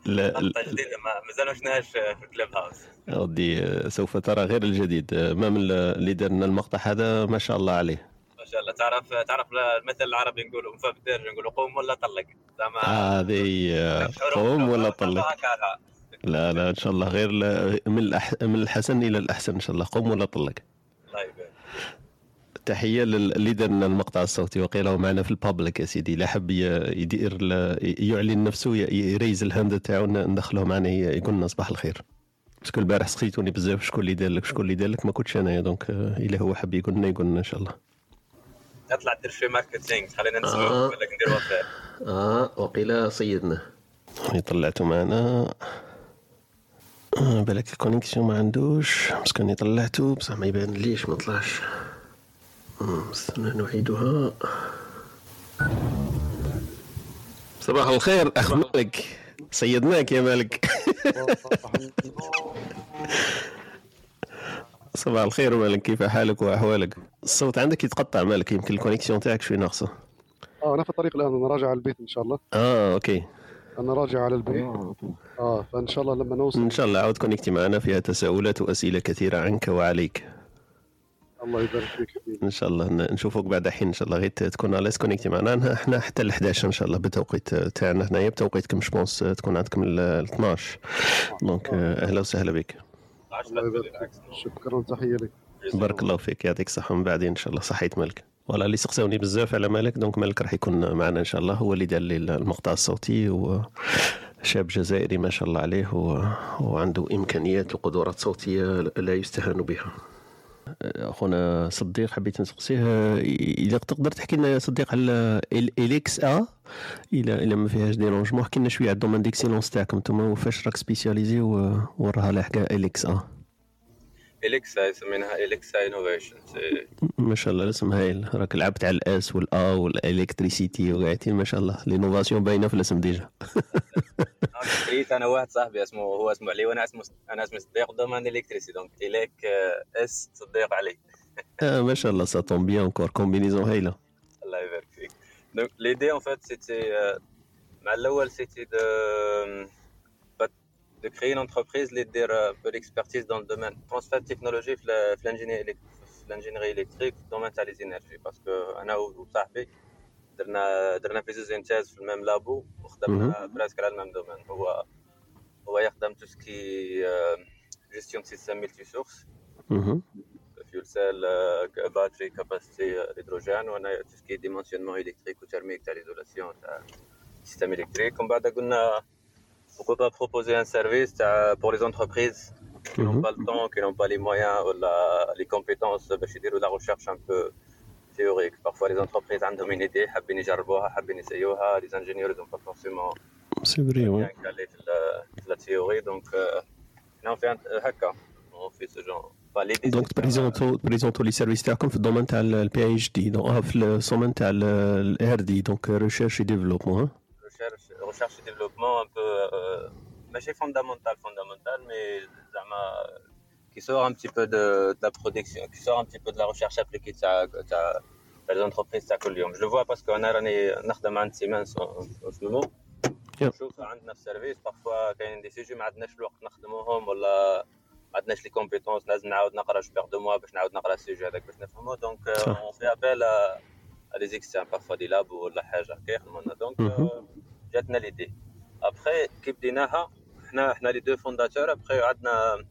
لا لقطه جديدة ما مازال ما شفناهاش في كلوب هاوس ودي سوف ترى غير الجديد. ما من اللي دار لنا المقطع هذا ما شاء الله عليه. ما شاء الله. تعرف تعرف المثل العربي نقولوا مفا بالدرج نقولوا قوم ولا طلق. زعما هذه قوم ولا طلق لا لا إن شاء الله غير من. من الحسن إلى الأحسن إن شاء الله. قوم ولا طلق. تحية لل- اللي دار لنا المقطع الصوتي. وقيل هو معنا في البابليك يا سيدي. لا حب يدير يعلن نفسه يريز الهاند تاعو. ندخله معنا يقول لنا صباح الخير. باسكو البارح سقيتوني بزاف شكون اللي دار لك شكون اللي دار لك ما كنتش أنايا دونك آه، إلا هو حب يقول لنا يقول لنا إن شاء الله. اطلع دير شوي ماركتينغ. خلينا آه. نسمعوا ولا ندير وفاء آه وقيل صيدنا طلعته معنا. آه بالك الكونيكسيون ما عندوش. مسكني طلعته بصح ما يبان ليش ما طلعش. آه، استنى نعيدها. صباح الخير أخ مالك. صيدناك يا مالك. صباح الخير مالك كيف حالك وأحوالك؟ الصوت عندك يتقطع مالك يمكن ال connexion تاعك شوي ناقصة. آه أنا في الطريق الآن أنا راجع على البيت إن شاء الله. آه OK. أنا راجع على البيت. آه فإن شاء الله لما نوصل. إن شاء الله عاود connecter معنا فيها تساؤلات وأسئلة كثيرة عنك وعليك. الله يبارك فيك إن شاء الله ن- نشوفك بعد حين إن شاء الله غير تكون على connecté معنا. إحنا حتى ال 11 إن شاء الله بالتوقيت تاعنا هنايا بتوقيتكم je pense تكون عندكم ال 12 donc أهلا وسهلا بك. شكرا تحية لك. بارك الله فيك يعطيك الصحة. من بعدين إن شاء الله صحيت مالك والله اللي سقساوني بزاف على مالك donc مالك راح يكون معنا إن شاء الله. هو اللي دار لي المقطع الصوتي و شاب جزائري ما شاء الله عليه و... وعنده إمكانيات وقدرات صوتية لا يستهان بها. أخونا صديق حبيت نسقسيه إذا تقدر تحكي لنا يا صديق على إليكس آ إلى إلى ما فيهاش ديرونجمون حكي لنا شوية على الدومين ديكسيلونس تاعكم أنتم وفاش راك سبيسياليزي وراها لاحقة إليكس آ. اليكسا يسمينها اليكسا انوفيشن ما شاء الله الاسم هايل راك لعبت على الآس والآ والإلكتريسيتي وقاعدين ما شاء الله لينوفاسيون باينة في الاسم ديجا. كريت أنا واحد صاحبي اسمه هو اسمه علي وأنا اسمه أنا اسمي صديق دومان إلكتريسي. دونك اليك آه، اس صديق علي. آه ما شاء الله سا طون بيان انكور كومبينيزون هايله الله يبارك فيك donc l'idée en fait c'était مع الأول c'était de de créer une entreprise اللي دير peu d'expertise dans le domaine transfert de technologie في ال- في ال ingénierie في ال ingénierie électrique في ال domaine تاع les énergies parce que أنا وصاحبي درنا درنا في زوج un stage في ال même labo وخدمنا presque على ال même domaine هو هو يخدم tout ce qui est gestion système multi-source مهم. fuel cell batterie capacité hydrogène وأنا tout ce qui est dimensionnement électrique و thermique تاع l'isolation تاع système électrique ومن بعد قلنا pourquoi pas proposer un service تاع pour les entreprises qui n'ont Mhm. pas le temps, qui n'ont pas les moyens ou la- les compétences باش يديروا la recherche un peu théorique. Parfois les entreprises عندهم une idée حابين يجربوها حابين يسيوها les ingénieurs ils ont pas forcément c'est vrai oui bien calé في la, في la théorie donc euh, on fait un, هكا on fait ce genre Enfin, l'idée, دونك c'est de faire, تبريزونتو تبريزونتو لي سيرفيس تاعكم في الدومين تاع البي اتش دي دونك في السومين تاع الار دي دونك ريشيرش ديفلوبمون recherche, recherche et développement un peu euh, ماشي fondamental fondamental mais زعما qui sort un petit peu de, de la production qui sort un petit peu de la recherche appliquée تاع تاع تاع les entreprises تاع كل يوم je le vois parce que أنا راني نخدم عند سيمنز en ce moment Yep. نشوف عندنا في ال service parfois كاين des sujets ما عندناش الوقت نخدموهم ولا ما عندناش les compétences لازم نعاود نقرا جو deux mois باش نعاود نقرا ال sujet هذاك باش نفهمه donc صح. on fait appel à des externes parfois des labs ولا حاجة هكا يخدمونا donc مهم. آه، جاتنا l'idée après كي بديناها حنا حنا les deux fondateurs après عندنا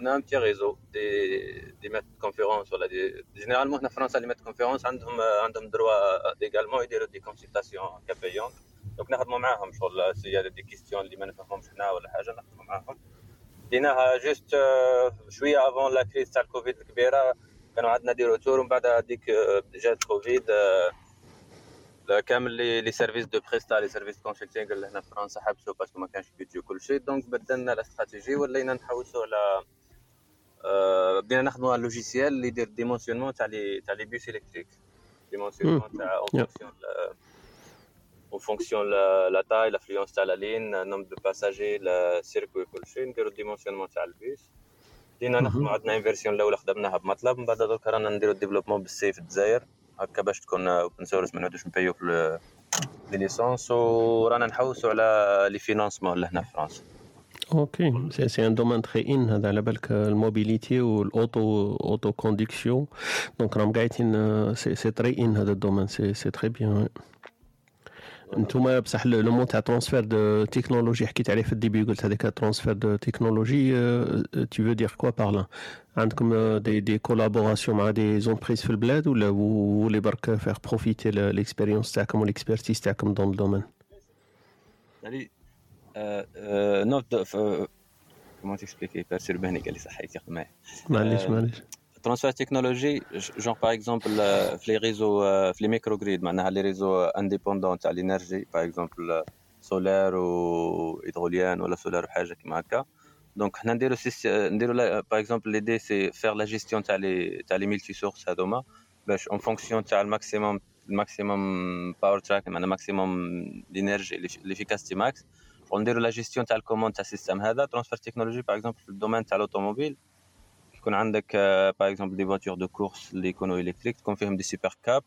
on a un petit réseau des des maîtres de conférences ولا des généralement هنا في فرنسا les maîtres de conférences عندهم عندهم droit également يديروا دي consultations كابيون donc نخدموا معاهم شغل c'est هذا des questions اللي ما نفهمهمش حنا ولا حاجة نخدموا معاهم. ديناها juste شوية avant la crise تاع الكوفيد الكبيرة كانوا عندنا des retours ومن بعد هذيك آه، جات كوفيد آه، لا كامل les les services de presta les services consulting اللي هنا في فرنسا حبسوا parce que ما كانش budget كل شيء. donc بدلنا الاستراتيجي ولينا نحوسوا على آه، بدينا نخدموا على ال logiciel اللي يدير dimensionnement تاع les تاع les bus électriques. dimensionnement تاع en fonction en fonction la taille l'affluence تاع la ligne nombre de passagers le circuit كلشي نديرو dimensionnement تاع البيس بدينا نخدموا عندنا une version الاولى خدمناها ب MATLAB. من بعد درك رانا نديرو développement بال C في الجزائر. هكا باش تكون open source ما نعودوش نبيو في les licences ورانا نحوسوا على les financements لهنا في فرنسا OK c'est c'est un domaine très in هذا على بالك ال mobilité وال auto auto conduction donc راهم قاعدين c'est c'est très in هذا ال domaine c'est c'est très bien أنتم بصح le mot تاع transfert de technologie حكيت عليه في ال début قلت هذاك transfert de technologie tu veux dire quoi par là عندكم des des collaborations مع des entreprises في البلاد ولا ولي برك faire profiter l'expérience تاعكم وال expertise تاعكم dans ال domaine يعني نوت comment t'expliquer بيرسيرباني قال لي صحيت ياخذ معايا معليش معليش transfert technologie جون par exemple في les réseaux في les micro-grids معناها les réseaux indépendants تاع l'énergie par exemple solaire و hydro éolien ولا solaire حاجة كيما هكا donc حنا نديرو نديرو par exemple l'idée c'est faire la gestion تاع les تاع les multi-sources هذوما باش en fonction تاع ال maximum ال maximum power track معناها maximum l'énergie l'efficacité max ونديرو la gestion تاع ال commande تاع ال système هذا. transfert technologie par exemple في ال domaine تاع ال automobile يكون عندك par exemple des voitures de course اللي يكونوا électriques تكون فيهم des supercaps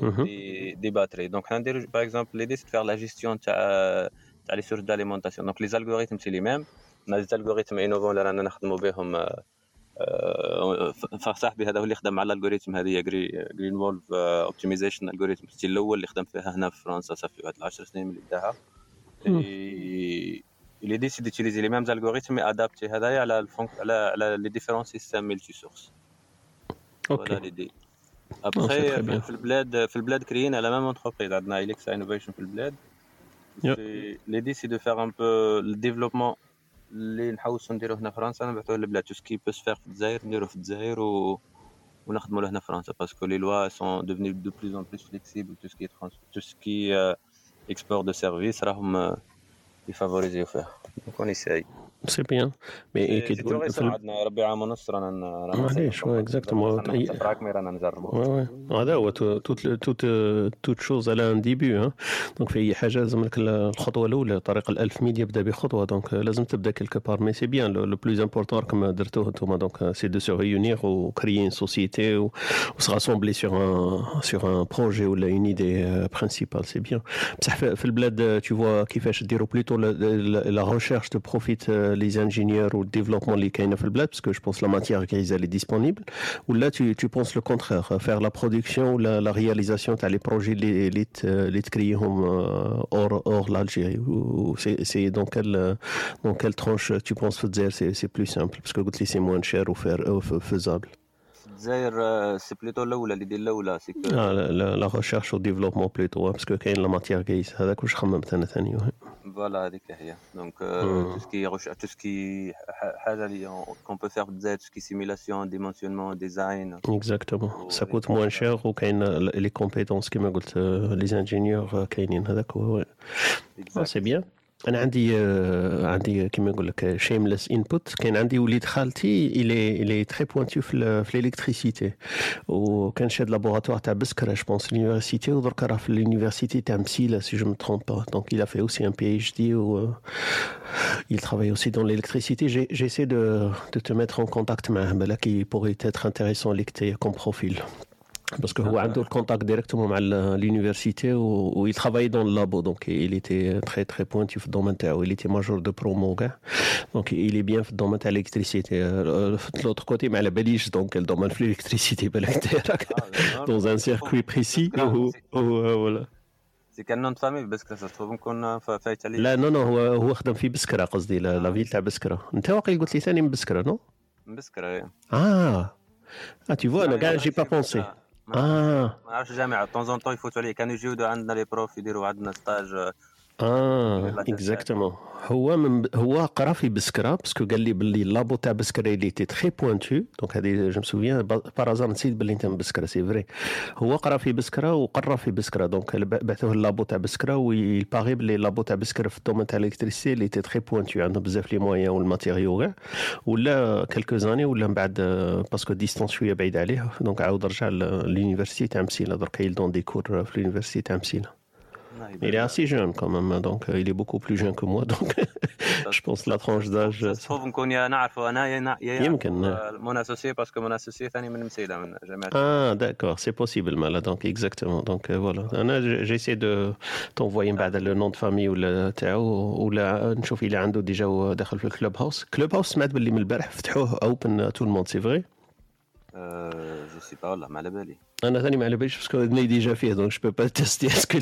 des, des batteries donc حنا نديرو par exemple l'idée c'est faire la gestion تاع تاع les sources d'alimentation donc les algorithmes c'est les mêmes les algorithmes innovants اللي رانا نخدموا بهم صاحبي هذا هو اللي خدم على ال algorithme هذه grey wolf optimization ال algorithme الأول اللي خدم فيها هنا في فرنسا صافي واحد 10 سنين من اللي بداها l'idée c'est d'utiliser les mêmes algorithmes mais adaptés هذايا على الفونك على على les différents systèmes multi source OK voilà l'idée. ابخي في البلاد في البلاد كريينا la même entreprise عندنا اليكسا انوفيشن في البلاد l'idée c'est de faire un peu ال développement اللي نحوسو نديرو هنا في فرنسا نبعثوه للبلاد tout ce qui peut se faire في الجزائر نديرو في الجزائر و ونخدموا له هنا في فرنسا parce que les lois sont devenues de plus en plus flexibles tout ce qui tout ce qui export de services راهم يفافوريزيو فيها donc on essaye c'est bien mais كي تقول عندنا ربي عام ونص رانا معليش oui exactement رانا نجربوا هذا هو toute toute toute chose a un début donc في أي حاجة لازم لك الخطوة الأولى. طريق الألف ميل يبدأ بخطوة donc لازم تبدأ quelque part mais c'est bien le plus important كما درتوه أنتم donc c'est de se réunir et créer une société et se rassembler sur un sur un projet ولا une idée principale. C'est bien. بصح في البلاد tu vois كيفاش ديروا بلوتو la recherche de profit les ingénieurs ou le développement اللي كاينه في البلاد parce que je pense la matière grise elle est disponible ou là tu, tu penses le contraire faire la production ou la, la réalisation تاع les projets اللي اللي اللي تكريهم hors hors l'Algérie ou c'est c'est dans quelle dans quelle tranche tu penses في الجزائر c'est c'est plus simple parce que قلت لي c'est moins cher ou faire faisable الجزائر c'est plutôt الاولى اللي دير الاولى c'est que لا لا la recherche و développement plutôt parce que كاين la matière grise هذاك واش خممت أنا ثاني voilà هذيك هي donc tout ce qui tout ce qui حاجة اللي qu'on peut faire بالجزائر tout ce qui simulation dimensionnement design exactement ça coûte moins cher وكاين les compétences كيما قلت les ingénieurs كاينين هذاك هو c'est bien أنا عندي عندي كيما نقول لك شيمليس انبوت كان عندي وليد خالتي il est il est très pointu في في ال électricité وكان شاد laboratoire تاع بسكره je pense l'université ودرك راه في ال université تاع مسيلة si je me trompe pas donc il a fait aussi un PhD و il travaille aussi dans l'électricité. J'essaie de de te mettre en contact معاه بالك il pourrait être intéressant ليك comme profil. Parce que هو عنده ال contact directement مع l'université و il travaillait dans le labo. Donc il était très très pointu في ال domaine تاعو il était major de promo كاع donc il est bien في ال domaine تاع l'électricité. في l'autre côté ما على باليش donc ال domaine في l'électricité بالك دايرك dans un circuit précis voilà. c'est quel nom famille بسكره تروف نكون في ايطاليا لا non non هو هو خدم في بسكره قصدي la ville تاع بسكره انت واقيل قلت لي ثاني من بسكره non من بسكره آه آه tu vois أنا كاع j'ai pas pensé آه ما نعرفش الجامعة temps en temps يفوتوا عليه كانوا يجيو عندنا les profs يديروا عندنا stage آه exactement هو من هو قرأ في بسكره parce que قال لي باللي labo تاع بسكره il était très pointu donc هذه je me souviens par hasard نسيت باللي انت من بسكره c'est vrai هو قرأ في بسكره وقرا في بسكره donc بعثوه ال labo تاع بسكره ويباغي باللي labo تاع بسكره في ال domaine تاع ال électricité il était très pointu عندهم بزاف les moyens وال matériaux كاع ولا quelques années ولا من بعد parce que distance شوية بعيد عليه donc عاود رجع l'université تاع مسيله درك il des cours في l'université تاع مسيله Il est assez jeune quand même, donc euh, il est beaucoup plus jeune que moi, donc je pense la tranche d'âge. تشوف نكون يا نعرفه أنا يا يا يمكن. mon associé parce que mon associé ثاني من مسيله من جامعه Ah, d'accord, c'est possible, مالا, donc exactement. Donc euh, voilà. أنا ج- j'essaie de t'envoyer بعد le nom de famille ولا تاعو ولا نشوف إلا عنده déjà داخل في ال Clubhouse. Clubhouse سمعت باللي من البارح فتحوه open tout le monde c'est vrai. je sais pas والله ما على بالي أنا ثاني ما على باليش parce que راني déjà فيه donc je peux pas tester est-ce que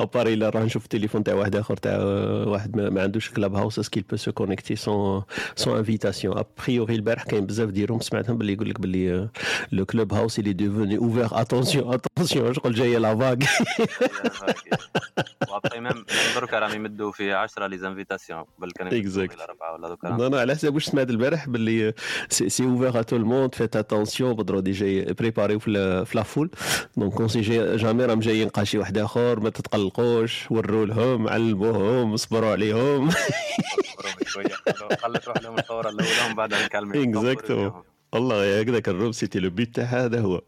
à part إلا راه نشوف التليفون تاع واحد آخر تاع واحد ما, عندوش Clubhouse est-ce qu'il peut se connecter sans sans invitation a priori البارح كاين بزاف ديالهم سمعتهم باللي يقول لك باللي le Clubhouse il est devenu ouvert attention attention شغل جاية la vague و après même درك راهم يمدوا في 10 les invitations بل كانوا Non, non, على حسب واش سمعت البارح باللي c'est ouvert à tout le monde faites attention بداو déjà يبريباريو في في la foule donc comme si jamais راهم جايين قا شي واحد اخر ما تتقلقوش وروا لهم علموهم صبروا عليهم خلت روح لهم الثوره الاولى ومن بعد نكلمي Exactement. والله هكذاك الروب c'était le but تاع هذا هو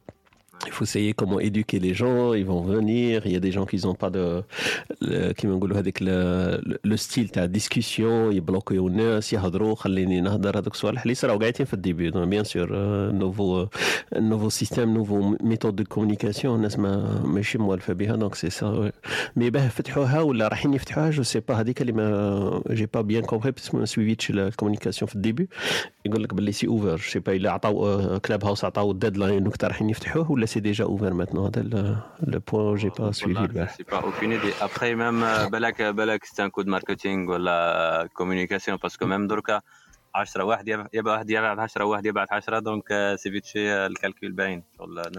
Il faut essayer comment éduquer les gens, ils vont venir, il y a des gens qui n'ont pas de le- كيما نقولوا هذيك le style تاع discussion يبلوكيو الناس يهضروا خليني نهضر هذوك الصوالح اللي صراو قاعدين في ال début bien sûr nouveau nouveau système nouveau méthode de communication الناس ما ماشي موالفه بها donc c'est ça mais باه فتحوها ولا رايحين يفتحوها je sais pas هذيك اللي ما j'ai pas bien compris parce que ما سويفيتش ال communication في ال début يقول لك باللي c'est ouvert je sais pas إلا عطاو Clubhouse عطاو ال deadline وقت رايحين يفتحوه ولا c'est déjà ouvert maintenant هذا le point j'ai pas suivi البارح سي با اوكين ايدي ابخي ميم بالك بالك c'est un coup de marketing ولا communication parce que même دركا 10 واحد يبعث واحد يبعث 10 واحد يبعث 10 donc c'est vite fait ال calcul باين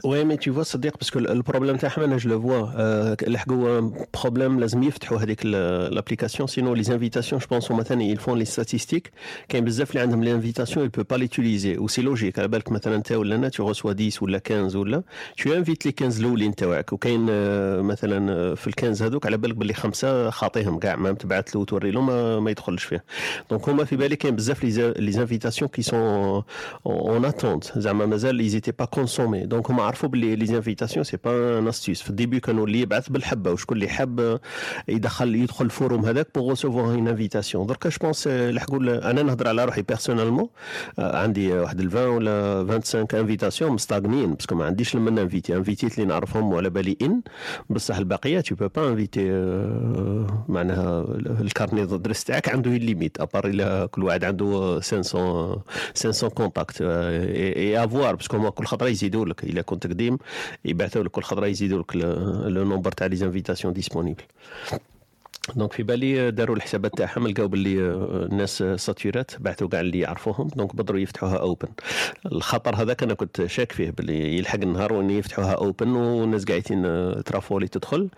وي مي تو فوا صديق parce que ال problème تاعهم أنا je le vois لحقوا problème لازم يفتحوا هذيك l'application sinon les invitations je pense مثلا ils font les statistiques كاين بزاف اللي عندهم les invitations ils peuvent pas l'utiliser و c'est logique على بالك مثلا انت ولا أنا tu reçois 10 ولا 15 ولا tu invites les 15 الأولين تاعك وكاين آه، مثلا آه، في ال 15 هذوك على بالك باللي خمسة خاطيهم كاع ما تبعث له وتوري له ما, ما يدخلش فيه donc هما في بالي كاين بزاف les les invitations qui sont en attente زعما مازال elles étaient pas consommées donc هما عرفوا باللي les invitations c'est pas une astuce في ال début كانوا اللي يبعث بالحبه وشكون اللي حاب يدخل يدخل ال forum هذاك pour recevoir une invitation درك je pense لحقوا أنا نهضر على روحي personnellement عندي واحد ال 20 ولا 25 invitations مستغنيين parce que ما عنديش لمن inviter انفيتيت اللي نعرفهم وعلى بالي ان بصح البقيه tu peux pas inviter معناها ال carnet d'adresses تاعك عنده limite à part إلا كل واحد عنده 500 500 contacts et à voir parce que هما كل خطره يزيدوا لك الا كنت قديم يبعثوا لك كل خطره يزيدوا لك le nombre تاع les invitations disponibles donc في بالي داروا الحسابات تاعهم لقاو باللي الناس ساتوراو بعثوا كاع اللي يعرفوهم donc يقدروا يفتحوها open الخطر هذاك أنا كنت شاك فيه باللي يلحق النهار وان يفتحوها open والناس قاعدين la foule اللي تدخل.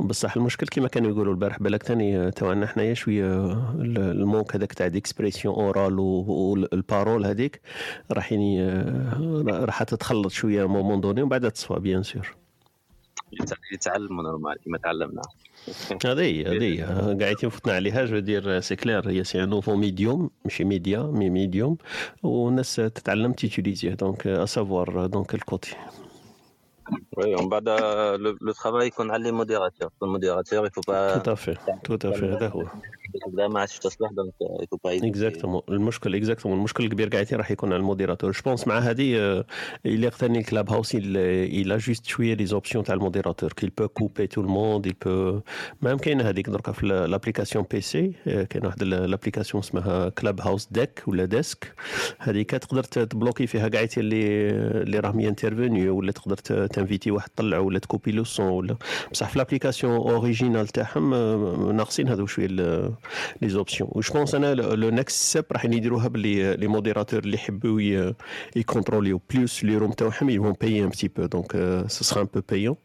بصح المشكل كما كانوا يقولوا البارح بالك ثاني تاعنا حنايا شوية le manque هذاك تاع d'expression orale وال parole هذيك راح راح تتخلط شوية moment donné ومن بعد تصفى bien sûr يتعلموا normal كما تعلمنا. هذه هي هذه هي قاعدين فتنا عليها. je dirais c'est clair. هي c'est nouveau médium ماشي média mais médium. والناس تتعلم تيتيليزيه donc à savoir donc ال côté oui ومن بعد le travail يكون على les modérateurs يكون modérateur il faut pas tout à fait tout à fait هذا هو لا ما عادش donc il faut pas exactement المشكل exactement المشكل الكبير قاعدين راح يكون على ال modérateur. je pense مع هذه اللي ثاني ال Clubhouse a juste شوية les options تاع ال modérateur. Qu'il peut couper tout le monde et même كاينة هذيك دركا في l'application PC كاين واحد l'application اسمها Clubhouse Deck ولا Desk هذيك تقدر تبلوكي فيها كاع اللي اللي راهم ينترفيني ولا تقدر تنفيتي واحد طلع ولا تكوبي le son ولا بصح في l'application originale تاعهم ناقصين هذو شوية les options و je pense أنا le next step راح يديروها باللي les modérateurs اللي يحبوا يكونتروليو plus les rooms تاعهم ils vont payer un petit peu donc ce sera un peu payant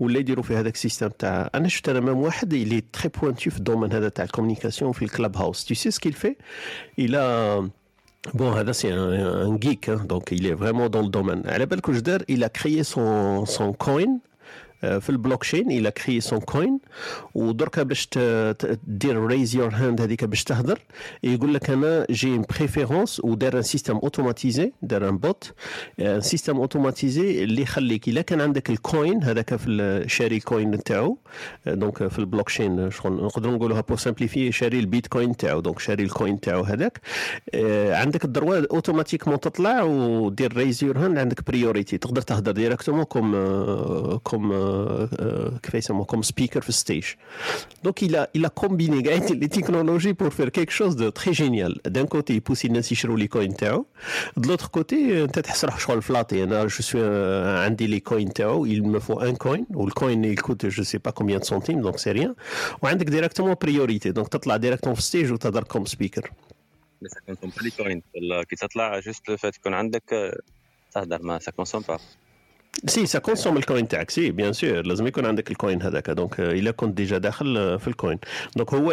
ولا يديروا في هذاك ال système تاع أنا شفت أنا même واحد اللي très pointu في ال domaine هذا تاع ال communication في ال Clubhouse tu sais ce qu'il fait? Il a Bon, هذا, c'est un, un geek, hein, donc il est vraiment dans le domaine. على بالك واش دار, il a créé son, son coin في ال blockchain il a créé son coin. ودركا باش دير raise your hand هذيك باش تهدر. يقول لك أنا j'ai préférence ودار un système automatisé دار un bot système automatisé اللي يخليك إلا كان عندك ال coin هذاك في شاري ال coin تاعو. donc في البلوكشين شغل نقدروا نقولوها pour simplifier شاري البيتكوين تاعو. donc شاري ال coin تاعو هذاك. عندك ال droit automatiquement تطلع ودير raise your hand عندك priorité تقدر تهدر directement comme comme comme speaker في stage. Donc il a, il a combiné les technologies pour faire quelque chose de très génial. D'un côté, il pousse الناس يشروا les coins تاعو. De l'autre côté, انت تحس روحك شغل فلاطي. أنا je suis عندي les coins تاعو, il me faut un coin وال coin il coûte je sais pas combien de centimes donc c'est rien. وعندك directement priorité donc تطلع directement في stage وتهضر comme speaker. بس ça consomme pas les coins ولا كي تطلع juste faut يكون عندك تهدر ما ça consomme pas. si ça consomme ال coin تاعك c'est bien sûr لازم يكون عندك ال coin هذاك donc الا كنت déjà داخل في ال coin donc هو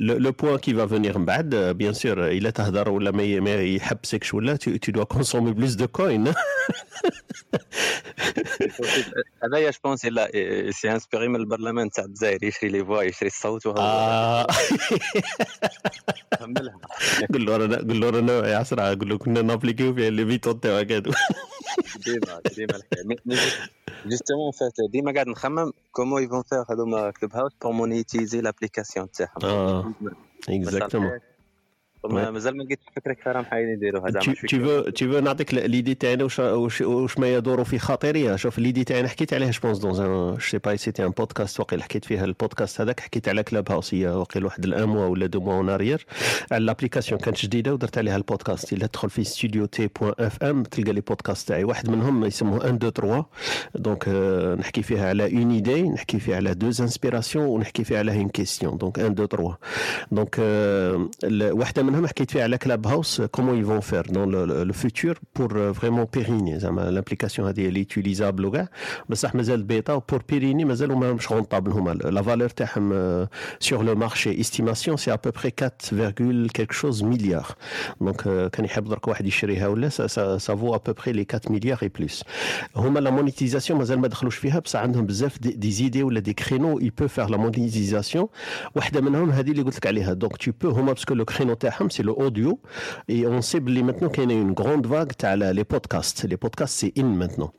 le point qui va venir من بعد bien sûr الا تهضر ولا ما يحبسكش ولا tu dois consommer plus de coin هذايا je pense الا s'est inspiré من البرلمان تاع الجزائر يشري les voix يشري الصوت وهذا قول له رانا قول له رانا يا عسرا قول له كنا نابليكيو في لي فيتون تاعك هادو ديما ديما الحكاية justement فات ديما قاعد نخمم comment ils vont faire هذوما Clubhouse pour monétiser l'application تاعهم آه exactement مازال ما لقيتش فكره كيف راهم حايدين يديروها زعما tu veux tu veux نعطيك l'idée تاعنا واش ما يدور في خاطري؟ شوف l'idée تاعنا حكيت عليها je pense dans un je sais pas c'était un podcast وقيل حكيت فيها البودكاست هذاك حكيت على Clubhouse هي وقيل واحد ال un mois ولا deux mois en arrière على l'application كانت جديدة ودرت عليها البودكاست. إلا تدخل في ستوديو تي بوان اف ام تلقى les podcasts تاعي. واحد منهم يسموه 1 2 3 دونك نحكي فيها على اون ايدي نحكي فيها على دو انسبيراسيون ونحكي فيها على اون كيستيون دونك 1 2 3 دونك واحدة منهم حكيت فيها على Clubhouse, comment ils vont faire dans le, le, le futur pour euh, vraiment pérenniser l'application elle est utilisable بصح مازال بيتا pour pérenniser مازالوا مش rentable هما la valeur تاعهم sur le marché estimation c'est à peu près 4, quelque chose milliards donc كان يحب درك واحد يشريها ولا ça, ça, ça vaut à peu près les 4 milliards et plus هما la monétisation مازال ما دخلوش فيها بصح عندهم بزاف des idées ولا des créneaux il peut faire la monétisation واحدة منهم هذه اللي قلت لك عليها donc tu peux هما parce que le créneau تاعهم c'est le audio. Et on sait maintenant qu'il y a une grande vague les podcasts. Les podcasts c'est in maintenant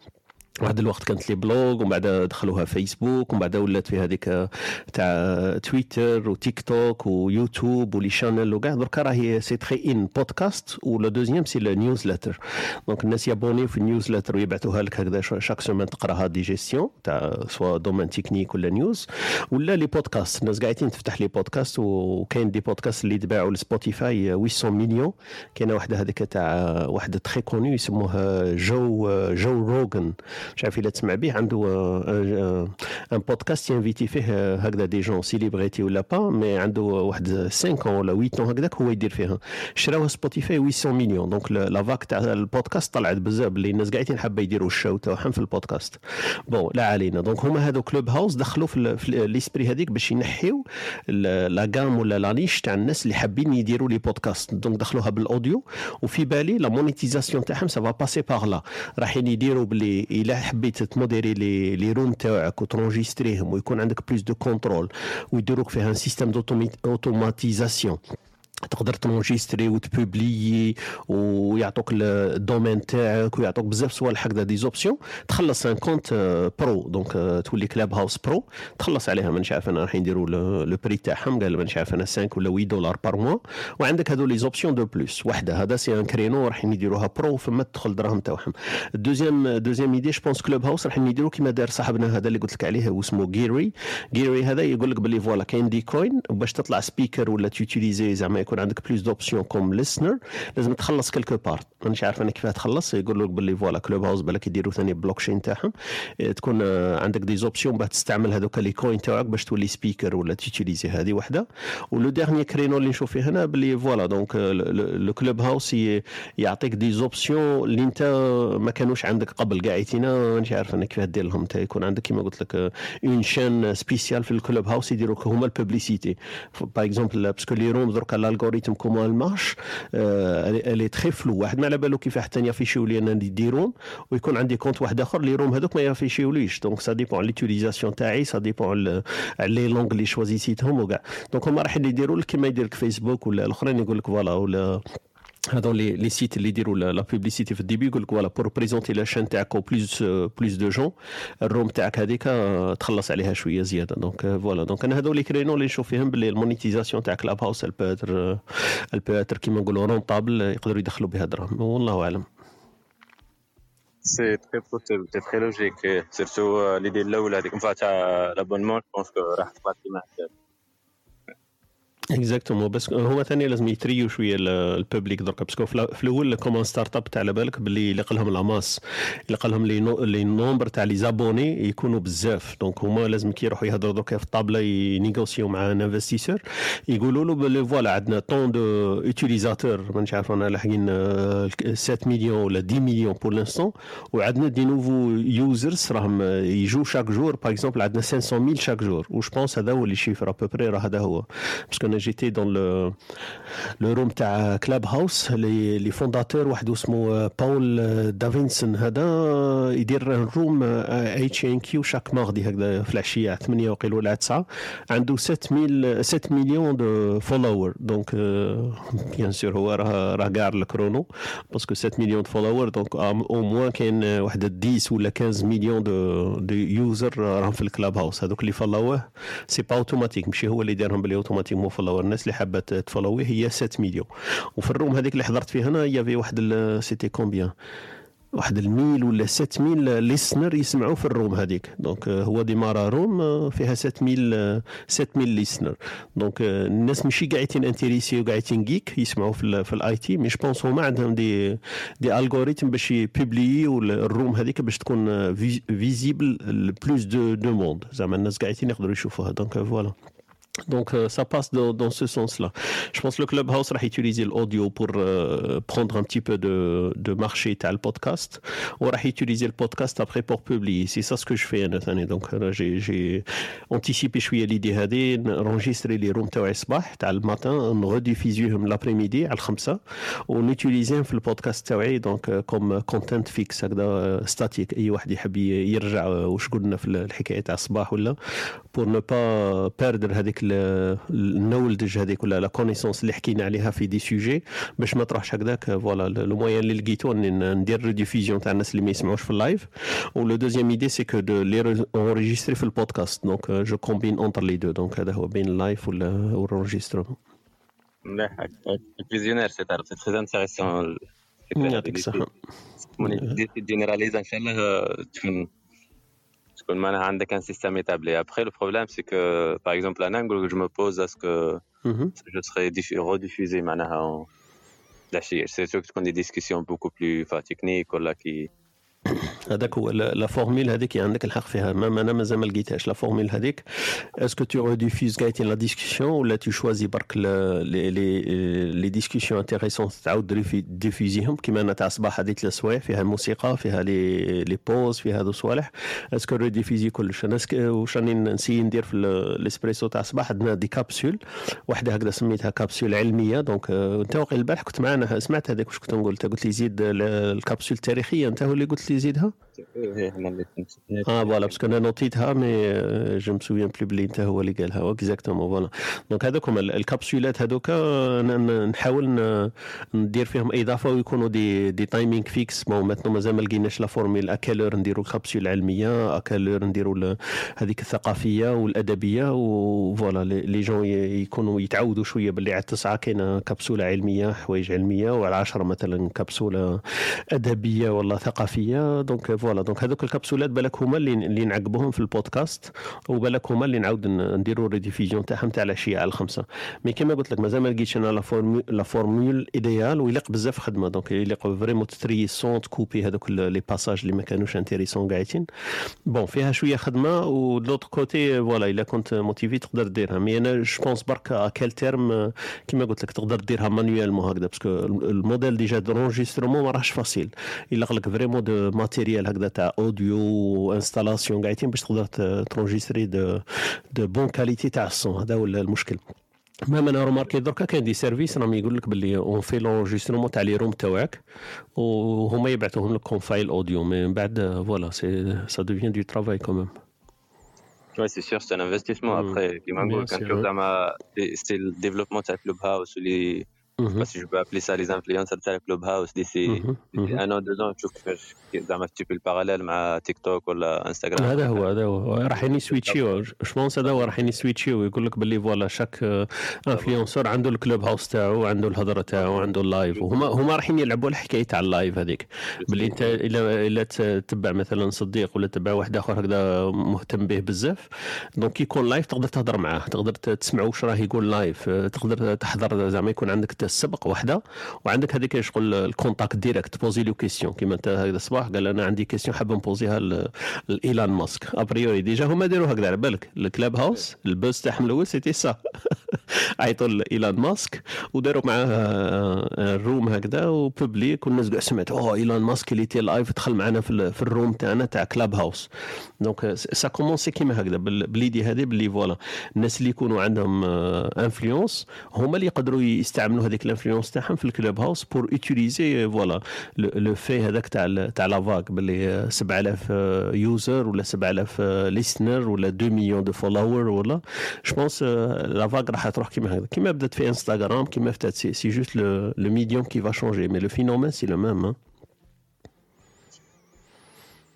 واحد الوقت كانت les blogs ومن بعد دخلوها فيسبوك ومن بعد ولات في هذيك تاع تويتر وتيك توك ويوتيوب و les chaînes وكاع. دركا راهي c'est très in podcast و le deuxième c'est newsletter donc الناس يابوني في ال newsletter ويبعثوها لك هكذا chaque semaine تقراها des gestions تاع soit domaine technique ولا news. ولا les podcasts. الناس قاعدين تفتح les podcasts وكاين des podcasts اللي تباعوا ل Spotify 800 مليون كاينة واحدة هذيك تاع واحد très connu يسموها Joe Joe Rogan. مش عارف إلا تسمع به عنده un podcast ينفيتي فيه هكذا des gens célébrités ولا pas mais عنده واحد 5 ولا 8 ans هكذاك هو يدير فيها. شراوها Spotify 800 مليون donc la vague تاع البودكاست طلعت بزاف اللي الناس قاعدين حابة يديروا ال show تاعهم في ال podcast bon لا علينا. donc هما هذو Clubhouse دخلوا في, في l'esprit هذيك باش ينحيو la gamme ولا la niche تاع الناس اللي حابين يديروا les podcasts donc دخلوها بال audio وفي بالي la monétisation تاعهم ça va passer par là رايحين يديروا باللي إلا حبيت تموديري لي لي روم تاعك وترونجستريهم ويكون عندك plus de contrôle ويديروك فيها un système d'automatisation تقدر تنونجيستري وتبوبليي ويعطوك ال domaine تاعك ويعطوك بزاف صوالح هكذا des options تخلص un compte pro donc تولي Clubhouse pro تخلص عليها. مانيش عارف أنا راح يديروا le prix تاعهم. قال مانيش عارف أنا 5 ولا 8 دولار par mois وعندك هذو les options de plus وحدة. هذا c'est un créneau راح يديروها pro فما تدخل الدراهم تاعهم. ال deuxième deuxième idée je pense Clubhouse راح يديروا كيما دار صاحبنا هذا اللي قلت لك عليه واسمه جيري جيري هذا يقول لك باللي voilà كاين des coins باش تطلع speaker ولا t'utilises زعما يكون عندك plus d'options comme listener لازم تخلص quelque part مانيش عارف أنا كيفاه تخلص. يقول لك باللي voilà Clubhouse بالك يديروا ثاني بلوك تشين تاعهم. إيه، تكون آه، عندك des options باه تستعمل هذوك les coins تاعك باش تولي speaker ولا t'utilises هذه وحدة. و le dernier créneau اللي نشوف فيه هنا باللي voilà. donc le Clubhouse يعطيك des options اللي أنت ما كانوش عندك قبل. قاعدين مانيش عارف أنا كيفاه دير لهم. انت يكون عندك كيما قلت لك une chaîne spéciale في ال Clubhouse يديروا هما البوبليسيتي باغ اكزومبل باسكو لي روم درك الالغوريثم كومون المارش الي تخي فلو واحد ما على بالو كيفاه حتى يافيشيو لي أنا يديرون ويكون عندي compte واحد آخر les rooms هذوك ما يافيشيوليش donc ça dépend l'utilisation تاعي ça dépend les langues اللي شوازيتيتهم وكاع. donc هما راح يديروا لك كيما يدير لك فيسبوك ولا الأخرين يقول لك voilà ولا هذو les sites اللي يديروا la publicité في ال début يقول لك voilà pour présenter la chaîne تاعك plus plus de gens ال room تاعك هذيك تخلص عليها شوية زياده donc voilà donc أنا هذو les créneaux اللي نشوف فيهم باللي ال monétisation تاع Clubhouse الباتر الباتر كيما نقولوا rentable يقدروا يدخلوا بها دراهم والله اعلم c'est très possible c'est très logique surtout l'idée الاولى هذيك تاع l'abonnement pense كو راح تبقى كيما exactement بس هما ثاني لازم يتريو شوية ال public درك parce que في الأول comme une startup تاع على بالك باللي لقى لهم la masse لقى لهم les nombres تاع les abonnés يكونوا بزاف. donc هما لازم كي يروحوا يهضروا درك في ال table ينيغوسيو مع un investisseur يقولوا له باللي voilà عندنا tant d'utilisateurs مانيش عارف أنا لاحقين 7 مليون ولا 10 مليون pour l'instant وعندنا des nouveaux users راهم يجوا chaque jour. par exemple عندنا 500 mille chaque jour. وش pense هذا هو اللي chiffre à peu près راه هذا هو. parce que أنا j'étais dans le le room تاع Clubhouse les les fondateurs واحد اسمه باول Davison هذا يدير room HNQ chaque mardi هكذا في العشية 8 وقيل ولا 9 عنده 7000 7 مليون de followers donc bien sûr هو راه راه كاع ال créneau parce que 7 مليون de followers donc au moins كاين واحد 10 ولا 15 مليون de de users راهم في ال Clubhouse هذوك اللي فولووه c'est pas automatique ماشي هو اللي دارهم بلي automatiquement followers الناس اللي حابة تفولوي هي 7 مليون. وفي ال room هذيك اللي حضرت فيها أنا y avait واحد c'était combien واحد ال mille ولا 7000 listener يسمعوا في ال room هذيك. donc هو démarra room فيها 7000 7000 listener donc الناس ماشي قاعدين intéressés وقاعدين جيك يسمعوا في, في ال IT mais je pense هما عندهم des des algorithmes باش يبوبليي ال room هذيك باش تكون visible plus de de monde زعما الناس قاعدين يقدروا يشوفوها. donc voilà Donc euh, ça passe dans, dans ce sens-là. Je pense que le Clubhouse va utiliser l'audio pour euh, prendre un petit peu de, de marché à le podcast. On va utiliser le podcast après pour publier. C'est ça ce que je fais. Nathalie. Donc euh, j'ai anticipé je suis l'idée d'enregistrer les rooms le matin, on rediffuser l'après-midi à الخمسة ونutiliser في البودكاست تاعي donc comme content fixe هكذا statique اي واحد يحب يرجع واش قلنا في الحكايه تاع الصباح ولا pour ne pas perdre هذيك النولدج هذيك ولا la connaissance اللي حكينا عليها في des sujets باش ما تروحش هكذاك voilà le moyen اللي لقيتو ندير rediffusion تاع الناس اللي ما يسمعوش في ال live و le deuxième idée c'est que de les enregistrer في ال podcast donc je combine entre les deux donc هذا هو بين ال live ولا وال enregistrement مليح visionnaire c'est c'est très intéressant يعطيك الصحة. généralise إن شاء الله تكون تكون معناها عندك ان سيستيم établi après le problème c'est que par exemple انا نقول je me pose à ce que je serai rediffusé معناها العشيه c'est sûr que تكون des discussions beaucoup plus techniques ولا qui هذاك هو la formule هذيك عندك الحق فيها. ما أنا مازال ما لقيتهاش. la formule هذيك. est-ce que tu rediffuses كايتين la discussion ولا tu choisis برك les les discussions intéressantes تعاود diffuser هم كيما أنا تاع الصباح هذيك ثلاث سوايع فيها الموسيقى فيها les les pauses فيها هذو الصوالح. est-ce que rediffuser كلش أنا واش راني ن essayer ندير في الاسبريسو تاع الصباح عندنا des capsules واحدة هكذا سميتها كابسول علمية. donc انت واقيلا البارح. كنت معنا سمعت هذاك واش كنت نقول قلت لي زيد الكابسول التاريخية. انت هو اللي قلت لي Is it huh? آه voilà parce que أنا noté تها mais je me souviens بلي بلي انت هو اللي قالها exactement voilà donc هذوك هما الكابسولات هذوك نحاول ندير فيهم اضافه ويكونوا des des timings fixes bon maintenant مازال ما لقيناش la formule à quelle heure نديروا الكابسول العلميه à quelle heure نديروا هذيك الثقافيه والادبيه و voilà les gens يكونوا يتعودوا شوية باللي على التسعه كاينة كبسوله علميه حوايج علميه وعلى 10 مثلا كبسوله ادبيه ولا ثقافيه donc voilà. donc هذوك الكبسولات بالك هما اللي اللي في البودكاست وبالك هما اللي نعاود نديروا rediffusion تاعهم تاع العشيه على الخمسة. mais كما قلت لك مازال ما لقيتش أنا la formule la idéale ويليق بزاف خدمة. donc يليق vraiment ت trier son ت couper هذوك les passages اللي ما كانوش intéressants قاعدين. bon فيها شوية خدمة و de l'autre côté voilà إلا كنت motivé تقدر ديرها. mais أنا je pense برك à quel terme كما قلت لك تقدر ديرها manuellement هكذا parce que ال modèle déjà d'enregistrement ما راهش facile يلق لك vraiment du matériel هكذا تاع audio و installation قاعدين باش تقدر ت enregistrer de de bonne qualité تاع ال son هذا هو المشكل même أنا remarqué دركا كاين des services راهم يقول لك باللي on fait l'enregistrement تاع les rooms تاعك وهما يبعثوهم لك comme file audio mais من بعد voilà c'est ça devient du travail quand même Ouais, c'est sûr, c'est un investissement. Mm. Après, ouais. زعما c'est le développement تاع كلوب هاوس je peux appeler ça les influenceurs تاع كلوب هاوس un an deux ans تشوف كيفاش زعما le parallèle مع تيك توك ولا انستغرام هذا هو هذا هو. راح ي switch يو je pense هذا هو راح ي switch يو يقول لك باللي voilà chaque influenceur عنده الكلوب هاوس تاعو عنده الهضرة تاعو عنده ال live وهما هما رايحين يلعبوا الحكاية تاع ال live هذيك. باللي انت إلا إلا تتبع مثلا صديق ولا تتبع واحد آخر هكذا مهتم به بزاف. donc يكون live تقدر تهضر معاه تقدر تسمع واش راه يقول live تقدر تحضر زعما يكون عندك السبق وحده. وعندك هذيك شغل ال contact direct ت poser له question. كيما انت هكذا الصباح قال أنا عندي question حاب ن poser ها لايلان ماسك. a priori déjà هما داروا هكذا على بالك. الكلاب هاوس ال buzz تاعهم الأول c'était ça. عيطوا لايلان ماسك. وداروا معاه ال room هكذا و public والناس كاع سمعت أوه إيلان ماسك اللي était live دخل معنا في, في ال room تاعنا تاع كلاب هاوس. donc ça commençait كيما هكذا ب l'idée هذه باللي voilà الناس اللي يكونوا عندهم influence هما اللي يقدروا يستعملوا هذيك ال influence تاعهم في الكلوب هاوس pour utiliser voilà le fait هذاك تاع تاع la vague باللي 7000 user ولا 7000 listener ولا 2 مليون de followers ولا. je pense la vague راح تروح كيما هكذا. كيما بدأت في انستغرام كيما بدأت c'est, c'est juste le médium qui va changer mais le phénomène c'est le même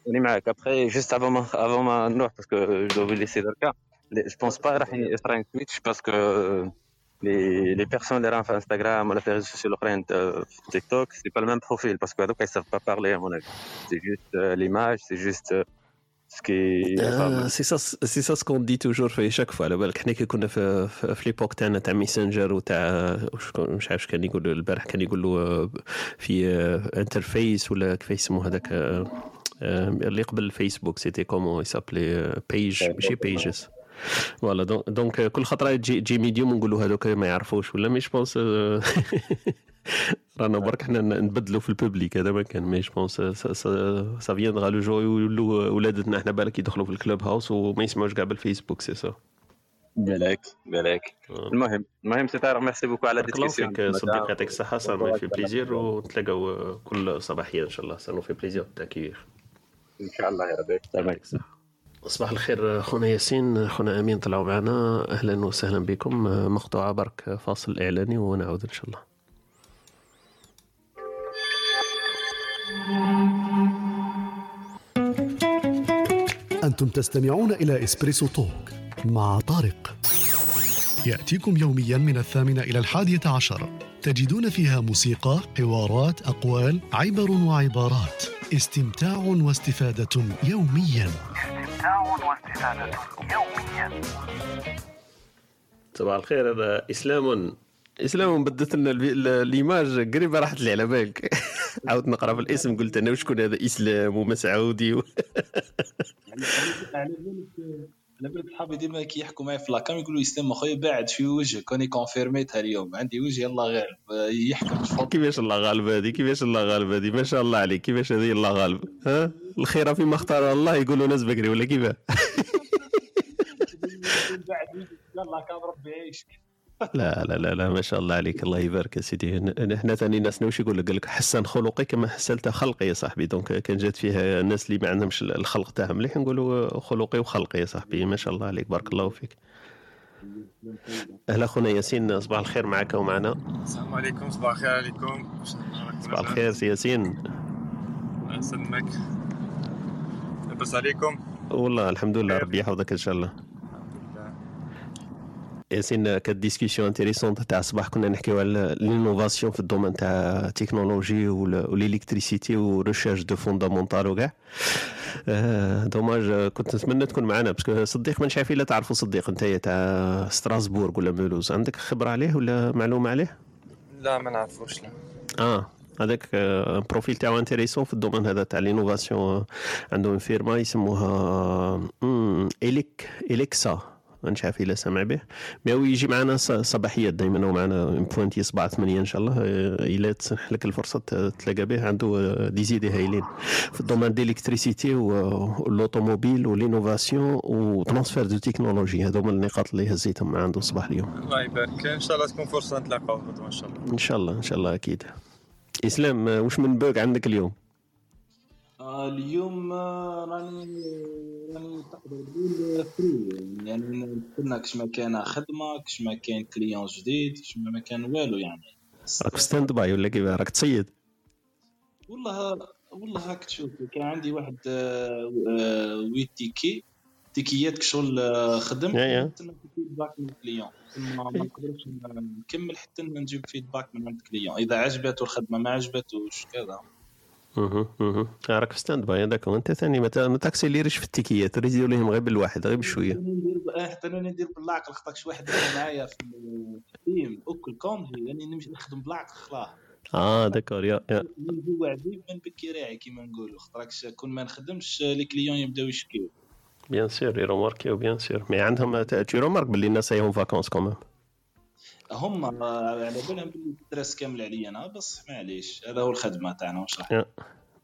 راني معاك après juste avant ما avant ما نروح parce que je laissais دركا je pense pas راح يصرا switch parce que les, les personnes اللي راهم في انستغرام ولا في réseaux sociaux الاخرين في تيك توك c'est pas ال même profil parce que هذوك ils savent pas parler à mon avis c'est juste l'image c'est juste سكي سي سا سي سا سكون دي توجور في شاك فوا على بالك حنا كي كنا في في ليبوك تاعنا تاع ميسنجر وتاع مش عارف كان يقول البارح كان يقول له في انترفيس ولا كيف يسموه هذاك اللي قبل الفيسبوك سيتي كومون يسابلي بيج ماشي بيجز فوالا دونك كل خطرة تجي تجي ميديوم ونقولوا هذوك ما يعرفوش ولا مش بونس رانا برك حنا نبدلوا في البوبليك هذا ما كان مي بونس سا فيندغا لو جو يولوا ولادتنا حنا بالك يدخلوا في الكلوب هاوس وما يسمعوش كاع بالفيسبوك سي سا بالك بالك. المهم المهم c'est tard merci beaucoup على discussion صديقي يعطيك الصحة ça fait plaisir ونتلاقاو كل صباحية إن شاء الله. ça fait plaisir تاكير إن شاء الله يا ربي. تمام صباح الخير خونا ياسين. خونا أمين طلعوا معنا. أهلا وسهلا بكم. مقطوعه برك فاصل إعلاني ونعود إن شاء الله. أنتم تستمعون إلى إسبريسو توك مع طارق. يأتيكم يوميا من الثامنة إلى الحادية عشر. تجدون فيها موسيقى حوارات أقوال عبر وعبارات. استمتاع واستفادة يوميا. استمتاع واستفادة يوميا صباح الخير هذا إسلام. إسلام بدت لنا الإيماج. قريبة راحت لي على بالك. عاود نقرأ في الاسم قلت أنا وشكون هذا؟ إسلام ومسعودي و... على بالك صحابي ديما كي يحكوا معايا في la cam يقولوا اسلام أخويا باعد في وجهك كوني confirm يتها اليوم. عندي وجه يلا غالب. يحكم كيفاش الله غالب هذه كيفاش الله غالب هذه ما شاء الله عليك. كيفاش هذه الله غالب؟ ها؟ الخير فيما اختار الله يقولوا ناس بكري ولا كيفاه؟ بعد يلا كان ربي يعيشك لا لا لا لا ما شاء الله عليك الله يبارك يا سيدي. نحن ثاني ناس واش يقول لك؟ حسن خلقي كما حسنت خلقي يا صاحبي. donc كان جات فيها الناس اللي ما عندهمش الخلق تاعهم مليح نقولوا خلقي وخلقي يا صاحبي. ما شاء الله عليك بارك الله فيك. أهلا خونا ياسين صباح الخير معك ومعنا. السلام عليكم صباح الخير عليكم. صباح الخير سي ياسين. الله يسلمك. لاباس عليكم؟ والله الحمد لله ربي يحفظك إن شاء الله. ياسين كانت discussion intéressante تاع الصباح كنا نحكيو على لينوفاسيون في الدومين تاع التكنولوجي والالكتريسيتي وريشيرش دو فوندامونتال وكاع آه، dommage كنت نتمنى تكون معنا parce que صديق مانيش عارف إلا تعرفوا صديق أنت تاع ستراسبورغ ولا مولوز عندك خبرة عليه ولا معلومة عليه؟ لا ما نعرفوش لا. آه هذاك آه، profil تاعو intéressant في ال domaine هذا تاع l'innovation عندهم فيرما يسموها اليك اليكسا مانيش عارف الا سامع به. mais هو يجي معنا صباحيات دائما هو معنا pointé 7 8 إن شاء الله. آه، إلا تسنح لك الفرصة تلاقى به. عنده آه، des idées هايلين. في الدومين ديليكتريسيتي واللوطوموبيل ولينوفاسيون وترانسفير دو تكنولوجي. هذو هما النقاط اللي هزيتهم عنده الصباح اليوم. الله يبارك. إن شاء الله تكون فرصة نتلاقاو. إن شاء الله. إن شاء الله إن شاء الله أكيد. إسلام آه، واش من بوك عندك اليوم؟ اليوم راني راني تقدر تقول free يعني كنا كش ما كان خدمة كش ما كان client جديد كش ما كان والو يعني. راك stand by ولا كيف؟ راك تصيد والله والله هاك تشوف. كان عندي واحد آه، آه، huit tickets. ticket يات كشغل آه، خدم. ناخذ feedback من ال client ما ما نقدرش نكمل حتى نجيب feedback من عند ال client إذا عجبته الخدمة ما عجبتوش كذا. أها أها راك في stand by هذاك وانت ثاني ما تا- ما تاكسيليريش في التيكيات ريزيو لهم غير بالواحد غير بشوية. حتى أنا ندير آه، حتى أنا ندير بالعقل خاطرش واحد معايا في ال team. اكل congé يعني نمشي نخدم بالعقل خلاه آه d'accord yeah yeah. من جوا من بكي راعي كيما نقولوا. خاطركش كون ما نخدمش les clients يبداو يشكيو. bien sûr ي remarqu يو bien sûr mais عندهم tu remarques باللي الناس راهم vacances quand même هم على بالهم stress كامل عليا أنا بس معليش هذا هو الخدمة تاعنا واش راح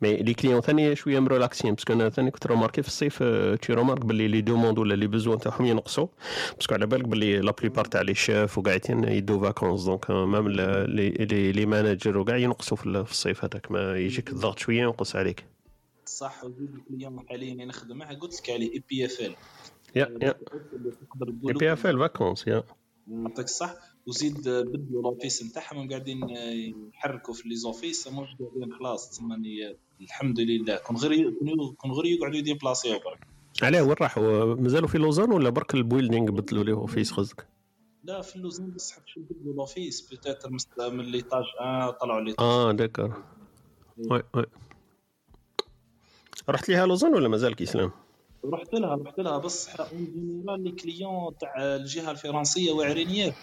mais les clients ثاني شوية م relax ين parce que أنا ثاني كنت remarqué في الصيف tu remarques باللي les demandes ولا les besoins تاعهم ينقصوا. parce que على بالك باللي la plupart تاع les chefs وقاعدين يدو vacances donc même les les les managers وكاع ينقصوا في ال- في الصيف هذاك. ما يجيك الضغط شوية ينقص عليك. صح وزيد ال client حاليا نخدم معاه قلت لك عليه EPFL. yeah yeah. EPF L vacances yeah. يعطيك الصح وزيد بدلوا l'office نتاعهم قاعدين يحركوا في les offices مش قاعدين خلاص تسمى الحمد لله. كون غير كون غير يقعدوا ي déplac يو برك. علاه وين راحوا؟ مازالوا في لوزان ولا برك ال building بدلوا les offices قصدك؟ لا في اللوزان بس حتى شو بدلوا l'office من l'étage 1 طلعوا l'étage آه d'accord oui oui. رحت ليها لوزان ولا مازال كيسلام رحت لها رحت لها بس en général les clients تاع الجهة الفرنسية واعرين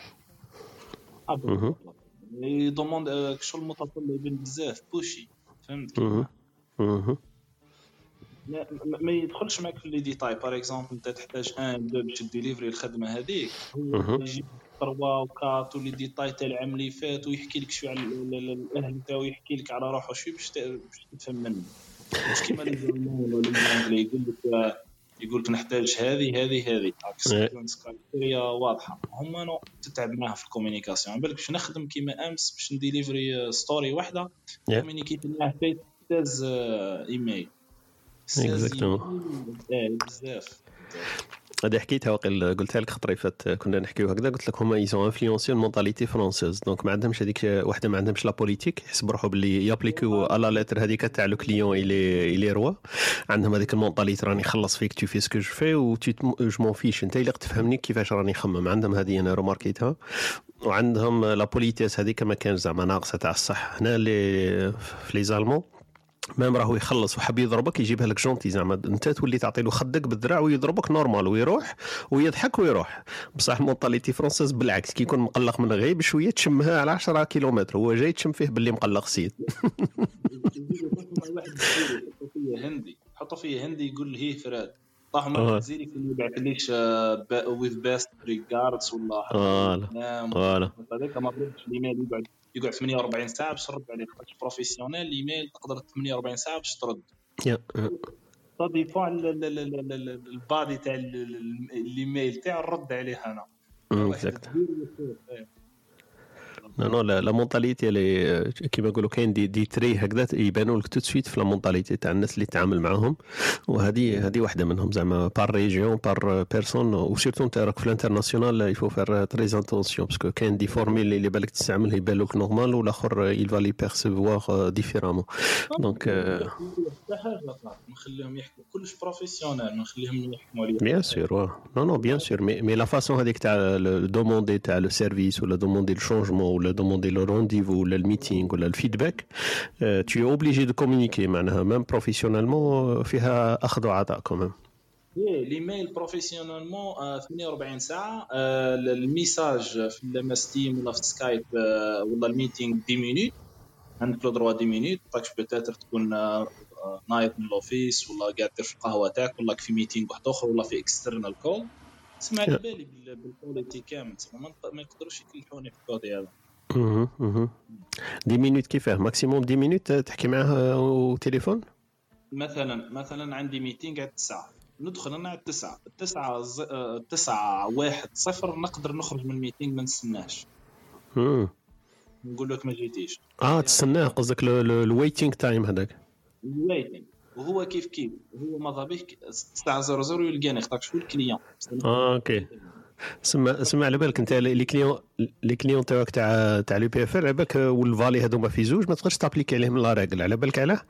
ي demande شغل متطلبين بزاف بوشي فهمت ما- يدخلش معك في les détails par exemple انت تحتاج un deux باش délivrer الخدمه هذيك. هو يجيب 3 و4 و les détails تاع العام اللي فات ويحكي لك شوية على ال- ال- ال- الاهل تاعو يحكي لك على روحه شوية باش تفهم منه مش كيما les Allemands ولا ال anglais يقول لك يقول لك نحتاج هذه هذه هذه إيه. criteria واضحة هما non تتعب معاها في ال communication على بالك باش نخدم كيما أمس باش ن délivrer story واحدة Yeah. communiqu يت معاه في 16 إيميل 16 Exactement. email. آه، بزاف هذه حكيتها وقيل قلتها لك خطري فات كنا نحكيو هكذا. قلت لك هما ils sont influencés ال mentalité française donc ما عندهمش هذيك وحده ما عندهمش la politesse يحسب روحو باللي ي appliqu يو à la lettre هذيك تاع le client il est il est roi عندهم هذيك ال mentalité راني خلص فيك tu fais ce que je veux et je m'en fiche انت اللي تفهمني كيفاش راني نخمم عندهم هذه أنا remarqu يتها وعندهم la politesse هذيك ما كانش زعما ناقصة تاع الصح. هنا اللي في les Allemands même راهو يخلص وحاب يضربك يجيبها لك gentil زعما. أنت تولي تعطي له خدك بالذراع ويضربك normal ويروح ويضحك ويروح. بصح ال mentalité française بالعكس كي يكون مقلق من غير بشويه تشمها على 10 كيلومتر هو جاي تشم فيه باللي مقلق سيد. هندي يحطوا فيه هندي يقول هي فراد طاح آه. مع جزيري كان يبعث ليش وذ بيست ريجاردز ولا فوالا نعم هذاك ما بردش الايميل يقعد. يقعد 48 ساعة باش ترد عليه بروفيسيونيل الايميل تقدر 48 ساعة باش ترد. ال- ال- البادي تاع ال- ال- الايميل تاعو نرد عليه أنا. نو لا لا مونتاليتي اللي كيما نقولوا كاين دي دي تري هكذا يبانوا لك تو سويت في لا مونتاليتي تاع الناس اللي تتعامل معاهم. وهذه هذه واحدة منهم زعما par région par personne و surtout انت راك في ال international il faut faire très attention parce que كاين des formules اللي بالك تستعمل يبان لك normal والاخر il va les percevoir différemment donc نخليهم يحكوا. كلش professionnel نخليهم يحكموا عليا bien sûr non non bien sûr mais la façon هذيك تاع demander تاع le service ولا demander le changement ولا demander le rendez-vous ولا ال meeting ولا ال feedback tu es obligé de communiquer معناها même professionnellement فيها اخذ وعطاء quand même الايميل professionnellement آه، 48 ساعه ال message في l'MS Teams ولا في Skype آه، ولا ال meeting 10 minutes عندك le droit 10 minutes باكش peut-être تكون نايض من ال office ولا قاعد في القهوه تاعك ولا في meeting واحد اخر ولا في external call تسمع على بالي بال- بال qualité كامل ما يقدروش يكلحوني في ال côté هذا. dix minutes كيفاه؟ maximum dix minutes تحكي معاه وتليفون؟ مثلا مثلا عندي meeting على التسعة ندخل أنا على التسعة التسعة ز... آه، التسعة واحد صفر نقدر نخرج من ال meeting ما نستناش. نقول لك ما جيتيش. آه تستناه قصدك ال waiting time هذاك. waiting وهو كيف كيف؟ هو ماذا بك الساعة 00 يلقاني خاطرش ال client آه okay. سمع سمع على بالك انت les clients les clients تاعك تاع تاع l'EPF على بالك والفالي هذوما في زوج ما تقدرش ت appliquer عليهم la règle على بالك علاه؟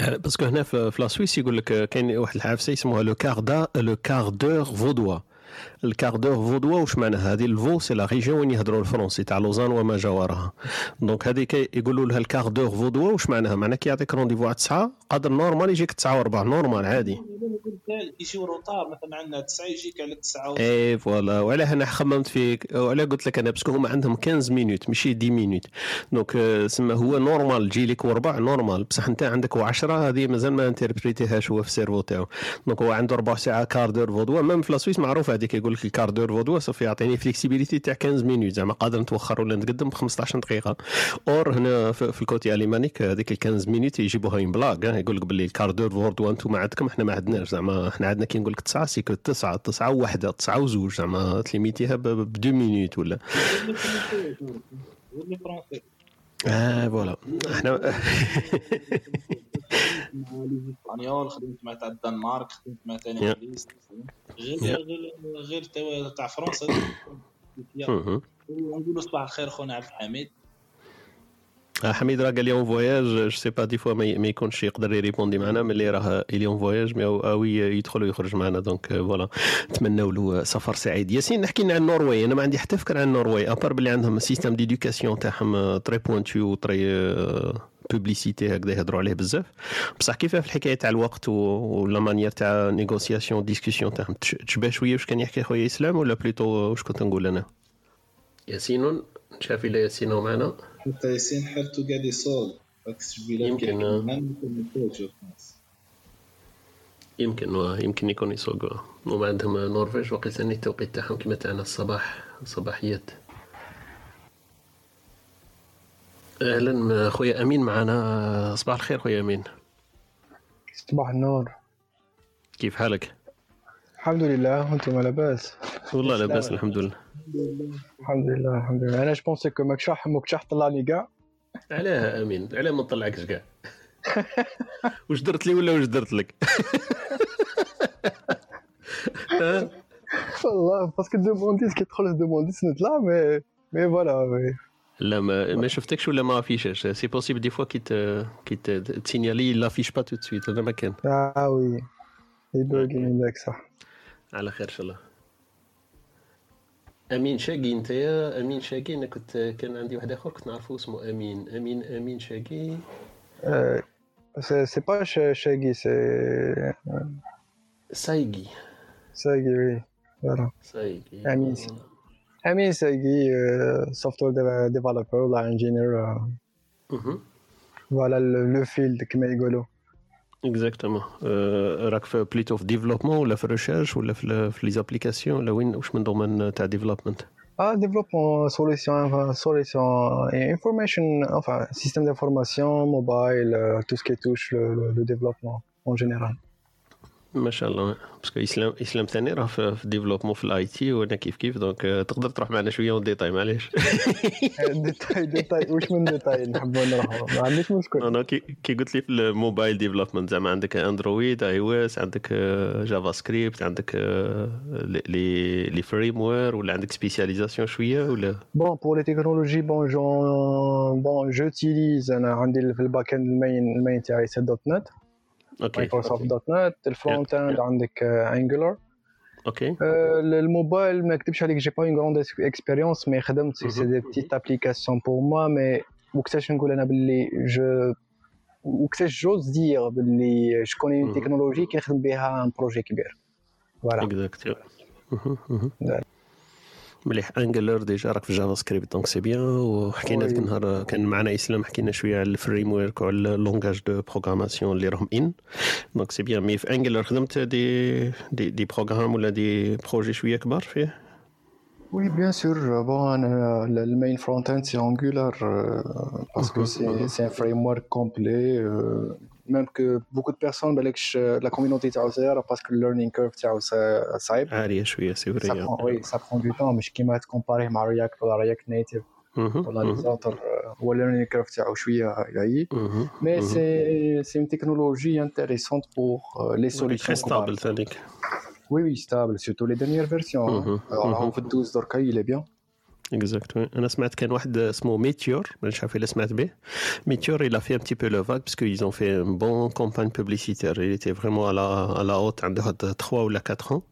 آه، parce que هنا في la Suisse يقول لك كاين واحد الحاجة يسموها le quart d- le quart d'heure vaudois ال quart d'heure vaudois واش معناها هذه؟ ال Vaud c'est la région وين يهضروا ال français تاع لوزان وما جاورها donc هذيك يقولوا لها ال quart d'heure vaudois واش معناها؟ معناها كي يعطيك rendez-vous على 9 قادر normal يجيك 9 وربع normal عادي. يجي en retard مثلا عندنا 9 يجيك على 9 et voilà. وعلاه أنا خممت فيك وعلاه قلت لك أنا parce que هما عندهم 15 minutes ماشي 10 minutes donc آه، سما هو normal تجي لك وربع normal بصح أنت عندك 10 هذه مازال ما انتربريتيهاش هو في ال cerveau تاعو. donc هو عنده ربع ساعة quart d'heure vaudois même في la Suisse معروف هذيك يقول لك ال quart d'heure vaudois ça veut dire يعطيني flexibilité تاع 15 minutes زعما قادر نتوخر ولا نتقدم ب 15 دقيقة. or هنا في ال côté alémanique هذيك ال 15 minutes يجيبوها ين بلاك يقول لك باللي ال quart d'heure vaudois أنتم عندكم إحنا ما عندناش. زعما إحنا عندنا كي نقول لك 9 c'est que 9 9 وحده 9 وزوج. زعما تليميتيها ب 2 minutes ولا. آه voilà إحنا مع les Espagnols خدمت مع تاع الدنمارك خدمت مع تاع. انجليز غير. غير غير تاع فرنسا. ونقولوا صباح الخير خونا عبد الحميد. آه، حميد راه قال لي en voyage je sais pas des fois ما يكونش يقدر ي répondre معنا ملي راه il est en voyage mais oui يدخل ويخرج معنا donc voilà نتمنوا له سفر سعيد ياسين نحكي لنا عن النرويج أنا ما عندي حتى فكره عن النرويج à part باللي عندهم système d'éducation تاعهم très pointu و très publicité هكذا يهضروا عليه بزاف. بصح كيف في الحكاية تاع الوقت ولا manière تاع négociation discussion تاعهم تش- تشبه شوية واش كان يحكي خويا اسلام ولا plutôt واش كنت نقول أنا؟ ياسين شاف إلا ياسين معنا؟ حتى ياسين حالته قاعد يصول يمكن، آه. يمكن آه، يمكن يكون يسوق. آه. هما عندهم نرويج وقيت أني التوقيت تاعهم كما تاعنا الصباح صباحيات. أهلا. خويا أمين معنا. صباح الخير خويا أمين. صباح النور. كيف حالك؟ الحمد لله. وأنتم لاباس؟ والله لاباس الحمد لله. الحمد لله الحمد لله. أنا جبونسي كو ماك شاح موك شاح طلعني كاع. علاه أمين. علاه ما نطلعكش كاع. واش درت لي ولا واش درت لك؟ والله parce que دومونديت كي تدخل دومونديت نطلع mais mais voilà لا ما, ما شفتكش ولا ما فيشاش c'est possible des fois كي ت كي ت- ت signaler l'affiche pas tout de suite هذا ما كان آه ouais ي buguer من ذاك صح على خير ان شاء الله امين شاقي انت يا امين شاقي أنا كنت كان عندي واحد آخر كنت نعرفه اسمه أمين. امين أمين شاقي c'est pas شاقي c'est سايقي ساقي ouais voilà سايقي أمين. امين ساقي software developer ولا ingénieur مهم. voilà le field كما يقولوا exactement آه، راك في plutôt في développement ولا في recherche ولا في في les applications ولا وين واش من domaine تاع development Ah, développement, solution, enfin, solution et information, enfin, système d'information, mobile, euh, tout ce qui touche le, le- le développement en général. ما شاء الله. parce que إسلام إسلام ثاني راه في développement في ال IT وأنا كيف كيف؟ donc آه، تقدر تروح معنا شوية وديتاي معليش. ديتاي ديتاي. واش من ديتاي نحبوا نروحوا ما عنديش مشكل. أنا كي قلت لي في ال mobile development زعما عندك Android iOS عندك JavaScript عندك آه، les les frameworks ولا عندك spécialisation شوية ولا؟ bon pour les technologies bon j'en bon j'utilise أنا عندي في ال back-end ال main ال main تاعي C dot NET. okay Microsoft dot NET ال front-end عندك Angular okay. الموبايل ما نكذبش عليك j'ai pas une grande expérience mais خدمت c'est des petites applications pour moi mais وقتاش نقول أنا باللي je وقتاش j'ose dire باللي je connais une. technologie كي نخدم بها un projet كبير. voilà exact. مليح Angular déjà راك في JavaScript donc c'est bien وحكينا وي. ذاك النهار كان معنا إسلام حكينا شوية على ال framework وعلى ال langage de programmation اللي راهم ان donc c'est bien mais في Angular خدمت des des des programmes ولا des projets شوية كبار فيه Oui, bien sûr. Bon, euh, le, le main front-end, c'est Angular euh, parce que c'est c'est un framework complet. euh, même que beaucoup de personnes, ben, like, je- la communauté تاعو parce que le learning curve تاعو صا- صعيب. عاليه شوية سي Ça فري prend, oui, ça prend du temps. مش كيما تكومباري مع React ولا React Native ولا les autres. euh, هو learning curve تاعو شوية يعيي. Mais Mhm. c'est c'est une technologie intéressante pour euh, les تري solutions. ستابل ثانيك Oui, oui, stable. Surtout les dernières versions. hein. Mhm, Alors, mhm. راهو في 12 دركا il est bien. Exactement. On a ce matin, mot Meteor, Meteor, il a fait un petit peu le vague parce qu'ils ont fait une bonne campagne publicitaire. Il était vraiment à la, à la haute, à 3 ou 4 ans.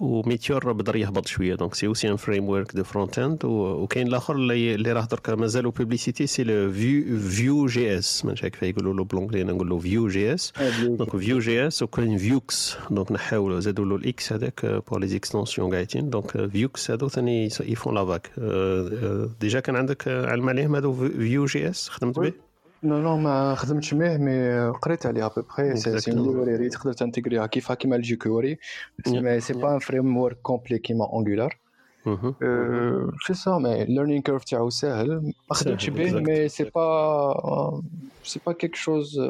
و Meteor بدا يهبط شوية. donc c'est aussi un framework de front end وكاين الآخر اللي اللي راه دركا مازالوا publicité c'est le Vue Vue JS ما كيف يقولوا له ب l'anglais أنا نقول له Vue JS donc Vue JS وكاين Vuex donc نحاولوا زادوا له ال X هذاك pour les extensions قاعدين donc Vuex هذو ثاني ils font la vague. déjà كان عندك آه، علم عليهم هذو Vue JS خدمت به non non ما خدمتش به mais قريت عليها ابوبخي سي سي Exactement. library تقدر t'intégrer يها كيفها كيما ال jQuery mais c'est pas un framework complet كيما Angular مهم. c'est ça mais ال learning curve تاعو ساهل ما خدمتش ساهل، به exact. mais c'est pas c'est pas quelque chose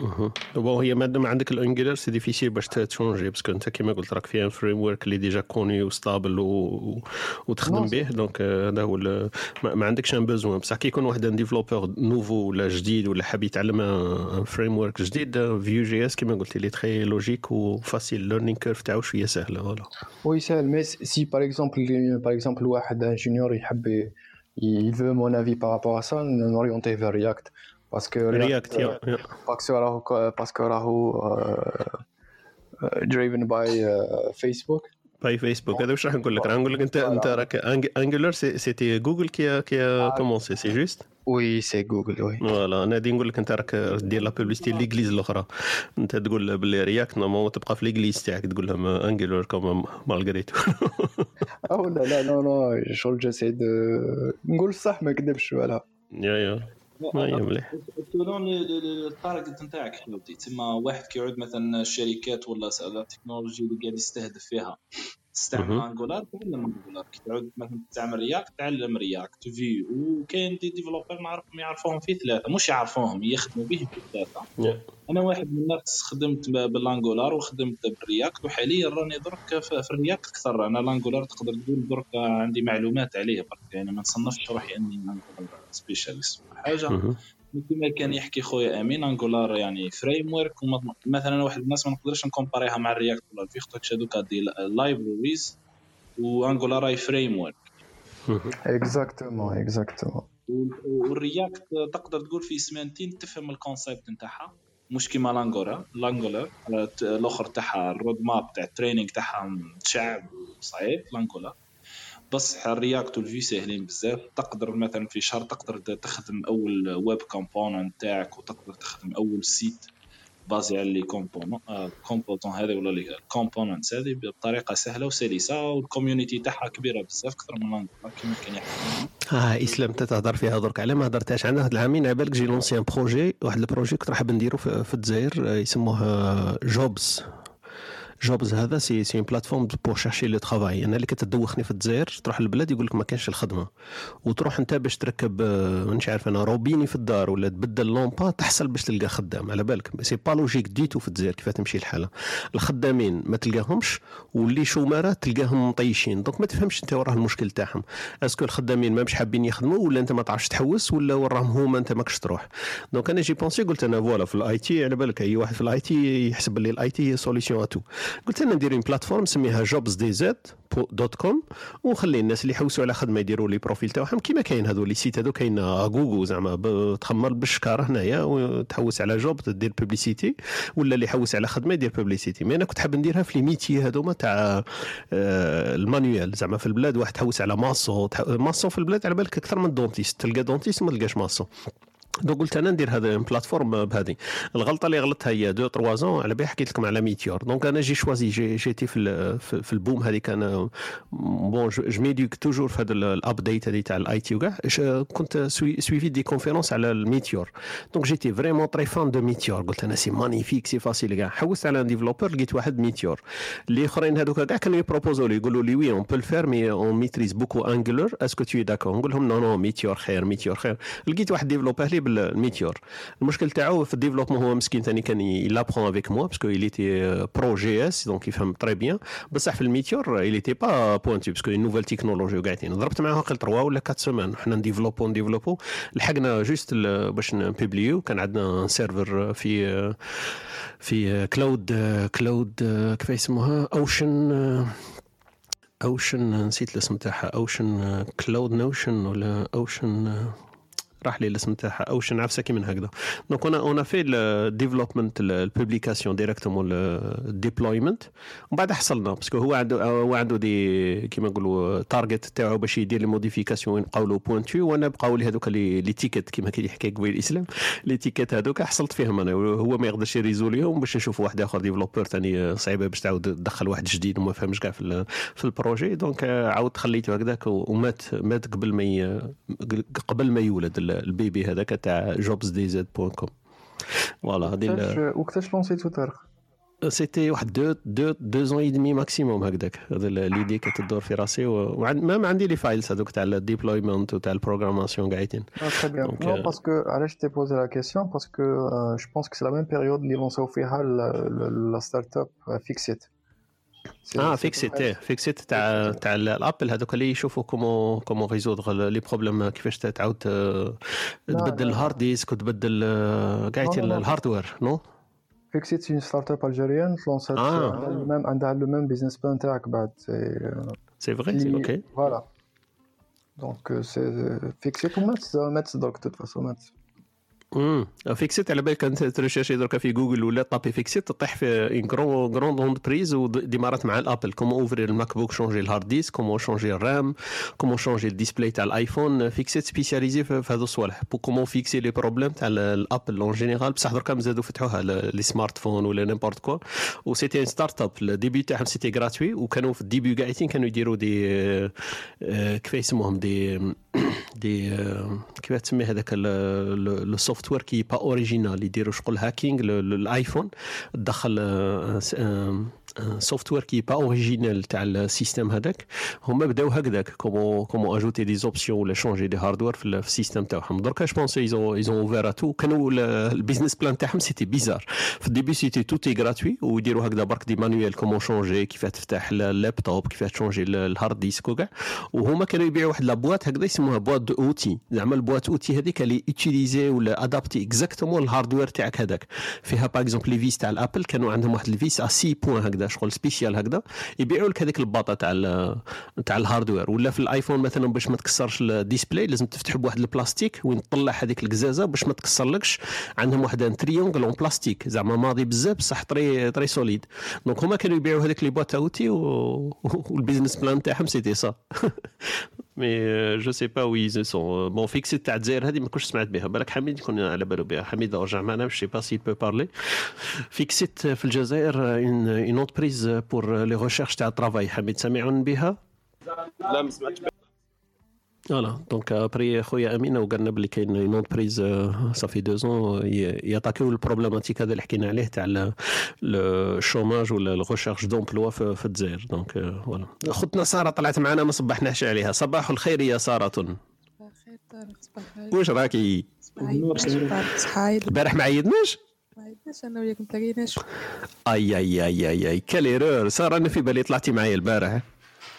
مهم. bon هي مادام عندك ال Angular c'est difficile باش تشونجي parce que انت كيما قلت راك فيها framework اللي déjà connu و stable و... وتخدم non، به donc آه، هذا هو ال- ما, ما عندكش un besoin بصح كي يكون واحد un développeur nouveau ولا جديد ولا حاب يتعلم un framework جديد Vue JS كيما قلت لي très logique و facile learning curve تاعو شوية سهله voilà oui ساهل mais c'est par exemple par exemple واحد ingénieur يحب ي- il veut mon avis par rapport à ça نوريونتيه vers React. Que React que راهو que راهو driven by uh, Facebook. by Facebook هذا واش راح نقول لك راح نقول لك انت انت راك Angular c'était Google qui qui commençait c'est juste oui c'est Google oui voilà أنا غادي نقول لك انت راك دير la publicité l'église الاخرى انت تقول باللي React normalement تبقى في l'église تاعك تقول لهم Angular quand même malgré tout ou لا لا non non شغل جاسي نقول صح ما كذبش ولا يا يا ما هي مليح selon ال target نتاعك حلوتي تما واحد كيعود مثلا الشركات ولا التكنولوجي اللي قاعد يستهدف فيها. تستعمل. Angular تعلم Angular كي تعود مثلا تستعمل React تعلم React Vue وكاين des développeurs نعرف يعرفوهم في ثلاثة. مش يعرفوهم يخدموا به في ثلاثة. يا. أنا واحد من الناس خدمت بال Angular وخدمت بال React وحاليا راني درك في في ال React أكثر. أنا ال Angular تقدر تقول درك عندي معلومات عليه برك. يعني ما نصنفش روحي أني Angular specialist حاجة. كما كان يحكي خويا أمين Angular يعني framework مثلا واحد الناس ما نقدرش نكومباري ها مع ال React ولا الفيختك هذوك des libraries و Angular a framework. exactement exactement وال React تقدر تقول في سمانتين تفهم ال concept نتاعها مش كيما l'Angular l'Angular الأخر تاعها ال roadmap تاع ال training تاعها شعب صعيب l'Angular بصح ال React وال Vue ساهلين بزاف. تقدر مثلا في شهر تقدر تخدم أول web component تاعك وتقدر تخدم أول site basé على les composants composants هذه ولا les components هذه بطريقة سهلة وسلسة وال community تاعها كبيرة بزاف أكثر من l'Angular كيما كان يحكي آه إسلام أنت تهضر فيها درك على ما هضرتهاش عندنا. واحد العامين على بالك j'ai lancé un projet واحد ال projet كنت راح نديرو في, الجزائر آه، يسموه Jobs Jobs هذا c'est c'est plateforme pour chercher le travail أنا اللي كتدوخني في الجزائر تروح للبلاد يقول لك ما كانش الخدمة. وتروح أنت باش تركب آه، مانيش عارف أنا روبيني في الدار ولا تبدل lampe تحصل باش تلقى خدام. على بالك c'est pas logique du tout في الجزائر كيف تمشي الحالة. الخدامين ما تلقاهمش و les chômeurs تلقاهم مطيشين. donc ما تفهمش أنت وراه المشكل تاعهم. est-ce que الخدامين ما مش حابين يخدموا ولا أنت ما تعرفش تحوس ولا وراهم هما أنت ماكش تروح. donc أنا j'ai pensé قلت أنا voilà في ال IT على بالك أي واحد في ال IT يحسب باللي ال IT هي solution à tout قلت أنا ندير une plateforme نسميها Jobs DZ dot com ونخلي الناس اللي يحوسوا على خدمة يديروا les profils تاعهم. كيما كاين هذو les sites هذو كاين غوغو زعما تخمر بالشكاره هنايا وتحوس على job تدير publicité ولا اللي يحوس على خدمة يدير publicité mais أنا كنت حاب نديرها في les métiers هذوما تاع آه، ال manuel. زعما في البلاد واحد تحوس على ماسو ماسو في البلاد على بالك أكثر من dentiste تلقى dentiste ما تلقاش ماسو. donc قلت أنا ندير هذا plateforme بهذه. الغلطة اللي غلطتها هي deux trois ans على بالي حكيت لكم على Meteor. donc أنا j'ai choisi j'ai j'étais في في ال boom هذيك أنا bon je m'éduque toujours في هذا ال update هذه تاع ال IT وكاع. كنت suis suivi des conférences على ال Meteor donc j'étais vraiment très fan de Meteor. قلت أنا c'est magnifique c'est facile كاع. حوست على développeur لقيت واحد Meteor. اللي آخرين هذوك كاع كانوا يبروبوزو لي يقولوا لي oui on peut le faire mais on maîtrise beaucoup Angular est-ce que t'es d'accord نقول لهم non non Meteor خير Meteor خير. لقيت واحد développeur بال Meteor المشكل تاعو في ال développement هو مسكين ثاني كان il apprend avec moi parce que il était pro JS donc يفهم très bien بصح في ال Meteor il était pas pointu parce que nouvelle technologie وقاعدين ضربت معاه قل 3 ولا 4 semaines حنا نديفلوبو نديفلوبو لحقنا juste باش نبيبليو كان عندنا serveur في في cloud cloud كيف يسموها Ocean Ocean نسيت الاسم تاعها Ocean cloud نوشن ولا Ocean راح لي الاسم تاعها Ocean عفسه كي من هكذا. donc أنا on fait ال développement ال publication directement ال deployment ومن بعد حصلنا parce que هو عنده هو عنده des كيما نقولوا target تاعو باش يدير les modifications وين له pointu وأنا بقاو لي هذوك les tickets كيما كي يحكي قبيل الإسلام. les tickets هذوك حصلت فيهم أنا هو ما يقدرش يريزوليهم باش نشوف واحد آخر développeur ثاني صعيبة باش تعاود تدخل واحد جديد وما فهمش كاع في في ال projet donc عاود خليته هكذاك ومات مات قبل ما قبل ما يولد ال bébé هذاك تاع Jobs DZ point com voilà هذه ال- وقتاش وقتاش لونسيتو طارق c'était واحد deux deux deux ans et demi maximum هكذاك هذا l'idée كانت تدور في راسي وعند ما عندي les files هذوك تاع ال deployment وتاع ال programmation قاعدين très bien Donc, non euh, parce que علاش t'ai posé la question parce que je pense que c'est la même période اللي لونساو فيها la start-up iFixit آه iFixit إيه، iFixit تاع تاع ال Apple هذوك اللي يشوفوا comment comment résoudre les problèmes كيفاش تعاود آه، تبدل. ال hard disk وتبدل آه، كاع لا. ال hardware non؟ iFixit c'est start-up algérienne لونسات آه. عندها ال même عندها le même business plan تاعك بعد c'est vrai OK voilà donc c'est iFixit ومات مات de toute façon مات امم iFixit على بالك أنت تريشيرشي دركا في جوجل ولا طابي iFixit تطيح في une grande grande entreprise وديمارات مع ال Apple comment ouvrir ال MacBook changer ال hard disk comment changer ال RAM comment changer ال display تاع ال iPhone iFixit spécialisée في هذو الصوالح. comment fixer les problèmes تاع ال Apple en général بصح دركا زادوا فتحوها les smartphones ولا n'importe quoi و c'était une start-up ال début تاعهم c'était gratuit وكانوا في ال début قاعدين كانوا يديروا des آه، كيف يسموهم دي دي آه، كيف تسمي هذاك le software qui pas original يديروا شغل hacking لل iPhone تدخل software qui pas original تاع ال système هذاك هما بداو هكذاك comment comment ajouter des options ولا changer des hardware في ال- في ال système تاعهم دركا je pense ils ont ils ont ouvert tout كانوا ال- ال business plan تاعهم c'était bizarre في ال début c'était tout est gratuit ويديروا هكذا برك des manuels comment changer كيف تفتح اللابتوب كيف تشونجي ال- ال hard disk وكاع وهما كانوا يبيعوا واحد la boîte هكذا يسموها boîte d'outils زعما ال boîte outils هذيك اللي utilisé ولا adapté exactement ال hardware تاعك هذاك فيها par exemple les vis تاع ال Apple كانوا عندهم واحد ال vis à 6 points هكذا شغل spéciale هكذا يبيعوا لك هذيك الباطة تاع تاع ال hardware. ولا في ال iPhone مثلا باش ما تكسرش ال display لازم تفتح بواحد البلاستيك وين تطلع هذيك القزازة باش ما تكسرلكش. عندهم واحد un triangle en plastique زعما ماضي بزاف بصح très très solide donc هما كانوا يبيعوا هذيك les boîtes outils. وال business plan تاعهم c'était ça mais je sais pas où ils sont bon iFixit تاع الجزائر هذه ما كنتش سمعت بها بالك حميد يكون على بالو بها حميد رجع معنا je sais pas si vous parlez iFixit في الجزائر une une entreprise pour les recherches تاع ال travail حميد سامعون بها لا ما سمعتش فوالا donc après خويا امين وقالنا بلي كاين entreprise ça fait deux ans ياتاكيو ال problématique هذا اللي حكينا عليه تاع ال chômage ولا ال recherche d'emploi في الجزائر. دونك voilà خوتنا سارة طلعت معنا ما صبحناش عليها. صباح الخير يا سارة. خير طارق صباح الخير. واش راكي البارح ما عيدناش ما عيدناش أنا وياك ما تلاقيناش. أي أي أي أي أي. quelle erreur سارة أنا في بالي طلعتي معايا البارح.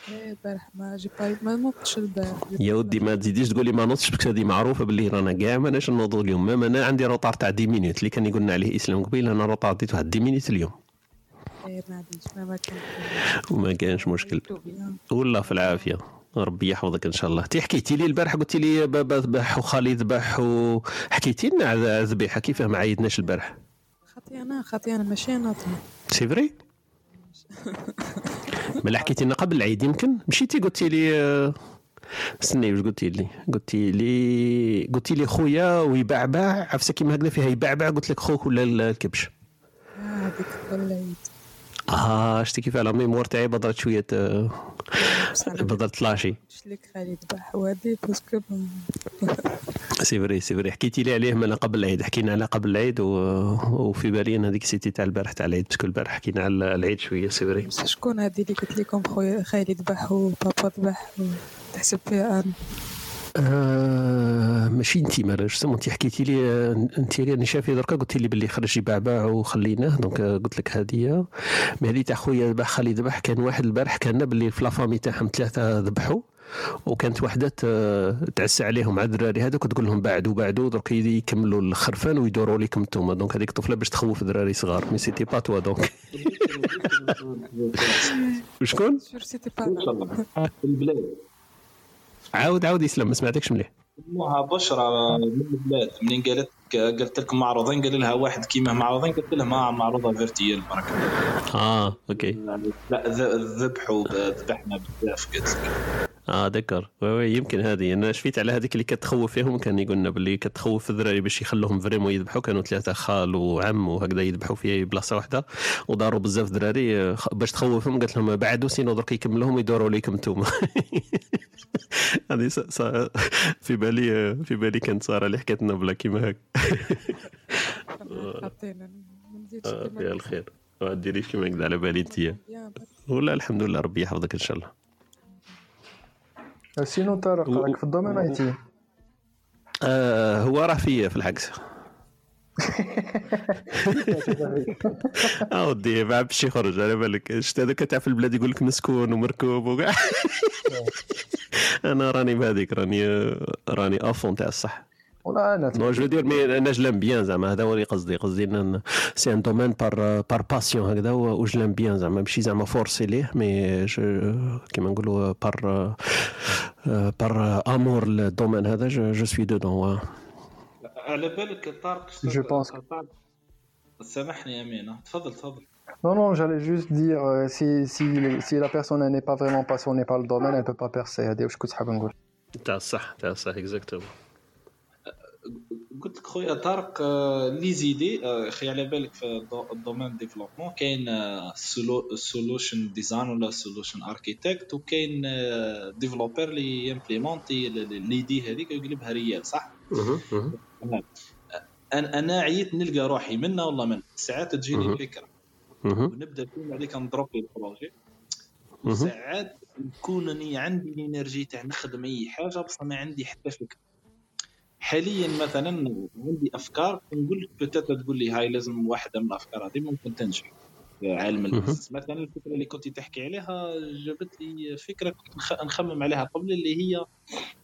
إيه، البارح ما جي ما نوضتش البارح. يا ودي ما تزيديش تقولي ما نوضش بك هذه معروفة باللي رانا كاع ماناش نوض اليوم. même أنا عندي retard تاع 10 minutes اللي كان يقولنا عليه إسلام قبيل أنا retard ديت واحد 10 minutes اليوم. خير ما ما ما وما كانش مشكل. والله في العافية. ربي يحفظك إن شاء الله. تي حكيتي لي البارح قلت لي بابا ذبح وخالي ذبح وحكيتي لنا على الذبيحه كيفاه ما عيدناش البارح؟ خاطي أنا خاطي أنا ماشي أنا c'est vrai ملا حكيتي لنا قبل العيد يمكن مشيتي قلتي لي آه، استني واش قلتي لي؟ قلتي لي قلتي لي خويا ويبعبع عفسه كيما هكذا فيها يبعبع؟ قلت لك خوك ولا الكبش؟ هذيك قبل العيد. آه شتي كيف على mémoire تاعي؟ بدرت شوية آه، بدرت تلاشي قلت لك خالي ذبح وهادي باسكو سي فري سي فري. حكيتي لي عليه من قبل العيد. حكينا على قبل العيد و... وفي بالي أنا هذيك c'était تاع البارح تاع العيد. parce que البارح حكينا على العيد شوية c'est vrai. شكون هادي اللي قلت لكم خويا خالي ذبح وبابا ذبح تحسب فيها أنا آه ماشي انت مالا سمو انت حكيتي لي انت راني شافي دركا قلت لي باللي خرج يبعبع وخليناه. donc قلت لك هذه mais هذه تاع خويا ذبح خالي ذبح كان واحد البارح كان باللي في la famille تاعهم ثلاثة ذبحوا. وكانت وحدة ت- تعس عليهم مع الدراري هذوك تقول لهم بعدوا بعدوا درك يكملوا الخرفان ويدوروا لكم أنتم donc هذيك الطفلة باش تخوف دراري صغار. mais c'était pas toi donc وشكون؟ sûr c'était pas البلاد. عاود عاود يسلم ما سمعتكش مليح. سموها بشرى من البلاد. منين قالت قالت لكم معروضين؟ قال لها واحد كيما معروضين قلت لها ما معروضة virtuel برك آه OK. لا ذ- ذبحوا ذبحنا بزاف قالت لك. آه دكر oui oui يمكن هذه. أنا شفيت على هذيك اللي كتخوف فيهم كان يقولنا باللي كتخوف الذراري باش يخلوهم vraiment يذبحوا كانوا ثلاثة خال وعم وهكذا يذبحوا في بلاصة واحدة. وداروا بزاف دراري باش تخوفهم قالت لهم بعدوا sinon درك يكملوهم يدوروا ليكم أنتم هذه في بالي في بالي كانت سارة اللي حكت لنا بلا كيما هك حاطين ما نزيدش آه، الخير. ما ديريش كيما هكذا على بالي انت. ولا الحمد لله ربي يحفظك إن شاء الله. sinon طارق راك في ال domaine IT. آه هو راه في في العكس. آه ودي ما باش يخرج على بالك. شفت هذاك تاع في البلاد يقول لك مسكون ومركوب وكاع. أنا راني بهذيك راني راني à fond تاع الصح. ولا أنا non je dirais mais أنا je l'aime bien زعما هذا هو اللي قصدي قصدي un c'est un domaine par par passion هكذا و je l'aime bien زعما ماشي زعما forcé ليه mais je- كيما نقولوا par par amour ال domaine هذا je suis dedans على بالك طارق Je pense que- طارق- سامحني يا امين تفضل تفضل. Non, non, j'allais juste dire, euh, si, si, si la personne elle n'est pas vraiment passionnée par le domaine, elle ne peut pas percer. هذه واش كنت حاب نقول. تاع الصح تاع الصح exactement قلت لك خويا طارق آه، les idées آه، خي على بالك في ال do- ال domaine développement كاين solution design ولا solution architect وكاين developer اللي ي implémenter l'idée هذيك ويقلبها réel صح؟ أنا أنا عييت نلقى روحي منا ولا من ساعات تجيني. فكرة. ونبدأ فيهم عليك نضرب ال projet وساعات نكون أني عندي l'énergie تاع نخدم أي حاجة بصح ما عندي حتى فكرة. حاليا مثلا عندي أفكار نقول لك بتاتا تقول لي هاي لازم واحدة من الأفكار هذه ممكن تنجح عالم ال business مثلا الفكرة اللي كنت تحكي عليها جابت لي فكرة كنت نخ- نخمم عليها قبل اللي هي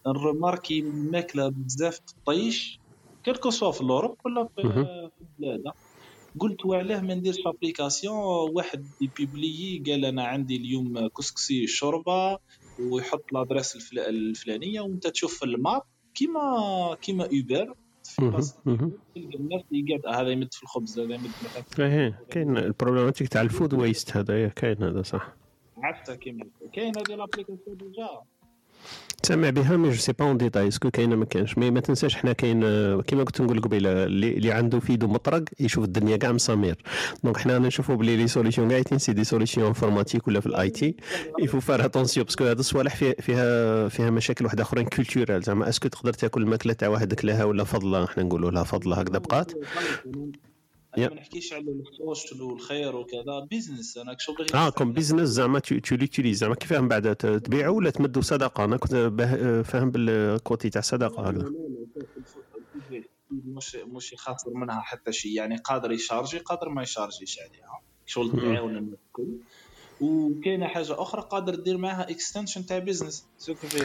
j'ai remarqué ماكلة بزاف تطيش كيلكو سوا في l'Europe ولا في البلاد قلت وعلاه ما نديرش application واحد ي publier قال أنا عندي اليوم كسكسي شوربة ويحط l'adresse الفل- الفلانية وأنت تشوف في ال map كيما كيما Uber في بلاصة تلقى الناس اللي قاعد هذا يمد في الخبز هذا يمد إيه كاين ال problématique تاع ال food waste هذا كاين هذا صح. عرفتها كيما كاين هذه l'application déjà. سامع بها mais je sais pas en détail est-ce que كاينة ما كاينش؟ mais ما تنساش حنا كاين كيما كنت نقول قبيلة اللي, عنده في يدو مطرق يشوف الدنيا كاع مسامير. donc حنا نشوفوا بلي les solutions كاع c'est des solutions informatiques ولا في ال IT il faut faire attention parce que هاد الصوالح فيها فيها فيها مشاكل واحدة أخرين culturelles زعما est-ce que تقدر تاكل الماكلة تاع واحد كلاها ولا فضلة؟ حنا نقولوا لها فضلة هكذا بقات. أنا ما نحكيش على ال social والخير وكذا. business أنا شغل آه comme business زعما tu l'utilises زعما كيفاه من بعد؟ تبيعه ولا تمدوا صدقة؟ أنا كنت فاهم بال côté تاع صدقة هكذا مش مش يخاطر منها حتى شيء يعني قادر ي charger قادر ما ي chargerش عليها شغل مم. تعاون الناس الكل وكاينه حاجة أخرى قادر دير معاها extension تاع business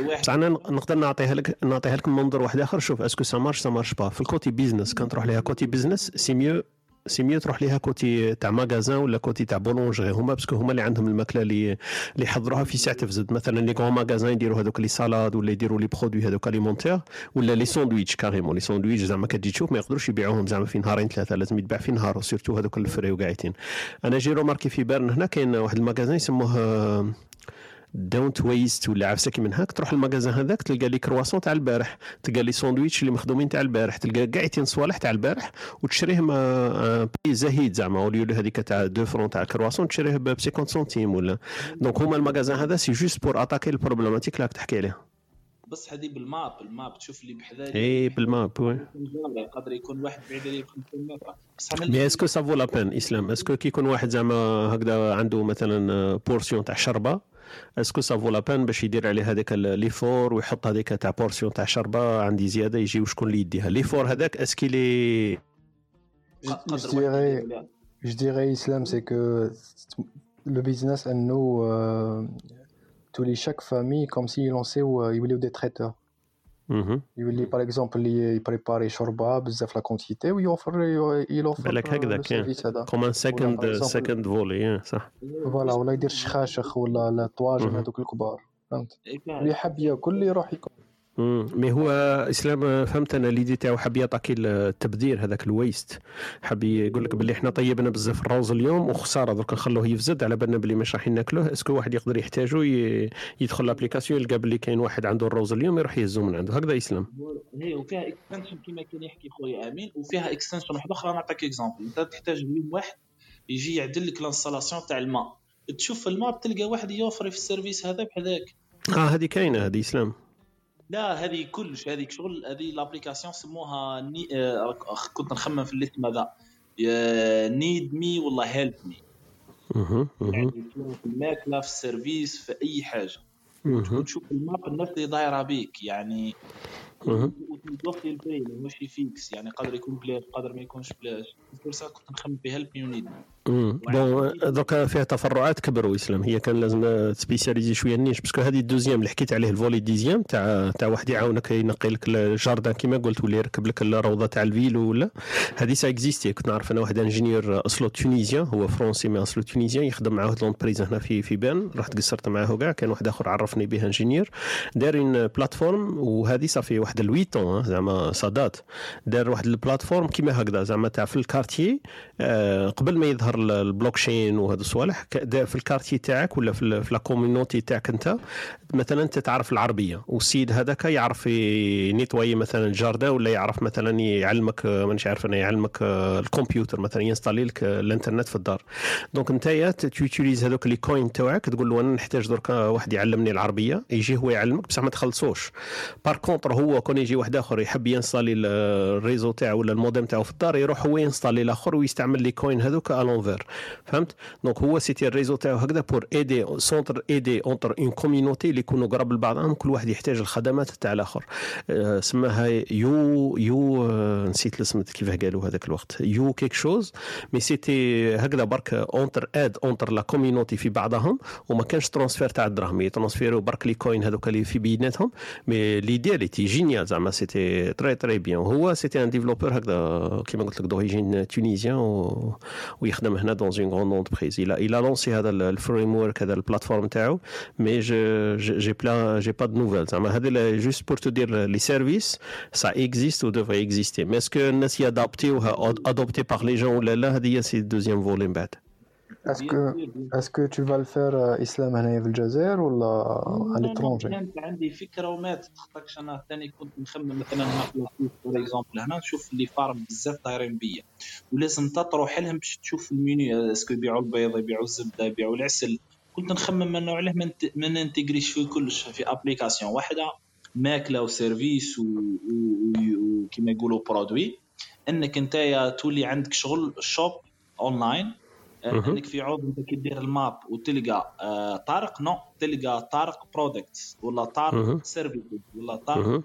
واحد أنا نقدر نعطيها لك نعطيها لك من منظور واحد آخر. شوف est-ce que ça marche ça marche pas في ال côté business كان تروح ليها côté business c'est mieux c'est mieux تروح ليها côté تاع magasin ولا côté تاع boulangerie هما؟ parce que هما اللي عندهم الماكلة اللي اللي يحضروها في ساعه تفزد مثلا les grands magasins يديروا هذوك les salades ولا يديروا les produits هذوك alimentaires ولا les sandwichs carrément. les sandwichs زعما كتجي تشوف ما يقدروش يبيعوهم زعما في نهارين ثلاثة لازم يتباع في نهار surtout هذوك ال frais وقاعدين. أنا j'ai remarqué في Bern هنا كاين واحد ال magasin يسموه Don't Waste ولا عفسه كي من هاك تروح ال magasin هذاك تلقى les croissants تاع البارح. تلقى les sandwichs اللي مخدومين تاع البارح. تلقى كاع يتين صوالح تاع البارح وتشريهم آه، بي زهيد زعما. au lieu هذيك تاع deux francs تاع الكرواسون تشريه ب 50 centimes ولا. donc هما ال magasin هذا c'est juste pour attaquer ال problématique اللي راك تحكي عليها بس هذه بال map ال map. تشوف اللي بحذايا اي بال map oui. يقدر يكون واحد بعيد عليه ب 50 متر mais est-ce que ça vaut la peine اسلام est-ce que كي يكون واحد زعما هكذا عنده مثلا portion تاع شربة اسكو سافو لا بين باش يدير عليه هذاك ليفور ويحط هذيك تاع بورسيون تاع شربه عندي زياده يجي وشكون اللي يديها ليفور هذاك اسكي لي Je, قدر je واحد dirais, يدير. je dirais, Islam, c'est que le business, nous, euh, tous les chaque famille, comme s'ils lançaient ou ils voulaient des traiteurs. يولي باغ اكزومبل يبريباري شوربه بزاف لا كونتيتي ويوفر يوفر بالك هكذا كاين هذا كومان سكند سكند فولي صح فوالا ولا يدير شخاشخ ولا لا طواجن. هذوك الكبار فهمت كان. اللي حاب ياكل يروح ياكل مم. مي هو إسلام فهمت أنا ليدي تاعو حاب يعطيك التبذير هذاك الويست. حاب يقول لك باللي إحنا طيبنا بزاف الروز اليوم وخسارة درك نخلوه يفزد على بالنا باللي مش راح ناكلوه est-ce que واحد يقدر يحتاجو يدخل l'application يلقى باللي كاين واحد عنده الروز اليوم يروح يهزو من عنده. هكذا إسلام. هي وفيها extension كما كان يحكي خويا أمين وفيها extension واحدة أخرى. نعطيك exemple أنت تحتاج اليوم واحد يجي يعدل لك l'installation تاع الماء. تشوف الماء تلقى واحد يوفر في ال service هذا بحذاك. آه هذه كاينة هذه إسلام. لا هذه كلش هذيك شغل هذه l'application سموها ني... آه كنت نخمم في الاسم هذا need me والله help me. يعني في الماكله في ال service في أي حاجة مهم. وتشوف ال map الناس اللي دايره بيك يعني مهم. وتوفي ال prix ماشي fixe يعني قادر يكون بلاش قادر ما يكونش بلاش فرصه كنت نخمم في help me و need مم. bon دوكا فيها تفرعات كبروا اسلام هي كان لازم ت spécialiser شوية ال niche. parce que هذه ال deuxième اللي حكيت عليه ال volet deuxième تاع تاع واحد يعاونك ينقي لك ال jardin كيما قلت ولا يركب لك الروضة تاع ال vélo ولا. هذه ça existait. كنت نعرف أنا واحد ingénieur أصله tunisien هو français mais أصله tunisien يخدم مع واحد l'entreprise هنا في في بان رحت قصرت معاه كاع. كان واحد آخر عرفني به ingénieur دار plateforme وهذه ça fait واحد ال huit ans زعما ça date دار واحد ال plateforme كيما هكذا زعما تاع في ال quartier آه، قبل ما يظهر ال- البلوكشين وهذا الصوالح في ال quartier تاعك ولا في la communauté تاعك انت مثلا انت تعرف العربية والسيد هذاك يعرف ي nettoyer مثلا ال jardin ولا يعرف مثلا يعلمك آه، مانيش عارف أنا يعلمك آه، الكمبيوتر مثلا ي installer لك آه، الإنترنت في الدار. donc انت tu utilises هذوك les coins تاعك تقول له أنا نحتاج درك واحد يعلمني العربية يجي هو يعلمك بصح ما تخلصوش. par contre هو كون يجي واحد آخر يحب ي installer ال- ال réseau تاعو ولا الموديم تاعو في الدار يروح هو ي installer الآخر ويستعمل les coins هذوك à l'envers فهمت؟ donc هو c'était ال réseau تاعو هكذا pour aider s'entraider entre une communauté اللي يكونوا قراب لبعضهم كل واحد يحتاج الخدمات تاع الآخر. آه، سماها يو يو آه، نسيت الاسم كيفاه قالوا هذاك الوقت. ou quelque chose mais c'était هكذا برك entraide entre la communauté في بعضهم وما كانش transfert تاع الدراهم. ي transférer و برك les coins هذوك اللي في بيناتهم mais l'idée elle était géniale زعما c'était très très bien هو c'était un développeur هكذا كيما قلت لك d'origine tunisienne و... ويخدم هنا dans une grande entreprise إلى إلى لونسي هذا ال framework هذا ال plateforme تاعو mais j'ai plus j'ai pas de nouvelles زعما هذا juste pour te dire les services ça existe و devrait exister mais est-ce que الناس ي adapter وها adopté par les gens ولا لا هذه c'est deuxième volet من بعد Tu vas le faire euh, Islam هنايا في الجزائر ولا à l'étranger? كانت عندي فكره وما تخطاكش أنا ثاني كنت نخمم مثلا ناخذ par exemple هنا نشوف les fermes بزاف دايرين بيا ولازم تروح لهم باش تشوف ال menu est-ce que يبيعوا البيض يبيعوا الزبده يبيعوا العسل كنت نخمم انه علاه ما نت- ما ن intégrer يش في كلش في application واحدة ماكله وسيرفيس وكيما يقولوا برودوي انك انت تولي عندك شغل شوب اونلاين. إنك في عوض أنت كي دير الماب وتلقى آه، طارق نو تلقى طارق برودكتس ولا. طارق سيرفيس ولا. طارق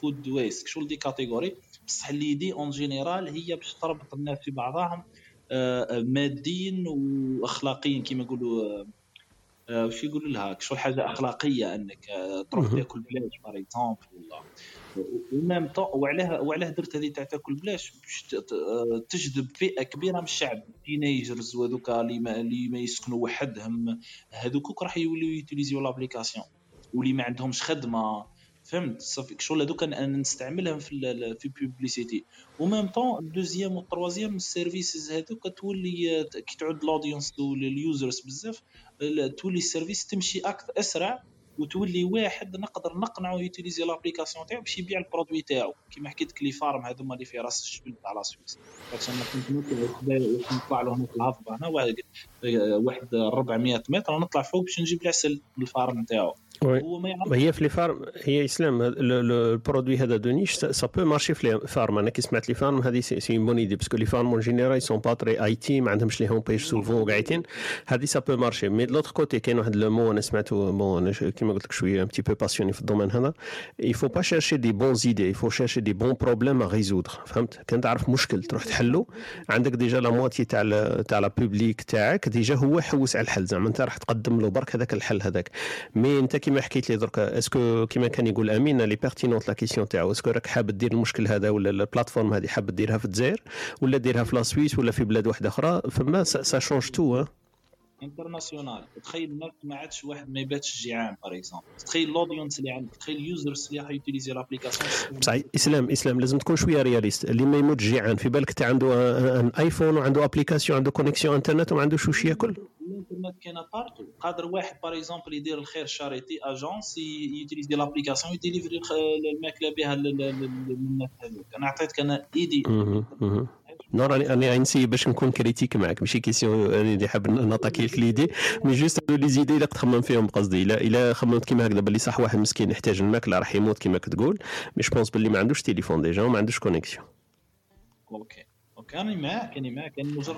فود ويست شغل دي كاتيجوري بصح اللي دي اون جينيرال هي باش تربط الناس في بعضهم آه، آه، ماديا واخلاقيا كما يقولوا آه، آه، وش يقولوا لها شو حاجة أخلاقية إنك آه، تروح. تاكل بلاش par exemple ولا و même temps وعلاه وعلاه درت هذه تاع تاكل بلاش باش آه، تجذب فئة كبيرة من الشعب. teenagers وهذوك اللي ما, اللي ما يسكنوا وحدهم هذوك راح يوليو ي utiliser و l'application. واللي ما عندهمش خدمة فهمت؟ صافي شغل هذوك نستعملهم في في بوبليسيتي ومام طون الدوزيام والتروازيام السيرفيسز هذوك تولي آه، كي تعود ال audience ال users بزاف تولي ال service تمشي أكثر أسرع وتولي واحد نقدر نقنعه ي utiliser l'application تاعو باش يبيع ال produit تاعو. كيما حكيت les fermes هذوما اللي في راس الجبل تاع la Suisse أنا كنت نطلع له هنا في الهضبة. هنا واحد واحد 400 متر نطلع فوق باش نجيب العسل من ال ferme تاعو. هو ما هي في les fermes هي إسلام ال produit هذا de niche ça peut marcher في les fermes. أنا كي سمعت les fermes هذه c'est bonne idée parce que les fermes en général sont pas très IT ما عندهمش les homepages souvent وقاعدين هذه ça peut marcher mais l'autre côté كاين واحد le mot أنا سمعته bon كيما قلت لك شوية un petit peu passionné في ال domaine هذا. Pas chercher des bons idées il faut chercher des bons problèmes à résoudre. فهمت؟ كان تعرف مشكل تروح تحله. عندك déjà la moitié تاع تاع la publique تاعك déjà هو حوس على الحل. زعما أنت راح تقدم له برك هذاك الحل هذاك. mais أنت كيما حكيت لي درك est-ce que كيما كان يقول أمين elle est pertinente la question تاعو est-ce que راك حاب دير المشكل هذا ولا ال plateforme هذه حاب ديرها في الجزائر ولا ديرها في la Suisse ولا في بلاد واحدة أخرى فما ça change tout international تخيل الناس ما عادش واحد ما يباتش جيعان par exemple تخيل ال audience اللي عندك تخيل ال users اللي راح ي utiliser l'application بصح اسلام اسلام لازم تكون شوية réaliste اللي ما يموت جيعان في بالك تاع عنده un iPhone وعنده application عنده connexion internet وما عندوش واش ياكل الانترنت كاينة partout قادر واحد par exemple يدير الخير charity agence ي utiliser l'application ي délivrer الماكله بها لل- لل- للناس هذوك أنا عطيتك أنا idée. non راني راني ن essayer باش نكون critique معك ماشي question راني اللي حاب نعطيك l'idée. mais juste هادو les idées اللي تخمم فيهم بقصدي الا إلا خممت كيما هكذا باللي صح واحد مسكين يحتاج الماكله راح يموت كيما كتقول. mais je pense باللي ما عندوش تليفون déjà وما عندوش connexion OK OK أنا معاك أنا معاك أنا مجرد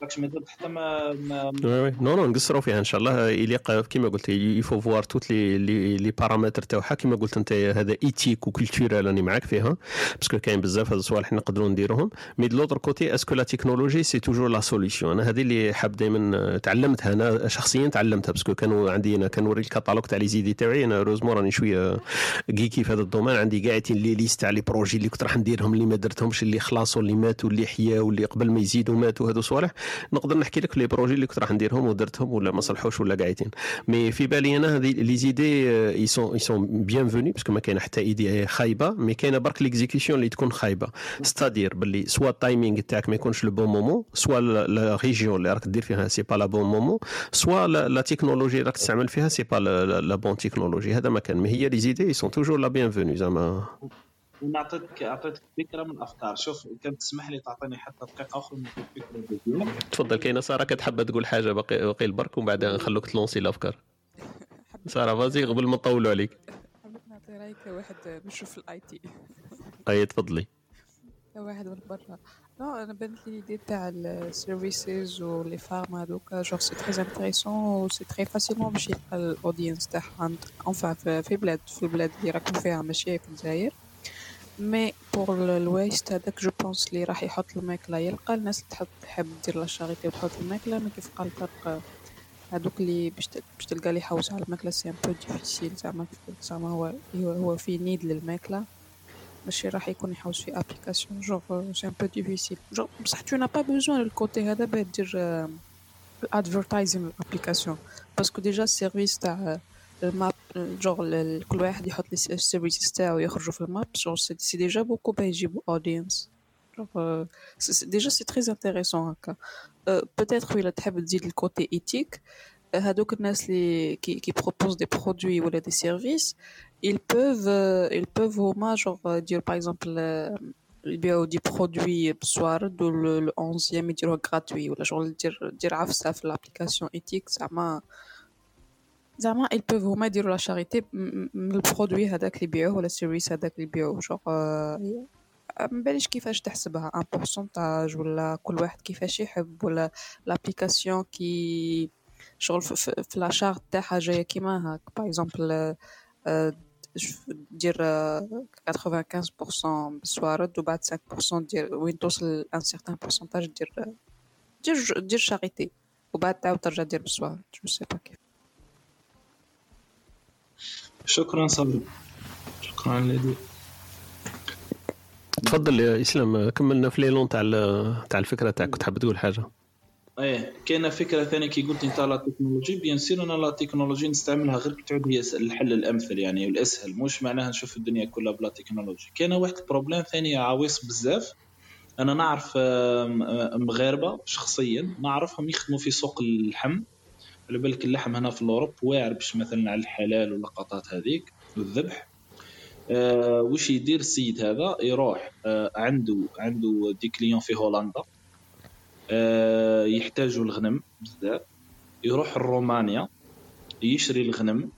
فاكش ما درت حتى ما ما oui oui. non non نقصروا فيها إن شاء الله. يليق كيما قلت il faut voir tous les les les paramètres تاعها كيما قلت أنت هذا éthique و culturel راني معاك فيها. parce que كاين بزاف هاد الصوالح نقدروا نديروهم. mais de l'autre côté est-ce que la technologie c'est toujours la solution أنا هذه اللي حاب دائما تعلمتها. أنا شخصيا تعلمتها. parce que كانوا عندي أنا كنوري الكاتالوج تاع les idées تاعي. أنا heureusement راني شوية geeky في هذا ال domaine. عندي قاعدين les listes تاع les projets اللي كنت راح نديرهم اللي ما درتهمش اللي خلاصوا اللي ماتوا اللي حياوا اللي قبل ما يزيدوا ماتوا هذو صوالح. نقدر نحكي لك les projets اللي كنت راح نديرهم ودرتهم ولا ما صلحوش ولا قاعدين. mais في بالي أنا هذه les idées elles sont elles sont bienvenues parce que ما كاينة حتى idée خايبة mais كاينة برك l'exécution اللي تكون خايبة. c'est-à-dire باللي soit ال timing تاعك ما يكونش le bon moment soit la région اللي راك دير فيها c'est pas la bon moment soit la technologie راك تستعمل فيها c'est pas la bonne technologie هذا ما كان. mais هي les idées sont toujours là bienvenues زعما. ونعطيتك أعطيتك فكرة من الأفكار. شوف كان تسمح لي تعطيني حتى دقيقة أخرى من الفكرة تفضل كاينة سارة كتحب تقول حاجة باقي باقي البرك ومن بعد نخلوك تلونسي الأفكار. سارة فازي قبل ما نطولوا عليك. حبيت نعطي رايي كواحد بيشوف ال IT أي تفضلي. كواحد من برا. non أنا بانت لي l'idée تاع ال services و les formes هذوك. genre c'est très intéressant و c'est très facilement باش يلقى ال audience تاعها enfin في بلاد في البلاد اللي راكم فيها ماشي في الجزائر. mais pour ال waste هذاك je pense اللي راح يحط الماكله يلقى الناس تحب تحب دير la charité وتحط الماكله mais كيف قال طارق هذوك اللي باش تلقى لي يحوس على الماكله c'est un peu difficile زعما زعما هو هو في need للماكله ماشي راح يكون يحوس في application genre c'est un peu difficile genre بصح tu n'as pas besoin ال côté هذا باه دير الادفرتايزين الابليكاسيون باسكو ديجا السيرفيس تاع ال map genre ال- كل واحد يحط les services تاعو يخرجوا في ال map genre c'est c'est déjà beaucoup باه يجيبوا audience Genre, euh, c'est- c'est- déjà, c'est très intéressant. هكا. Euh, Peut-être oui, تحب تزيد le côté éthique. Euh, هادوك الناس اللي qui, qui proposent des produits ou des services, ils peuvent, euh, ils peuvent هما genre euh, dire par exemple euh, يبيعوا des produits بسوارد وال 11 يديروه gratuit ولا شغل دير دير عفسه في ال application éthique زعما زعما ils peuvent هما يديروا la charité من ال produit هذاك اللي يبيعوه ولا ال service هذاك اللي يبيعوه جوغ ما باليش كيفاش تحسبها en pourcentage ولا كل واحد كيفاش يحب ولا l'application كي شغل في, في, في la charte تاعها جاية كيما هاك par exemple دير آه، 95% بالسوارد وبعد 5% دير وين توصل un certain pourcentage دير دير دير charité وبعد تعاود ترجع دير بالسوارد je sais pas كيف شكرا صبري. شكرا لدي تفضل يا إسلام كملنا في l'élan تاع تاع الفكرة تاعك كنت حاب تقول حاجة. إيه كاينة فكرة ثانية كي قلت أنت la technologie bien sûr أنا la technologie نستعملها غير تعود هي الحل الأمثل يعني والأسهل. مش معناها نشوف الدنيا كلها بلا تكنولوجي كاين واحد ال problème ثاني عويص بزاف. أنا نعرف مغاربة شخصيا نعرفهم يخدموا في سوق اللحم على بالك اللحم هنا في ال Europe واعر باش مثلا على الحلال واللقطات هذيك والذبح. آه وش يدير السيد هذا؟ يروح آه عنده عنده des clients في هولندا. آه يحتاجوا الغنم بزاف. يروح لرومانيا يشري الغنم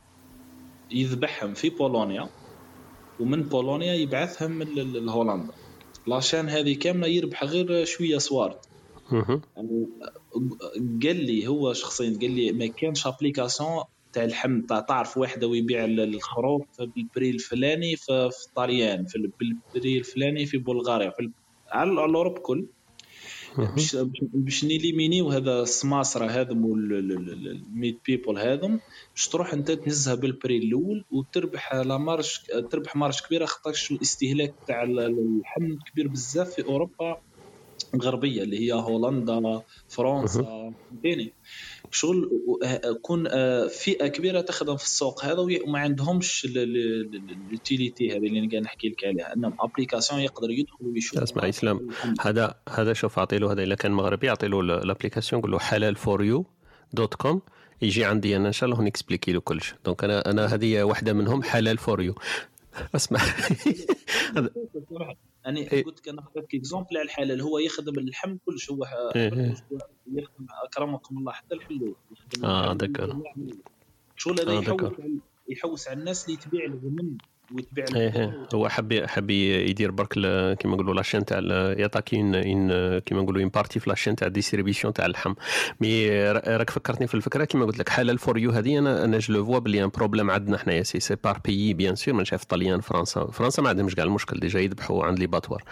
يذبحهم في بولونيا. ومن بولونيا يبعثهم لهولندا. la chaîne هذه كاملة يربح غير شوية سوارد. يعني قال لي هو شخصيا قال لي ما كانش application تاع اللحم تاع تعرف واحد ويبيع ال- الخروف بال prix الفلاني في طاليان في ال- بال prix الفلاني في بلغاريا في على ال Europe كل. باش باش نيليمينيو هذا السماسرة هذم وال middle people هذم باش تروح أنت تهزها بال prix الأول وتربح la marge تربح marge كبيرة خاطرش الاستهلاك تاع ال- اللحم كبير بزاف في أوروبا. الغربيه اللي هي هولندا فرنسا فهمتني شغل كون آه، فئة كبيرة تخدم في السوق هذا وما عندهمش ال utilité هذه اللي قاعد نحكي لك عليها. أنهم application يقدر يدخل ويشوف. اسمع إسلام هذا هذا شوف اعطي له هذا اذا كان مغربي اعطي له ال application قول له حلال for you dot com يجي عندي أنا إن شاء الله نكسبليكي له كلش donc أنا أنا هذه واحدة منهم حلال for you اسمع. أنا إيه. قلت لك أنا اعطيتك exemple على الحلال هو يخدم اللحم كلش هو إيه، إيه. يخدم أكرمكم الله حتى الحلول آه اللحم. دكر شغل هذا آه، يحوس على الناس اللي تبيع الغنم إيه البقر. إيه. هو حب حب يدير برك كيما نقولوا la chaîne تاع يعطاك une une كيما نقولوا une partie في la chaîne تاع distribution تاع اللحم. mais را- راك فكرتني في الفكرة كيما قلت لك حلال for you هذه أنا أنا je vois بلي un problème عندنا حنايا. c'est c'est par pays bien sûr مانيش عارف طليان فرنسا. فرنسا ما عندهمش كاع المشكل déjà يذبحوا عند les abattoirs.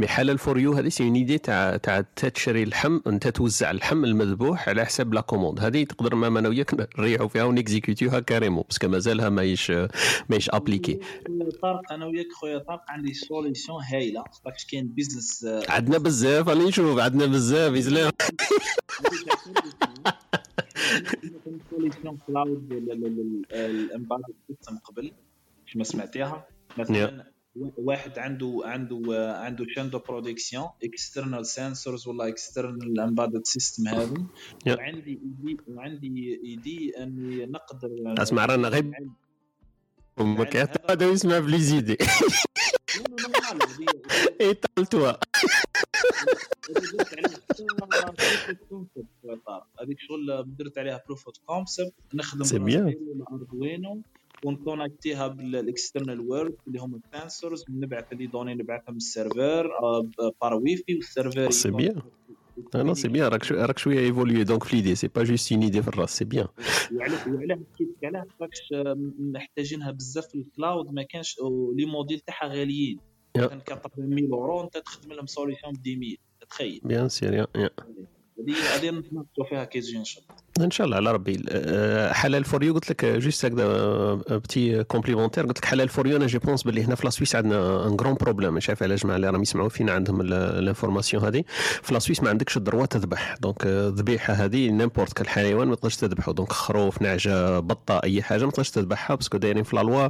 mais حلال for you هذه c'est une idée تاع تاع تشري اللحم انت توزع اللحم المذبوح على حساب la commande هذه تقدر ما أنا وياك نريحوا فيها ونكزيكوتيوها carrément parce que مازالها ماهيش ماهيش appliquée خويا طارق أنا وياك خويا طارق عندي solution هايلة. خاطرش كاين business عندنا بزاف راني نشوف عندنا بزاف اسلام solution cloud ال embedded system قبل مش ما سمعتيها. مثلا واحد عنده عنده عنده شان دو برودكسيون اكسترنال سنسورز ولا اكسترنال امبادد سيستم هذا. وعندي إيدي وعندي إيدي أني نقدر أسمع رانا غير ما كان هذا يسمع بلي زيدي ايطال توا هذيك شغل درت عليها بروف اوف كونسبت نخدم سي بيان. ونكونكتيها بال external world اللي هم ال sensors نبعث les données نبعثهم ال server par WiFi وال server c'est bien أنا c'est bien راك شو- راك شوية évolué donc في l'idée c'est pas juste une idée في الراس c'est bien وعلاه وعلاه حكيت علاه خاطرش محتاجينها بزاف في ال cloud ما كانش les modèles تاعها غاليين. كان 80000 اورو أنت تخدم لهم solution ب 10000 تخيل. bien sûr يا هذه هذه نتناقشوا فيها كي تجي إن شاء الله. إن شاء الله على ربي. آه، حلال for you قلت لك juste هكذا petit complémentaire قلت لك حلال for you أنا je pense باللي هنا في la Suisse عندنا un grand problème مش عارف على الجماعه اللي راهم يسمعوا فينا عندهم ال information هذه. في la Suisse ما عندكش ال droit تذبح. donc الذبيحة هذه n'importe كل حيوان ما تقدرش تذبحه. donc خروف نعجة بطة أي حاجة ما تقدرش تذبحها parce que دايرين في la loi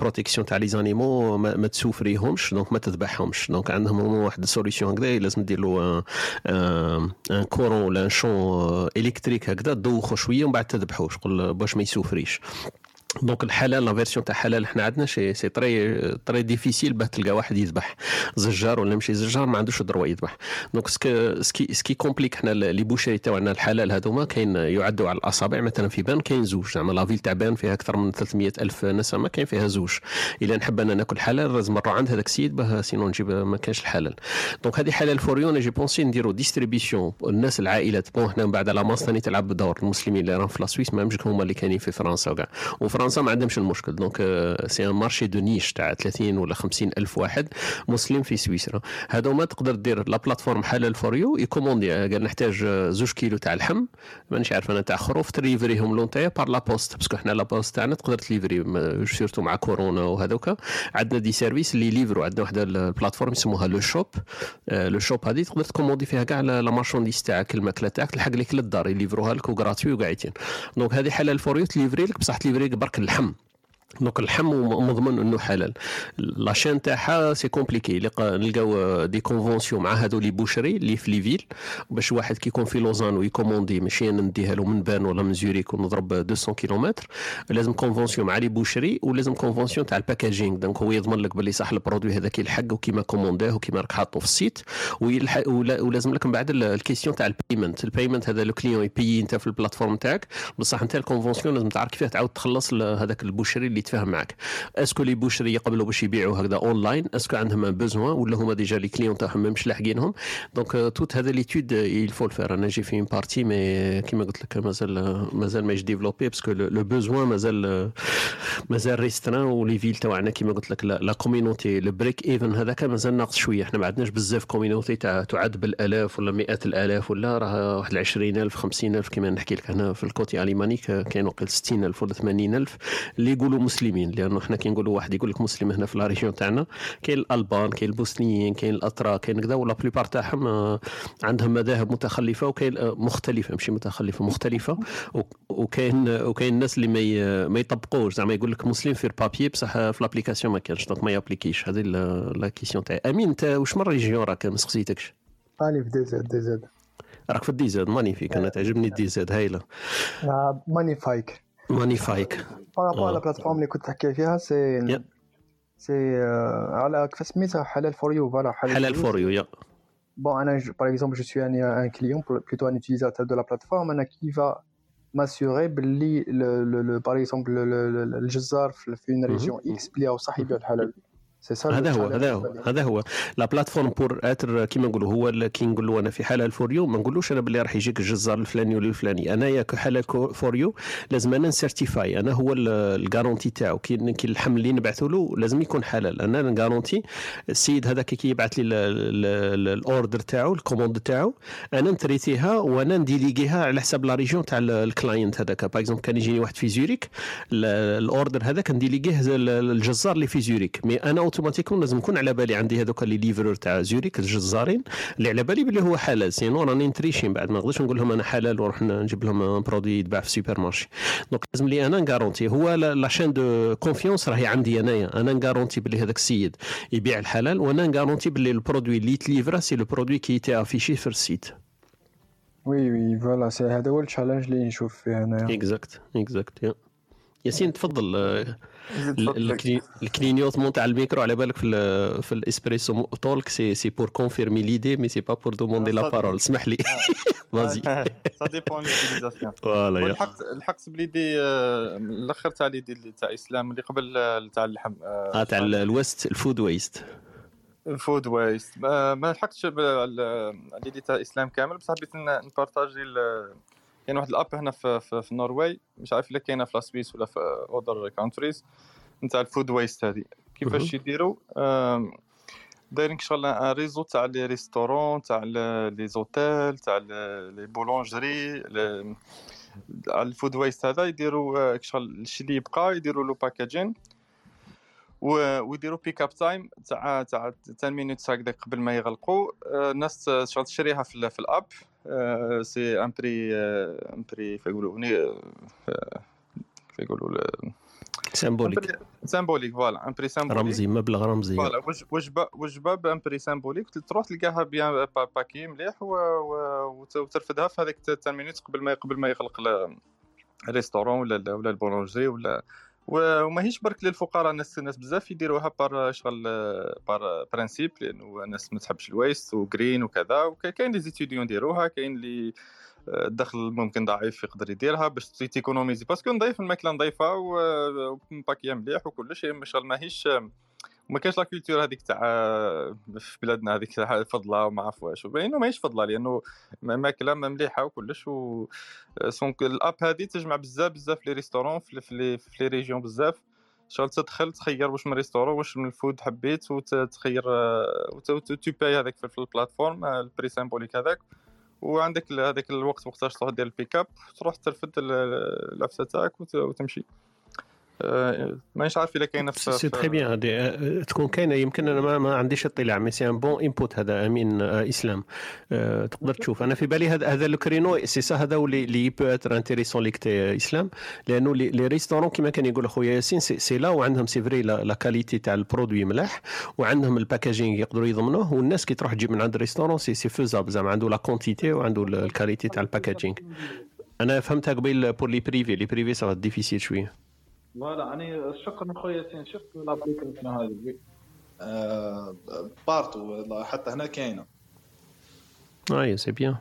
protection تاع les animaux ما, تسوفريهمش. donc ما تذبحهمش. donc عندهم واحد ال solution هكذا. لازم دير له un courant ولا un champ électrique هكذا تدوخو شوية ومن بعد تذبحوه شغل باش ما يسوفريش. donc الحلال la version تاع حلال حنا عندنا شي c'est très très difficile باه تلقى واحد يذبح جزار ولا ماشي جزار ما عندوش ال droit يذبح. donc c'est c'est c'est compliqué حنا les boucheries تاعنا الحلال هذوما كاين يعدوا على الأصابع مثلا في بيرن كاين زوج. زعما la ville تاع بيرن فيها أكثر من 300 ألف نسمة كاين فيها زوج. إلا نحب أنا ناكل حلال لازم نروح عند هذاك السيد باه sinon نجيب ما كانش الحلال. donc هذه حلال for you j'ai pensé نديرو distribution الناس العائلات bon حنا من بعد la masse ثاني تلعب بدور المسلمين اللي راهم في la Suisse ما هما اللي كاينين في فرنسا وكاع. وفرنسا ما عندهمش المشكل. مشكل donc c'est un marché de niche تاع 30 ولا 50 ألف واحد مسلم في سويسرا. هذوما تقدر دير la plateforme حلال for you يكوموندي قال نحتاج زوج كيلو تاع اللحم مانيش عارف أنا تاع خروف تريفريهم لونتايا par la poste parce que حنا la poste تاعنا تقدر تليفري surtout مع كورونا وهذوك عندنا des services اللي ليفرو عندنا واحدة ال plateforme يسموها le shop le shop هذه تقدر تكوموندي فيها كاع la marchandise تاعك الماكلة تاعك تلحق لك للدار يليفروها لك و gratuit وقاعدين. donc هذه حلال for you تليفري لك بصح تليفري لك برك اللحم donc اللحم مضمن انه حلال. la chaîne تاعها c'est compliqué. نلقاو des conventions مع هادو les boucheries اللي في les villes باش واحد كي يكون في لوزان ويكوموندي ماشي أنا نديها له من بيرن ولا من زوريك ونضرب 200 كيلومتر. لازم convention مع les boucheries ولازم convention تاع ال packaging. donc هو يضمن لك باللي صح ال produit هذاك يلحق وكيما كومونداه وكيما راك حاطه في ال site ولازم لك من بعد ال question تاع ال payment ال payment هذا le client يبيي انت في ال plateforme تاعك. بصح انت ال convention لازم تعرف كيفاه تعاود تخلص هذاك ال boucher اللي يتفاهم معك. est-ce que les bouchers يقبلوا باش يبيعوا هكذا online est-ce que عندهم besoin ولا هما déjà les clients تاعهم مش لاحقينهم donc toute هذا l'étude il faut la faire أنا j'ai fait une partie mais كيما قلت لك مازال مازال ماهيش développée parce que le besoin مازال مازال ريستران ولي فيل تاعنا كيما قلت لك لا كومينوتي لو بريك ايفن هذاك مازال ناقص شوية. إحنا ما عندناش بزاف كومينوتي تاع تعد بالالاف ولا مئات الآلاف ولا راه واحد 20000 50000 كيما نحكي لك هنا في الكوتي اليماني كاين وقيل 60000 ولا 80000 اللي يقولوا مسلمين لأنه إحنا كي نقولوا واحد يقول لك مسلم هنا في لا ريجيون تاعنا كاين الألبان كاين البوسنيين كاين الاتراك كاين كذا ولا بليبار تاعهم آه، عندهم مذاهب متخلفة وكاين آه، مختلفة ماشي متخلفة مختلفة. وكاين وكاين الناس اللي ما ما يطبقوش. زعما يقول لك مسلم في le papier بصح في l'application ما كانش donc ما يابليكيش. هذه la question تاعي. أمين أنت واش من région راك؟ ما سقسيتكش. راني في DZ DZ. راك في ال DZ. magnifique أنا تعجبني ال DZ. هايلة. magnifique magnifique par rapport على plateforme اللي كنت تحكي فيها سي سي على كيف سميتها حلال for you voilà حلال for you يا Bon, je- par exemple, je suis un, un client, plutôt un utilisateur de la plateforme, أنا, qui va m'assurer باللي le, le, le, par exemple le, le, le, الجزار في في une région X هذا هو هذا هو هذا هو. la plateforme pour être كيما نقولوا هو كي نقول له أنا في حلال for you ما نقولوش أنا باللي راح يجيك الجزار الفلاني ولا الفلاني. أنايا كحلال for you لازم أنا ن certify أنا هو ال- ال garantie تاعو. كي كي اللحم اللي نبعثوا له لازم يكون حلال. أنا نجارونتي السيد هذاك كي يبعث لي ال order تاعو ال commande تاعو أنا نتريتيها وأنا نديليغيها على حساب la région تاع ال- ال client هذاك. par exemple كان يجيني واحد في زوريك ال- ال order هذاك نديليغيه ال- الجزار اللي في زوريك mais أنا automatiquement لازم نكون على بالي عندي هذوك اللي livreurs تاع زوريك الجزارين اللي على بالي بلي هو حلال. sinon راني نتريشي من بعد ما نقدرش نقول لهم أنا حلال ونروح نجيب لهم produit يتباع في ال supermarché donc لازم لي أنا نغارونتي هو la chaîne de confiance راهي عندي أنايا. أنا نغارونتي بلي هذاك السيد يبيع الحلال وأنا نغارونتي بلي ال produit اللي يتليفرا c'est le produit qui est affiché في ال site oui oui voilà c'est هذا هو ال challenge اللي نشوف فيه أنايا. exact exact يا ياسين تفضل. آه، ال clignotement تاع الميكرو على بالك في ال- في الإسبريسو تولك c'est c'est pour confirmer l'idée mais c'est pas pour demander la parole اسمح لي. vas-y ça dépend voilà يا. الحق الحق ب l'idée آه، الآخر تاع l'idée اللي تاع إسلام اللي قبل آه، تاع اللحم آه تاع ال- ال waste ال food waste ال food waste ما لحقتش l'idée تاع إسلام كامل بصح حبيت نبارطاجي كاين واحد ال app هنا في, في, في النرويج مش عارف إلا كاينة في la Suisse ولا في other countries نتاع ال food waste هذه كيفاش يديروا؟ دايرين شغل un réseau تاع les restaurants تاع les hôtels تاع les boulangeries على ال food waste هذا يديروا آه، شغل الشيء اللي يبقى يديروا له packaging ويديروا pick up time تاع تاع 10 minutes هكذا قبل ما يغلقوا. آه، الناس شغل تشريها في, في ال app. آه، c'est un prix un prix كيف يقولوا ني- آه، كيف يقولوا ل- symbolique symbolique voilà un prix symbolique رمزي مبلغ رمزي. voilà وج- وجبة وجبة ب un prix symbolique تروح تلقاها bien pa- packé مليح وترفدها في هذيك 10 minutes قبل ما قبل ما يغلق ال- ال restaurant ولا ولا ال boulangerie ولا وماهيش برك للفقراء الناس الناس بزاف يديروها par شغل par principe لأنه الناس ما تحبش ال waste و green وكذا وكاين les étudiants يديروها كاين اللي آه، الدخل ممكن ضعيف يقدر يديرها باش ت économiser. parce que نضيف الماكلة نضيفه و- ومباكيه مليح وكل شيء مش ماهيش وما كاينش la culture هذيك تاع في بلادنا هذيك تاع فضلة وما عرف واش. وباينه ماهيش فضلة لأنه ماكلة مليحة وكلش و donc ال app هذه تجمع بزاف بزاف les restaurants في les في les régions بزاف. شغل تدخل تخير واش من restaurant واش من ال food حبيت وتخير tu payes هذاك في ال plateforme آه، ال prix symbolique هذاك. وعندك هذاك الوقت وقتاش تروح دير ال pick up تروح ترفد ال- العفسه تاعك وت- وتمشي. آه، مانيش عارف الا كاينة في c'est très bien هذه آه، تكون كاينة. يمكن أنا ما, ما عنديش اطلاع mais c'est un bon input هذا امين آه، إسلام. آه، تقدر تشوف. أنا في بالي هذا هذا le créneau c'est ça هذا اللي اللي peut être intéressant ليك تي إسلام. لأنه les restaurants كما كان يقول أخويا ياسين c'est, là وعندهم c'est vrai la, qualité تاع ال produit ملاح وعندهم ال packaging يقدروا يضمنوه والناس كي تروح تجيب من عند ال restaurant c'est c'est faisable زعما عنده la quantité وعنده ال qualité تاع ال packaging أنا فهمتها قبيل pour les privés les privés ça difficile شوية. voilà أنا شكرا خويا شفت l'application هذه آه، partout حتى هنا. كاينة et c'est bien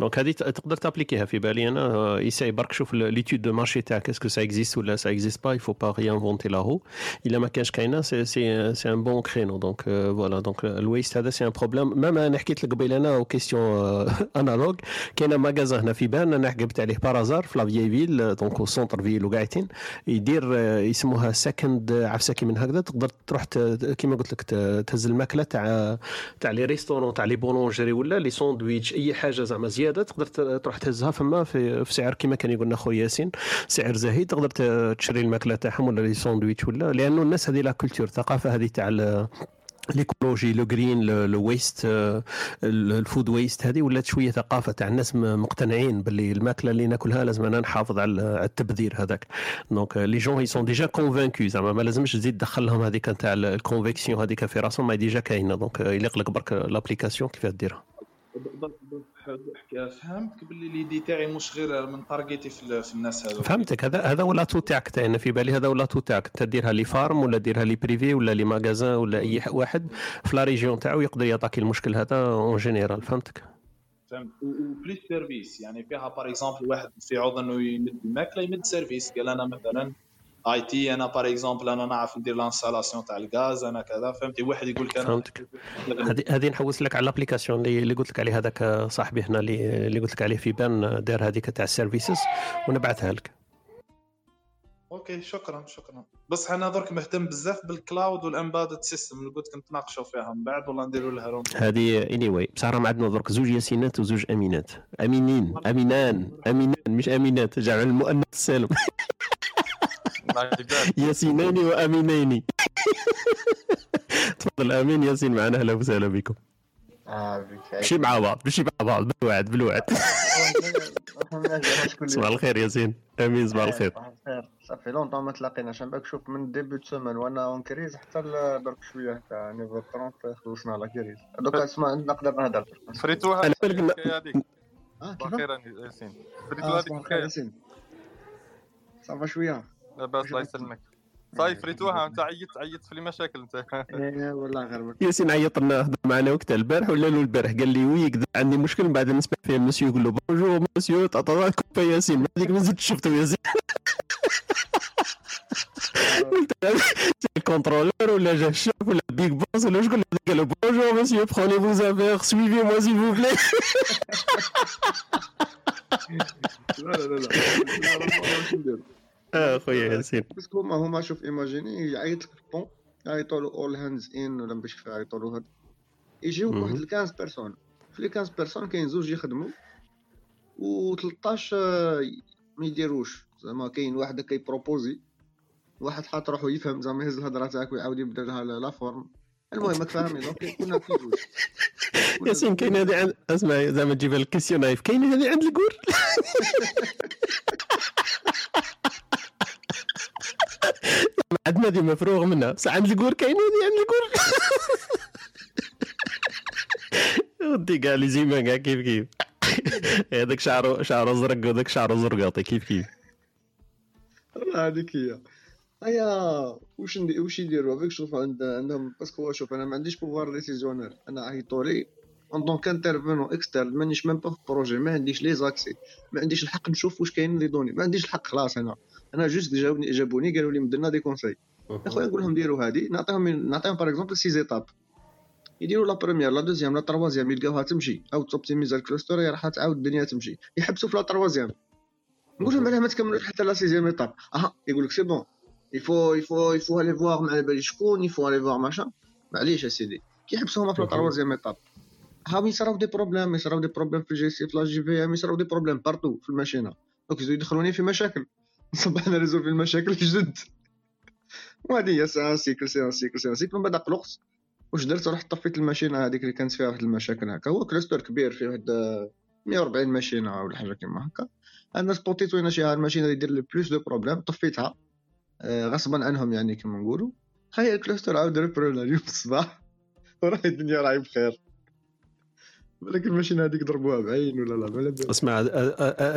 donc هذه ت- تقدر ت appliquer ها في بالي أنا آه، essaye برك شوف l'étude de marché تاعك est-ce que ça existe ولا ça existe pas il faut pas réinventer la roue الا ما كانش كاينة c'est c'est c'est un bon créneau donc voilà donc ال waste هذا c'est un problème même أنا حكيت لك قبيل أنا question analogue كاين magasin هنا في بان أنا حقبت عليه par hasard في la vieille ville donc au centre ville وقاعدين يدير آه، يسموها second عفسه كي من هكذا تقدر تروح ت- كيما قلت لك ت- تهز الماكله تاع تاع les restaurants تاع les boulangeries ولا les sandwichs أي حاجة زعما زيادة تقدر تروح تهزها فما في, في سعر كيما كان يقول لنا خويا ياسين. سعر زهيد تقدر تشري الماكلة تاعهم ولا les sandwichs ولا لأنه الناس هذه la culture الثقافة هذه تاع l'écologie le green le waste ال food waste هذه ولات شوية ثقافة تاع الناس مقتنعين باللي الماكلة اللي ناكلها لازم أنا نحافظ على التبذير هذاك. donc les gens sont déjà convaincus زعما ما لازمش تزيد تدخل لهم هذيك تاع ال conviction هذيك في راسهم ما déjà كاينة. donc يليق لك برك l'application كيفاه ديرها فهمت باللي l'idée تاعي مش غير من target ي في, ال- في الناس هذو فهمتك. هذا هذا l'atout تاعك تا أنا في بالي هذا l'atout تاعك. انت ديرها les fermes ولا ديرها les privés ولا les magasins ولا أي واحد. في la région تاعو يقدر يعطيك المشكل هذا en général فهمتك؟ فهمت. و plus service يعني فيها par exemple واحد في عوض إنه يمد الماكلة يمد service قال أنا مثلا IT أنا par exemple أنا نعرف ندير l'installation تاع الغاز أنا كذا فهمتي؟ واحد يقول لك أنا فهمتك. هذه نحوس لك على ال application اللي, اللي قلت لك عليه هذاك صاحبي هنا اللي, اللي قلت لك عليه في بان دار هذيك تاع ال services ونبعثها لك. okay شكرا شكرا. بس أنا درك مهتم بزاف بال cloud وال embedded system اللي قلت كنت ناقشوا فيها من بعد والله نديروا لها room هذه anyway بصح راهم عندنا درك. زوج ياسينات وزوج أمينات. أمينين أمينان أمينان مش أمينات. جمع المؤنث السالم ياسينين وأمينين. تفضل أمين ياسين معنا أهلا وسهلا بكم. مشي مع بعض مشي مع بعض بالوعد بالوعد. صباح الخير ياسين. أمين صباح الخير. صباح الخير ça fait longtemps ما تلاقيناش parce que شوف من depuis semaine وأنا en crise حتى درك شوية تاع niveau 30 خلصنا على crise دوك اسمع نقدر نهضر. فريتوها أنا بالك ما- الحكاية هذيك. آه صباح؟ الخير ياسين. فريتو آه هذيك ياسين. صافا شوية. لاباس الله يسلمك صاي فريتوها انت عيطت عيطت في المشاكل انت إيه والله غير ياسين عيط لنا هضر معنا وقتها البارح ولا له البارح قال لي وي كذا عندي مشكل من بعد نسمع فيه المسيو يقول له بونجور مسيو تعطى كوبا ياسين هذيك ما زدت شفته ياسين قلت له الكونترولور ولا جا الشاف ولا بيك باس ولا شكون اللي قال له بونجور مسيو بروني فوز افير suivez moi s'il vous plaît لا لا لا لا آه خويا ياسين. parce que هما هما شوف imaginez يعيط لك البون يعيطوا له all hands on ولا باش يعيطوا له هاد. يجيوك مهم. واحد 15 personnes. في les 15 personnes كاين زوج يخدموا و 13 ما يديروش. زعما كاين واحد qui propose واحد حاط روحو يفهم زعما يهز الهضرة تاعك ويعاود يبدا لها la forme المهم فاهمين دونك كنا في زوج ياسين كاين هذه عند اسمع زعما تجيبها لك كيسيون نايف كاين هذه عند الكور؟ عندنا دي مفروغ منها. بصح عند الكور كاين هذه عند الكور ودي كاع لي زيما كاع كيف كيف؟ هذاك شعره شعره زرق وذاك شعره زرقاطي كيف كيف؟ هذيك هي هيا واش واش يديروا؟ شوف عند عندهم parce que شوف أنا ما عنديش pouvoir décisionnaire أنا عيطوا لي en donc intervenant externe مانيش même pas في projet ما عنديش les accès ما عنديش الحق نشوف واش كاين les données ما عنديش الحق خلاص أنا أنا juste جاوني جابوني قالوا لي مدلنا des conseils يا خويا نقول لهم ديروا هذه نعطيهم نعطيهم par exemple six étapes يديروا la première la deuxième la troisième يلقاوها تمشي أو ت optimisa ال cluster راح تعاود الدنيا تمشي يحبسوا في la troisième نقول لهم علاه ما تكملوش حتى la sixième étape أها يقول لك c'est bon il faut il faut il faut aller voir ما على بالي شكون il faut aller voir machin معليش اسيدي كيحبسوهم في la troisième étape ها يصراو des problèmes يصراو des problèmes في ال GC في la JVM يصراو des problèmes partout في ال machine donc يدخلوني في مشاكل. نصبح أنا résolver المشاكل جد وهذه هي c'est un cycle c'est un cycle c'est un cycle من بعد قلقت واش درت؟ رحت طفيت ال machine هذيك اللي كانت فيها واحد المشاكل هكا. هو cluster كبير فيه واحد 140 machine ولا حاجة كيما هكا. أنا spot يت وين شي ال machine اللي دير لي plus de problèmes طفيتها. آه، غصبا عنهم يعني كما نقولوا. هيا ال cluster عاود reprena اليوم الصباح. وراهي الدنيا راهي بخير. بالك ال machine هذيك ضربوها بعين ولا لا؟ بال. اسمع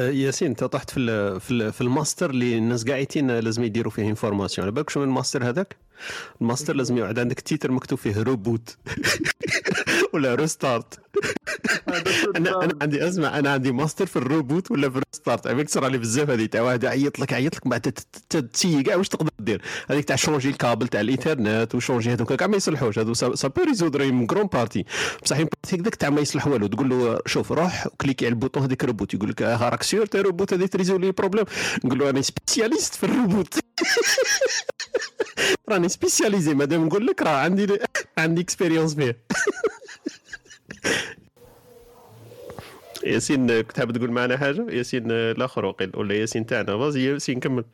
ياسين أنت طحت في ال- في ال- في الماستر اللي الناس قاعدين لازم يديروا فيه information على بالك شنو الماستر هذاك؟ الماستر لازم يقعد عندك titre مكتوب فيه reboot ولا restart أنا أنا عندي اسمع أنا عندي ماستر في ال reboot ولا في ال restart عملك تصرى لي بزاف هذه تاع واحد يعيط لك يعيط لك بعد تسيي كاع واش تقدر دير هذيك تاع changer ال câble تاع الانترنت و changer هذوك كاع ما يصلحوش هذو ça peut résoudre من grande partie بصح une partie هكذاك تاع ما يصلح والو تقول له شوف روح و cliquer على ال bouton هذيك reboot يقول لك ها راك sûr تاع reboot هذه ت résolver ال problème نقول له أنا spécialiste في ال reboot. راني spécialisé مادام نقول لك راه عندي عندي expérience فيه ياسين كنت حاب تقول معنا حاجة؟ ياسين الآخر وقيل ولا ياسين تاعنا؟ vas-y ياسين كمل.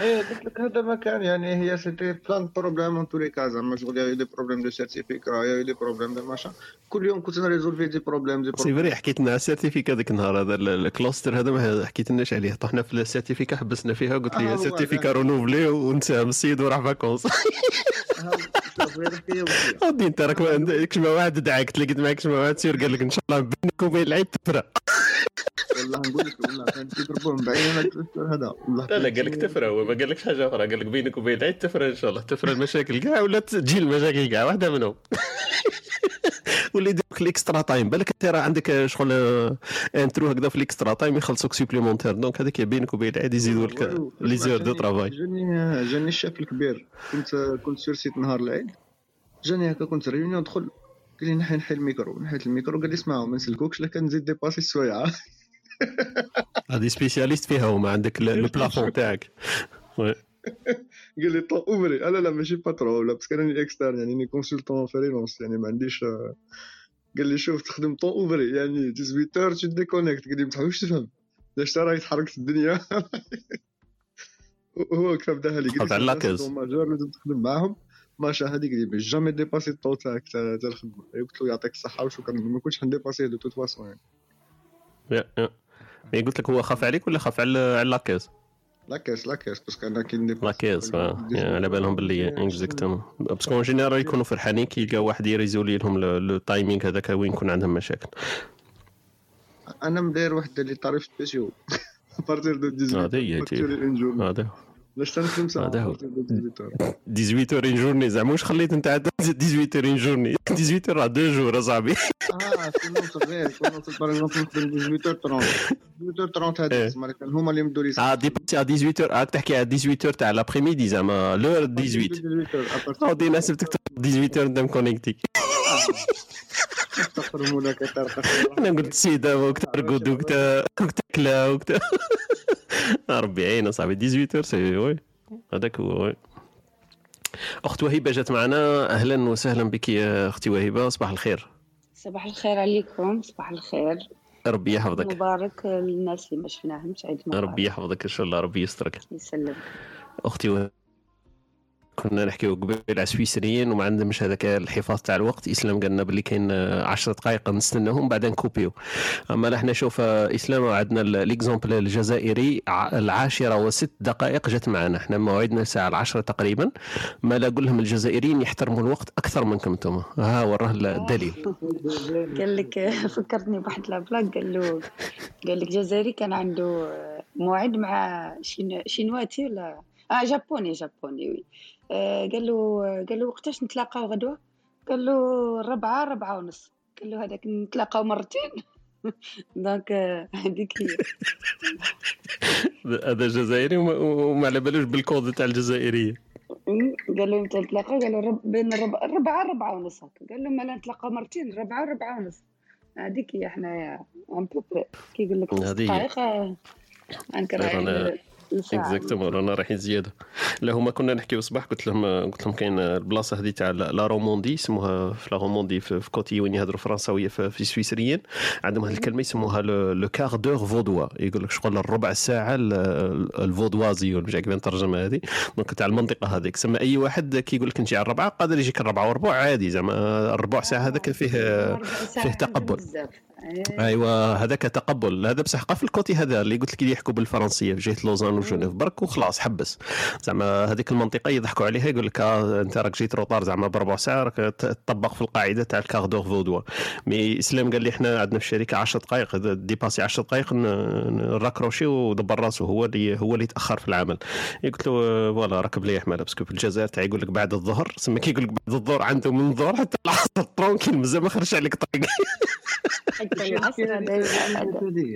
إيه قلت لك هذا ما كان يعني هي c'était plein problèmes en tous les cas زعما شغل y a des problèmes de certificats y a des problèmes de machin. كل يوم كنت ن résolver des problèmes des c'est problème vrai حكيت لنا على ال certificat ذاك النهار هذا ال- ال cluster هذا ما حكيتلناش عليه. طحنا في ال certificat حبسنا فيها قلت لي certificat. renouveler ونساهم السيد وراح vacances ودي أنت راك ما عندكش ما واحد دعاك تلاقيت معك شما واحد سير قال لك إن شاء الله بينك وبين العيب تفرق. والله نقول لك والله بعين أنا ال cluster هذا والله لا لا قال لك تفرق هو ما قالكش حاجة أخرى. قال لك بينك وبين العيب تفرق إن شاء الله. تفرق المشاكل كاع ولا تجي المشاكل كاع واحدة منهم. واللي يديرك ال extra time. بالك أنت راه عندك شغل آه، انترو هكذا في ال extra time يخلصوك supplémentaire donc هذاك بينك وبين العيب يزيدوا لك les heures de travail جاني جاني الشاف الكبير. كنت كنت sur site نهار العيد. جاني هكا كنت réunion ندخل قال لي نحي نحي الميكرو. نحيت الميكرو قال لي اسمعوا ما نسلكوكش لا كنزيد dépasser السويعة. هذه spécialiste فيها وما عندك ل- le plafond تاعك. قال les temps ouvrés لا لا ماشي patron ولا parce que راني externe يعني consultant freelance يعني ما عنديش آه، قال لي شوف تخدم temps ouvrés يعني 18 tu déconnectes قال لي ما تحاولش تفهم. علاش تا راهي تحركت الدنيا؟ هو كيف بداها لي. la caisse. majeure لازم تخدم معاهم. machin هذيك قال لي jamais dépasser ال temps تاعك تاع الخدمة. قلت له يعطيك الصحة وشكرا. ما كنتش ن dépasser de toute façon يعني. mais قلت لك هو خاف عليك ولا خاف على على la caisse لاكاس لاكاس باسكو أنا كي لاكاز آه. يا على بالهم باللي exactement parce que en général يكونوا فرحانين كي يلقاو واحد ي résolver لهم le- timing هذاك وين يكون عندهم مشاكل. أنا مداير واحد les tarifs spéciaux. partir de 18 هذا هي هذا. هذا de 18 18 heures en journée. زعما واش خليت انت عاد 18 heures en journée؟ 18 راه deux jours اصاحبي آه كنا صغير كنا par exemple نخدم 18 30 18 30 إيه. هذيك تسمى كان هما اللي مدوا لي آه dépasser à 18 راك تحكي على 18 تاع l'après-midi زعما l'heure 18 ودي ناسبتك 18 انت م connecté لك أنا قلت سيدة وقت ترقد وقت وقت تاكلا وقت ربي يعين أصاحبي 18 سي وي. هذاك هو وي. أخت وهبه جات معنا. أهلا وسهلا بك يا أختي وهبه صباح الخير. صباح الخير عليكم. صباح الخير. ربي يحفظك. مبارك للناس اللي ما شفناهمش عيد مبارك. ربي يحفظك إن شاء الله ربي يسترك. يسلمك. أختي وهبة كنا نحكيو قبيل على سويسريين وما عندهمش هذاك الحفاظ تاع الوقت. إسلام قالنا باللي كاين 10 دقائق نستناهم بعدين نكوبيو أما إحنا شوف إسلام عندنا l'exemple الجزائري العاشرة وست دقائق جات معنا. إحنا موعدنا الساعة العشرة تقريبا. ما لا أقول لهم الجزائريين يحترموا الوقت أكثر منكم أنتم. ها وراه الدليل. قال لك فكرتني بواحد la blague قال له قال لك جزائري كان عنده موعد مع شين شينواتي ولا؟ آه japonais japonais oui. قال له قال له وقتاش نتلاقاو غدوة؟ قال له ربعة ربعة ونص. قال له هذاك نتلاقاو مرتين. donc آه، هذيك هي. هذا جزائري وما, على بالوش بالكود تاع الجزائرية. قال له متى نتلاقاو قال له رب بين الربع ربعة ونص. قال له مالا نتلاقاو مرتين ربعة ربعة ونص. هذيك هي حنايا un peu كي يقول لك نص هذه exactement رانا رايحين زياده لا هما كنا نحكيو الصباح قلت لهم قلت لهم كاين البلاصة هذه تاع la Romandie يسموها في la Romandie في côté وين يهضروا فرنساوية في, في السويسريين. عندهم هذه الكلمة يسموها le quart d'heure vaudois يقول لك شغل الربع ساعة ال- ال- ال vaudois ولا مش عارف نترجمها هذه. donc تاع المنطقة هذيك. سما أي واحد كي يقول لك أنت على الربعة قادر يجيك الربعة وربع عادي. زعما الربع ساعة هذاك فيه فيه تقبل. بزاف ايوا هذاك تقبل. هذا بصح قف ال côté هذا اللي قلت لك اللي يحكوا بالفرنسية في جهة لوزان وجنيف برك وخلاص حبس. زعما هذيك المنطقة يضحكوا عليها يقول لك آه أنت راك جيت retard زعما بربع ساعة راك تطبق في القاعدة تاع ال quart d'heure vaudois. mais إسلام قال لي إحنا عندنا في الشركة 10 دقائق dépasser 10 دقائق ن raccrocher ودبر راسه. هو اللي هو اللي تاخر في العمل. قلت له voilà راك مليح مالا parce que في الجزائر تاع يقول لك بعد الظهر سما كي يقول لك بعد الظهر عنده من الظهر حتى العصر. tranquille مازال ما خرجش عليك طريق. العصر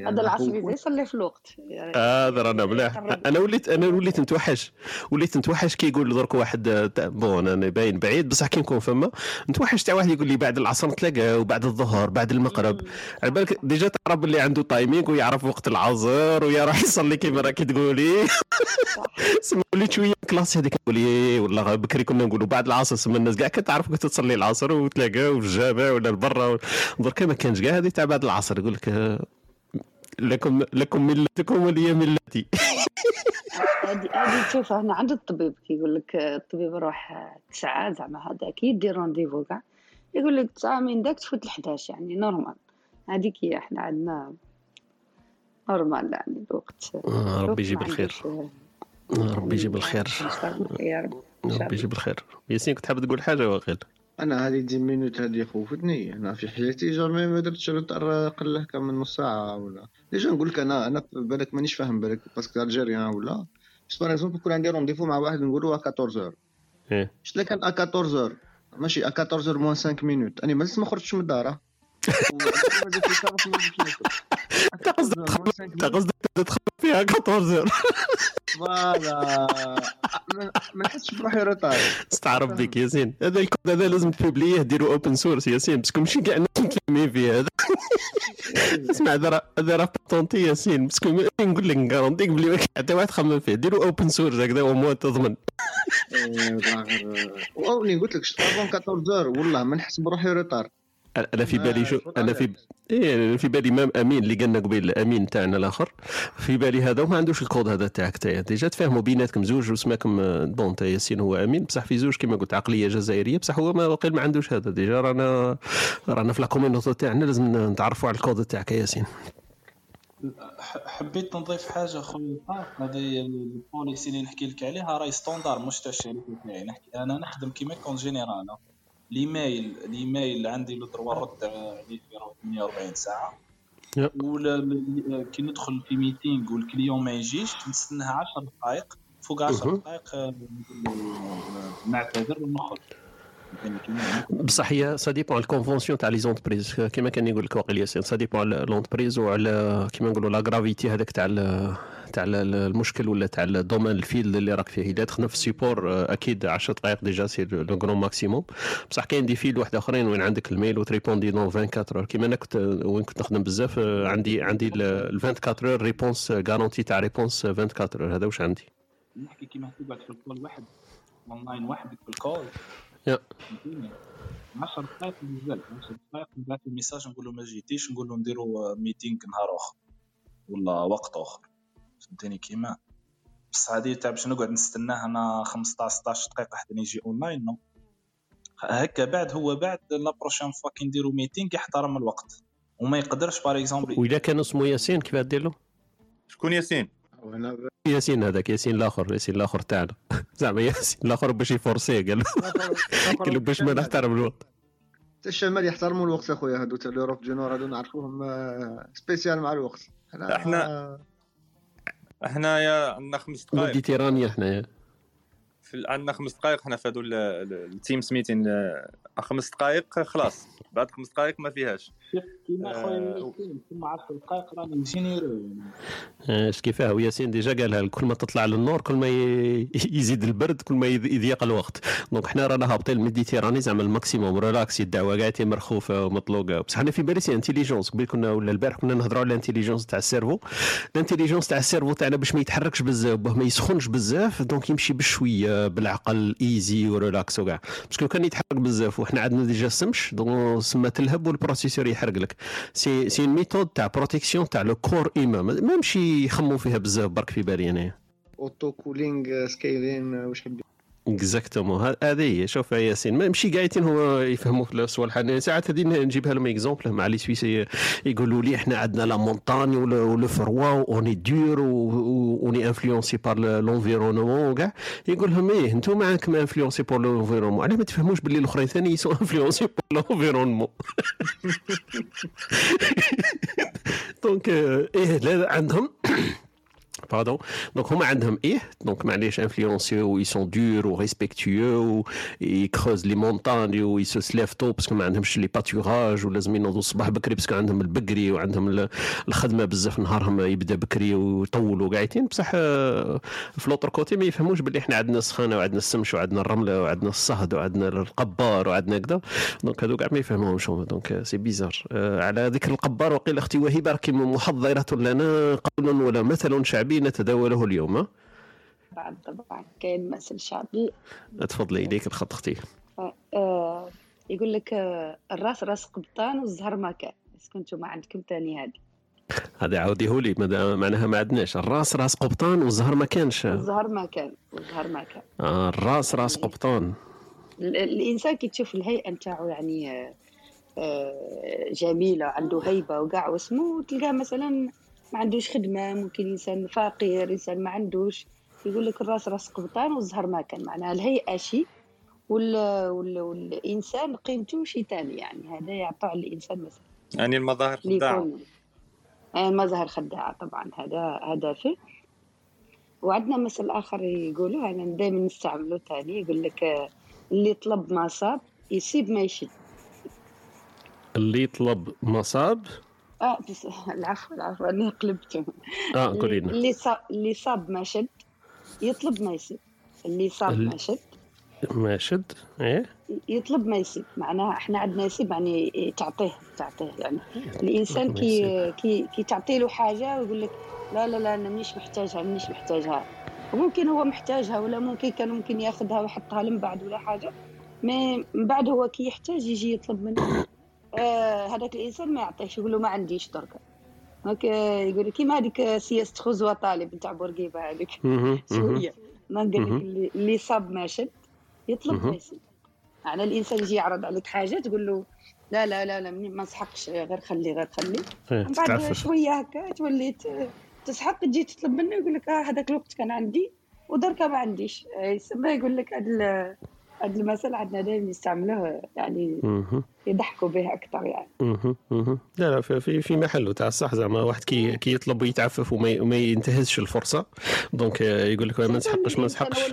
هذا العصر إذا يصلي في الوقت. يعني هذا رانا ملاح أنا وليت أنا وليت نتوحش. وليت نتوحش كي يقول درك واحد آه، bon أنا باين بعيد بصح كي نكون فما نتوحش تاع واحد يقول لي بعد العصر نتلاقى وبعد الظهر بعد المغرب. على بالك déjà تعرف اللي عنده timing ويعرف وقت العصر ويروح يصلي كيما راكي تقولي. سما وليت شوية classe هذيك نقول إيه والله بكري كنا نقولوا بعد العصر سما الناس كاع كتعرف كنت تصلي العصر وتلاقاو في الجامع ولا برا درك ما كانش كاع هذه تاع بعد العصر يقول لك آه، لكم لكم ملتكم ولي ملتي. هذه هذه تشوف هنا عند الطبيب كيقول لك الطبيب روح تسعة زعما هذا كي يدير rendez-vous كاع. يقول لك تسعة من داك تفوت ل 11 يعني؟ normal هذيك هي إحنا عندنا normal يعني الوقت آه، ربي الوقت يجيب الخير. آه، ربي يجيب الخير. يا رب ربي يجيب الخير. ياسين كنت حاب تقول حاجة واقيل أنا هذه dix minutes هذه خوفتني أنا في حياتي jamais ما درتش retard أقل هكا من نص ساعة ولا. déjà نقول لك أنا أنا بالك مانيش فاهم بالك parce que algérien ولا. بس par exemple يكون عندي rendez-vous مع واحد نقولوا 14 إيه. شت لك كان 14 ماشي 14 moins 5 minutes أنا مازال ما خرجتش من الدار. انت قصدك انت قصدك تدخل فيها 14 فوالا ما- نحسش بروحي روتار استعرف بك ياسين هذا الكود هذا لازم تبوبليه ديروا اوبن سورس ياسين باسكو ماشي كاع الناس متلمين فيه هذا اسمع هذا هذا راه باتونتي ياسين باسكو نقول لك نكارونتيك بلي حتى واحد خمم فيه ديروا اوبن سورس هكذا وموا تضمن وني قلت لك شت افون 14 والله ما نحس بروحي روتار أنا في بالي شو أنا في إيه أنا في بالي مام أمين اللي قالنا قبيل أمين تاعنا الآخر. في بالي هذا وما عندوش الكود هذا تاعك تاعي déjà تفاهموا بيناتكم زوج وسماكم آه، bon تا ياسين هو أمين. بصح في زوج كما قلت عقلية جزائرية بصح هو ما وقيل ما عندوش هذا. déjà رانا رانا في la community تاعنا لازم نتعرفوا على الكود تاعك يا ياسين. ح- حبيت نضيف حاجة خويا طارق هذه ال policy اللي نحكي لك عليها راهي standard مش تاع الشركة تاعي. نحكي أنا نخدم كيما qu'en général ال email ال email عندي le droit رد عليه في 48 ساعه. ولا كي ندخل في meeting وال client ما يجيش نستناها 10 دقائق فوق 10 مهم. دقائق آه، نعتذر ونخرج بصح هي ça dépend ال convention تاع les entreprises كيما كان يقول لك واقيل ياسين ça dépend على l'entreprise وعلى كيما نقولوا la gravité هذاك تاع تاع ال- المشكل ولا تاع ال domaine ال field اللي راك فيه. إذا تخدم في ال support آه، أكيد 10 دقائق déjà c'est le grand maximum بصح كاين des field واحد آخرين وين عندك ال mail وت répondre dans 24 heures كيما أنا كنت وين كنت نخدم بزاف آه، عندي عندي ال 24 heures réponse garantie تاع réponse 24 heures هذا واش عندي؟ نحكي كيما تقعد في ال call واحد. اونلاين وحدك بال call يا. فهمتيني 10 دقائق بزاف 10 دقائق نبعث message نقول له ما جيتيش نقول له نديرو meeting نهار آخر. ولا وقت آخر. فهمتيني كيما؟ بصح هذه تاع باش نقعد نستناه أنا 15 16 دقيقة حتى يجي online non هكا بعد هو بعد la prochaine fois كي نديرو meeting يحترم الوقت. وما يقدرش par exemple واذا كان اسمه ياسين كيف دير له؟ شكون ياسين؟ ياسين هذاك ياسين الآخر ياسين الآخر تاعنا. زعما ياسين الآخر باش ي forcer ه قال له. قال له باش ما نحترم الوقت. حتى الشمال يحترموا الوقت أخويا هادو تاع l'Europe du Nord هادو نعرفوهم آه، spécial مع الوقت. حنا احنا- حنايا عندنا خمس دقائق méditerranéen حنايا في عندنا خمس دقائق حنا في هادو ال- ال- ال Teams meeting آه، خمس دقائق خلاص. بعد خمس دقائق ما فيهاش. كيما آه، خويا ياسين كيما 10 دقائق راني نجينيرو آه، اش كيفاه وياسين déjà قالها كل ما تطلع للنور كل ما يزيد البرد كل ما يض- يضيق الوقت. donc حنا رانا هابطين ال Méditerranée زعما ال maximum relaxé الدعوة قاعدة مرخوفه ومطلوقه بصح أنا في بالي c'est intelligence قبل كنا ولا البارح كنا نهضروا على ال intelligence تاع ال cerveau. ال intelligence تاع ال cerveau تاعنا باش ما يتحركش بزاف باه ما يسخنش بزاف donc يمشي بشوية بالعقل easy و relax وكاع. parce que كان يتحرك بزاف وحنا عندنا déjà السمش donc سما تلهب وال processeur يحرق لك c'est c'est méthode تاع protection تاع le corps humain ما ما يمشي يخموا فيها بزاف برك في بالي أنايا. auto cooling scaling واش حبي exactement هذه هي. شوف يا ياسين ما ماشي قايتين هو يفهموا في الصوالح أنا ساعات هذه نجيبها لهم exemple مع les Suisses يقولوا لي إحنا عندنا la montagne و le froid on est durs on est influencés par l'environnement وكاع يقول لهم إيه أنتم معاكم influencés par l'environnement علاه ما تفهموش باللي الأخرين ثاني ils sont influencés par l'environnement donc إيه عندهم Pardon. Donc, هما عندهم إيه donc معليش influencés و ils sont durs و respectueux و ils creusent les montagnes و ils se lèvent tôt parce que ما عندهمش les pâturages ولازم ينوضوا الصباح بكري parce que عندهم البكري وعندهم ال- الخدمه بزاف نهارهم يبدا بكري ويطولوا قاعدين بصح في l'autre côté ما يفهموش باللي إحنا عندنا السخانه وعندنا السمش وعندنا الرمله وعندنا الصهد وعندنا الغبار وعندنا كذا donc هذو كاع ما يفهموهمش donc c'est bizarre على ذكر الغبار وقيل أختي وهبه راكي محضره لنا قول ولا مثل شعبي نتداوله اليوم؟ بعد طبعا كاين مثل شعبي تفضلي اليك الخط أختي. آه يقول لك آه الراس راس قبطان والزهر ما كان. بس كنتوا ما عندكم تاني هذه هذا عاوديه لي معناها ما عندناش. الراس راس قبطان والزهر ما كانش. الزهر ما كان والزهر ما كان. آه الراس راس قبطان. ال- الإنسان كي تشوف الهيئة نتاعو يعني آه، آه، جميلة عنده هيبة وكاع واسمه تلقاه مثلا ما عندوش خدمة ممكن إنسان فقير إنسان ما عندوش. يقول لك الراس راس قبطان والزهر ما كان معناها الهيئة شيء وال... وال... والإنسان قيمته شيء ثاني يعني هذا يعطى على الإنسان مثلا. يعني المظاهر خداعة. آه، مظهر خداعة طبعا هذا هدفه وعندنا مثل آخر يقولوا أنا دائما نستعمله تاني يقول لك آه، اللي طلب ما صاب يصيب ما يشد. اللي يطلب مصاب آه بس العفو العفو أنا قلبته آه قولي لنا. اللي صاب اللي صاب ما شد يطلب ما يصيب اللي صاب ال- ما شد. ما شد؟ إيه؟ يطلب ما يصيب معناها إحنا عندنا يصيب يعني تعطيه تعطيه. يعني الإنسان كي. كي كي تعطي له حاجة ويقول لك لا لا لا أنا مانيش محتاجها مانيش محتاجها. وممكن هو محتاجها ولا ممكن كان ممكن ياخذها ويحطها من بعد ولا حاجة. ما من بعد هو كي يحتاج يجي يطلب منه. هذاك الإنسان ما يعطيش يقول له ما عنديش دركا هاك يقول لك كيما هذيك سياسة خذ وطالب نتاع بورقيبة هذيك. شوية. ما نقول لك. اللي, صاب ما شد يطلب. ما يصيب. يعني الإنسان يجي يعرض عليك حاجة تقول له لا لا لا لا ما نسحقش غير خلي غير خلي. إيه، من بعد شوية هكا تولي ت- تسحق تجي تطلب منه يقول لك آه هذاك الوقت كان عندي ودركا ما عنديش. آه، يسمى يقول لك هذا هذا المثل عندنا دائما يستعملوه يعني. يضحكوا به أكثر يعني. لا لا في في- محله تاع الصح زعما واحد كي كي يطلب ويتعفف وما ينتهزش الفرصة donc آه، يقول لك ما نسحقش ما نسحقش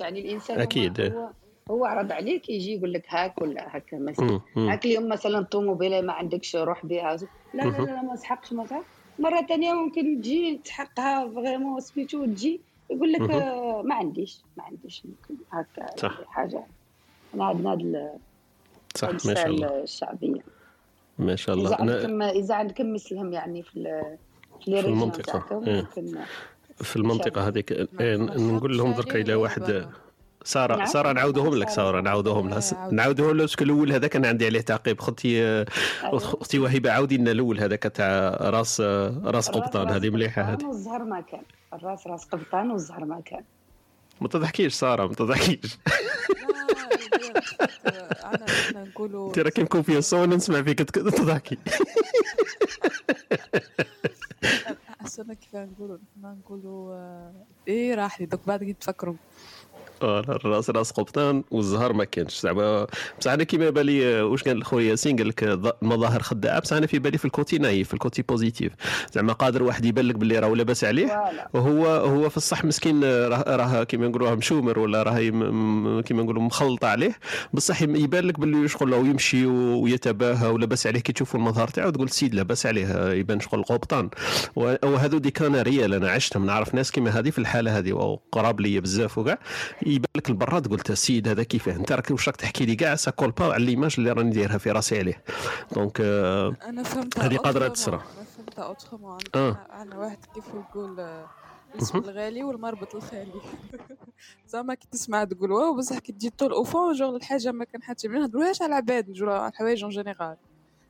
يعني الإنسان أكيد، هو. هو عرض عليك يجي يقول لك هاك ولا هكا مثلا. هاك اليوم مثلا طوموبيله ما عندكش روح بها لا لا لا, ما سحقش ما سحق مرة ثانية ممكن تجي تحقها vraiment سميتو وتجي يقول لك. آه، ما عنديش ما عنديش ممكن هكا صح. حاجة. انا عندنا هاد ال- صح ما شاء الله. الشعبية. ما شاء إذا الله أنا عندكم إذا عندكم مثلهم يعني في ال- في في تاعكم إيه. ممكن في المنطقة هذيك إيه، نقول لهم درك إلى واحد سارة نعم. سارة نعاودوهم لك سارة نعاودوهم لها. نعاودوهم لها باسكو الأول هذا كان عندي عليه تعقيب. أختي أيوة. أختي وهبه عاودي لنا الأول هذاك تاع راس راس قبطان. هذه مليحة هذه. والزهر ما كان الراس راس قبطان والزهر ما كان ما تضحكيش سارة ما تضحكيش. أنا نقولوا أنت راكي مكونفيونسون وأنا نسمع فيك تضحكي. احسن كيف نقولوا؟ نقولوا آه، إيه راح لي. دوك بعد كي تفكروا. voilà الراس راس قبطان والزهر ما كانش. زعما بصح أنا كيما بالي واش قال خويا ياسين؟ قال لك المظاهر خداعة. بصح أنا في بالي في ال côté naïf في ال côté positif. زعما قادر واحد يبان لك باللي راه لاباس عليه وهو هو في الصح مسكين راه كيما نقولوها مشومر ولا راه كيما نقولوا مخلطه عليه. بصح يبان لك باللي شغل يمشي ويتباهى ولاباس عليه. كي تشوفوا المظهر تاعو تقول سيد لاباس عليه يبان شغل قبطان. وهذو des cas réels أنا عشتهم. نعرف ناس كيما هذه في الحالة هذه وقراب لي بزاف وكاع. يبان لك البراد قلت السيد هذا كيفاه. أنت راك واش راك تحكي لي كاع ça colle pas على l'image اللي راني دايرها في راسي عليه. donc آه، أنا فهمت هذه قادرة تصرى. أنا فهمت autrement آه. أنا واحد كيف يقول آه، الاسم. الغالي والمربط الخالي. زعما كي تسمع تقول واو بصح كي تجي طول au fond genre الحاجة ما كان حد ما نهضروهاش على العباد؟ نجرو على الحوايج en général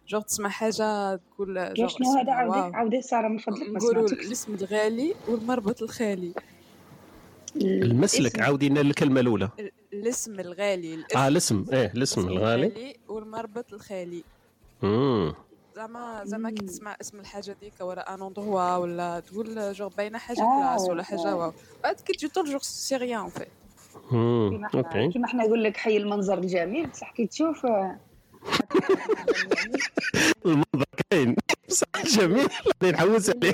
genre تسمع حاجة تقول شنو هذا عاودي. عاودي سارة من فضلك ما نقولوا الاسم الغالي والمربط الخالي. المسلك الاسم- عاودي لنا الكلمة الأولى. ال- الاسم الغالي الاسم آه الاسم. إيه الاسم الغالي. والمربط الخالي. امم زعما زعما كي تسمع اسم الحاجة ديك ولا un endroit ولا تقول جوغ باينة حاجة آه، classe ولا حاجة آه. واو. بعد كي تجي طول genre c'est rien في امم كيما حنا OK. كيما حنا نقول لك حي المنظر الجميل بصح كي تشوف آه، المنظر كاين. بصح جميل. اللي نحوس عليه.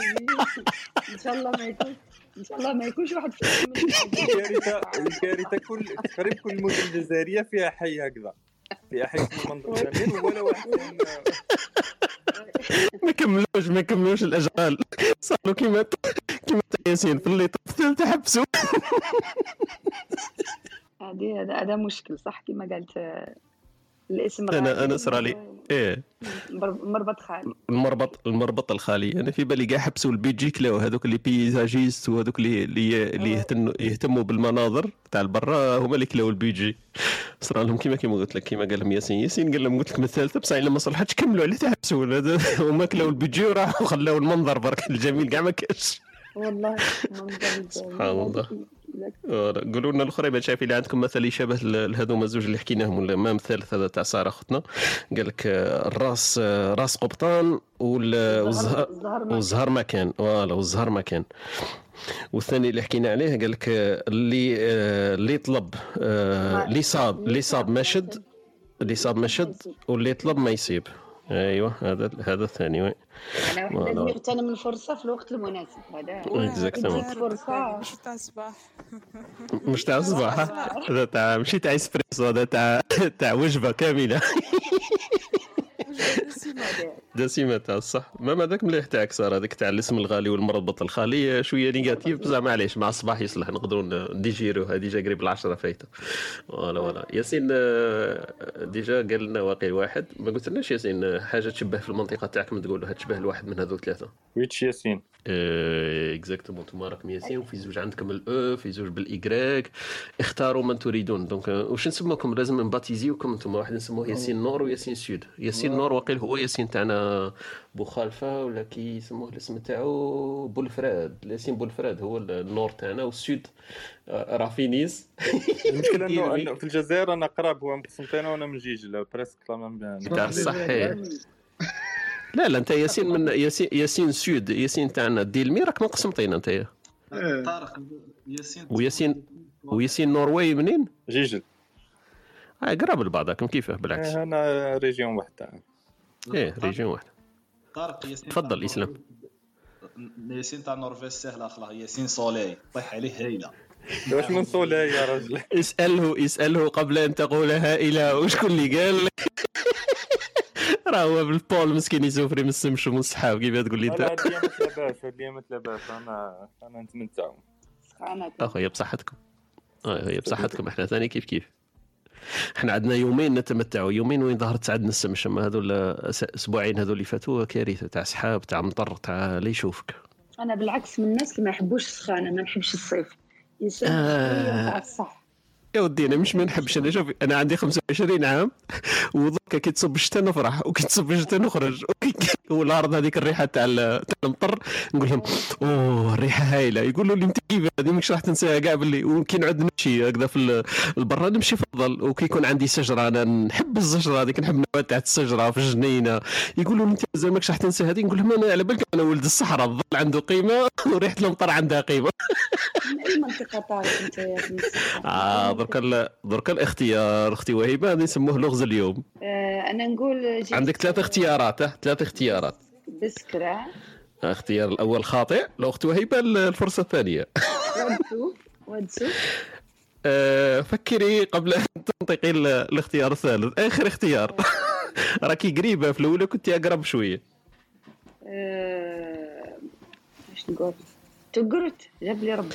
إن شاء الله ما يكون إن شاء الله ما يكونش واحد في الكارثه الكارثه كل تقريبا كل المدن الجزائرية فيها حي هكذا. فيها حي اسمه منظر جميل ولا واحد ما كملوش ما كملوش الاشغال صاروا كيما كيما ياسين في اللي الثالثه حبسوا هذه هذا هذا مشكل صح؟ كما قالت الاسم أنا أنا صرا لي إيه. مر- مربط خالي. المربط المربط الخالي. أنا في بالي كاع حبسوا البيجي كلاو هذوك اللي بيزاجيست وهذوك اللي اللي اللي يهتموا بالمناظر تاع البرا هما اللي كلاو البيجي صرا لهم كيما كيما قلت لك كيما قال لهم ياسين. ياسين قال لهم قلت لك من الثالثه بصح الا ما صلحتش كملوا عليه تحبسوا. هما كلاو البيجي وراحوا خلاو المنظر برك الجميل كاع ما كانش والله سبحان الله. قولوا لنا الأخرى ما شايف اللي عندكم مثل يشبه لهذوما الزوج اللي حكيناهم ولا ما الثالث هذا تاع سارة أختنا. قال لك الراس راس قبطان وال- والزهر والزهر ما كان voilà والزهر ما كان والثاني اللي حكينا عليه قال لك اللي اللي طلب اللي صاب اللي صاب ما شد. اللي صاب ما شد واللي طلب ما يصيب. أيوه هذا هذا الثاني. أنا واحد. لازم يغتنم الفرصة في الوقت المناسب هذا. exactement تجيك فرصة. مش تاع الصباح. مش تاع الصباح. هذا تاع ماشي تاع اسبريسو هذا تاع تاع وجبة كاملة. دسيمه تاع الصح ما هذاك مليح تاعك صار هذاك تاع الاسم الغالي والمربط الخالي؟ شوية نيجاتيف بصح معليش مع الصباح يصلح. نقدروا نديجيرو هذه ديجا قريب العشرة فايتة. فوالا فوالا. ياسين آه، ديجا قال لنا واقع واحد. ما قلت لناش ياسين حاجة تشبه في المنطقة تاعكم تقولها تشبه لواحد من هذو ثلاثة؟ ويتش ياسين. اكزاكتومون أنتم راكم ياسين وفي زوج عندكم الاو في زوج بالايكغيك اختاروا من تريدون. دونك آه، واش نسموكم لازم نباتيزيوكم أنتم؟ واحد نسموه ياسين نور وياسين سود. ياسين نور وقيل هو ياسين تاعنا بوخالفه ولا كي يسموه الاسم تاعو بولفراد ياسين بولفراد هو النور تاعنا والسود آه، رافينيس المشكلة انه في الجزائر أنا قراب هو مقسمت أنا وأنا من جيجل بريسك لا ميم تاع الصحي لا لا انت ياسين من ياسين ياسين سود ياسين تاعنا ديلمي راك من قسمطين انت. طارق ياسين وياسين وياسين نرويج منين؟ جيجل. آه قراب لبعضكم كيفاه بالعكس. إيه، أنا ريجيون واحدة إيه ريجيون واحد. طارق ياسين تفضل،. نور- ياسين تاع نورفيج سهله اخلاق ياسين سولي طيح عليه هايله واش من صولاي يا رجل؟ اسأله اسأله قبل أن تقولها إلى وشكون اللي قال؟ راه هو بالبول مسكين يسوفري من السمش ومن الصحاب كيف تقول لي لا انت هاد الايامات لاباس هاد الايامات لاباس أنا أنا نتمتع اخويا بصحتكم. هي بصحتكم. إحنا ثاني كيف كيف؟ إحنا عندنا يومين نتمتعوا. يومين وين ظهرت تعدنا السمش؟ أما هذول أسبوعين هذول اللي فاتوا كارثة. تاع سحاب تاع مطر تاع اللي يشوفك. أنا بالعكس من الناس اللي ما يحبوش السخانة ما نحبش الصيف. يصير آه. تاع الصح يا ودي أنا مش ما نحبش أنا شوف أنا عندي 25 عام ودركا كي تصب الشتاء نفرح وكي تصب الشتاء نخرج وكي- والارض هذيك الريحة تاع تاع المطر نقول لهم أوه الريحة هايلة. يقولوا لي أنت كيف؟ هذه ماكش راح تنساها. كاع باللي وكي نعود نمشي هكذا في ال- البرا نمشي فضل وكي يكون عندي شجره أنا نحب الشجره هذيك نحب النبات تاع الشجره في الجنينة. يقولوا لي أنت مازال ماكش راح تنسى هذه؟ نقول لهم أنا على بالك أنا ولد الصحراء الظل عنده قيمة وريحة المطر عندها قيمة. من أي منطقة طارق أنت يا في؟ آه درك درك الاختيار أختي وهبه هذا يسموه لغز اليوم. آه، أنا نقول عندك ثلاث اختيارات آه ثلاث اختيارات. بسكرة. الاختيار الأول خاطئ الأخت وهبه الفرصة الثانية. ودسو ودسو آه، فكري قبل أن تنطقي ال- الاختيار الثالث. آخر اختيار. راكي قريبة في الأولى كنت أقرب شوية. إيش نقول؟ تقرت جاب لي ربي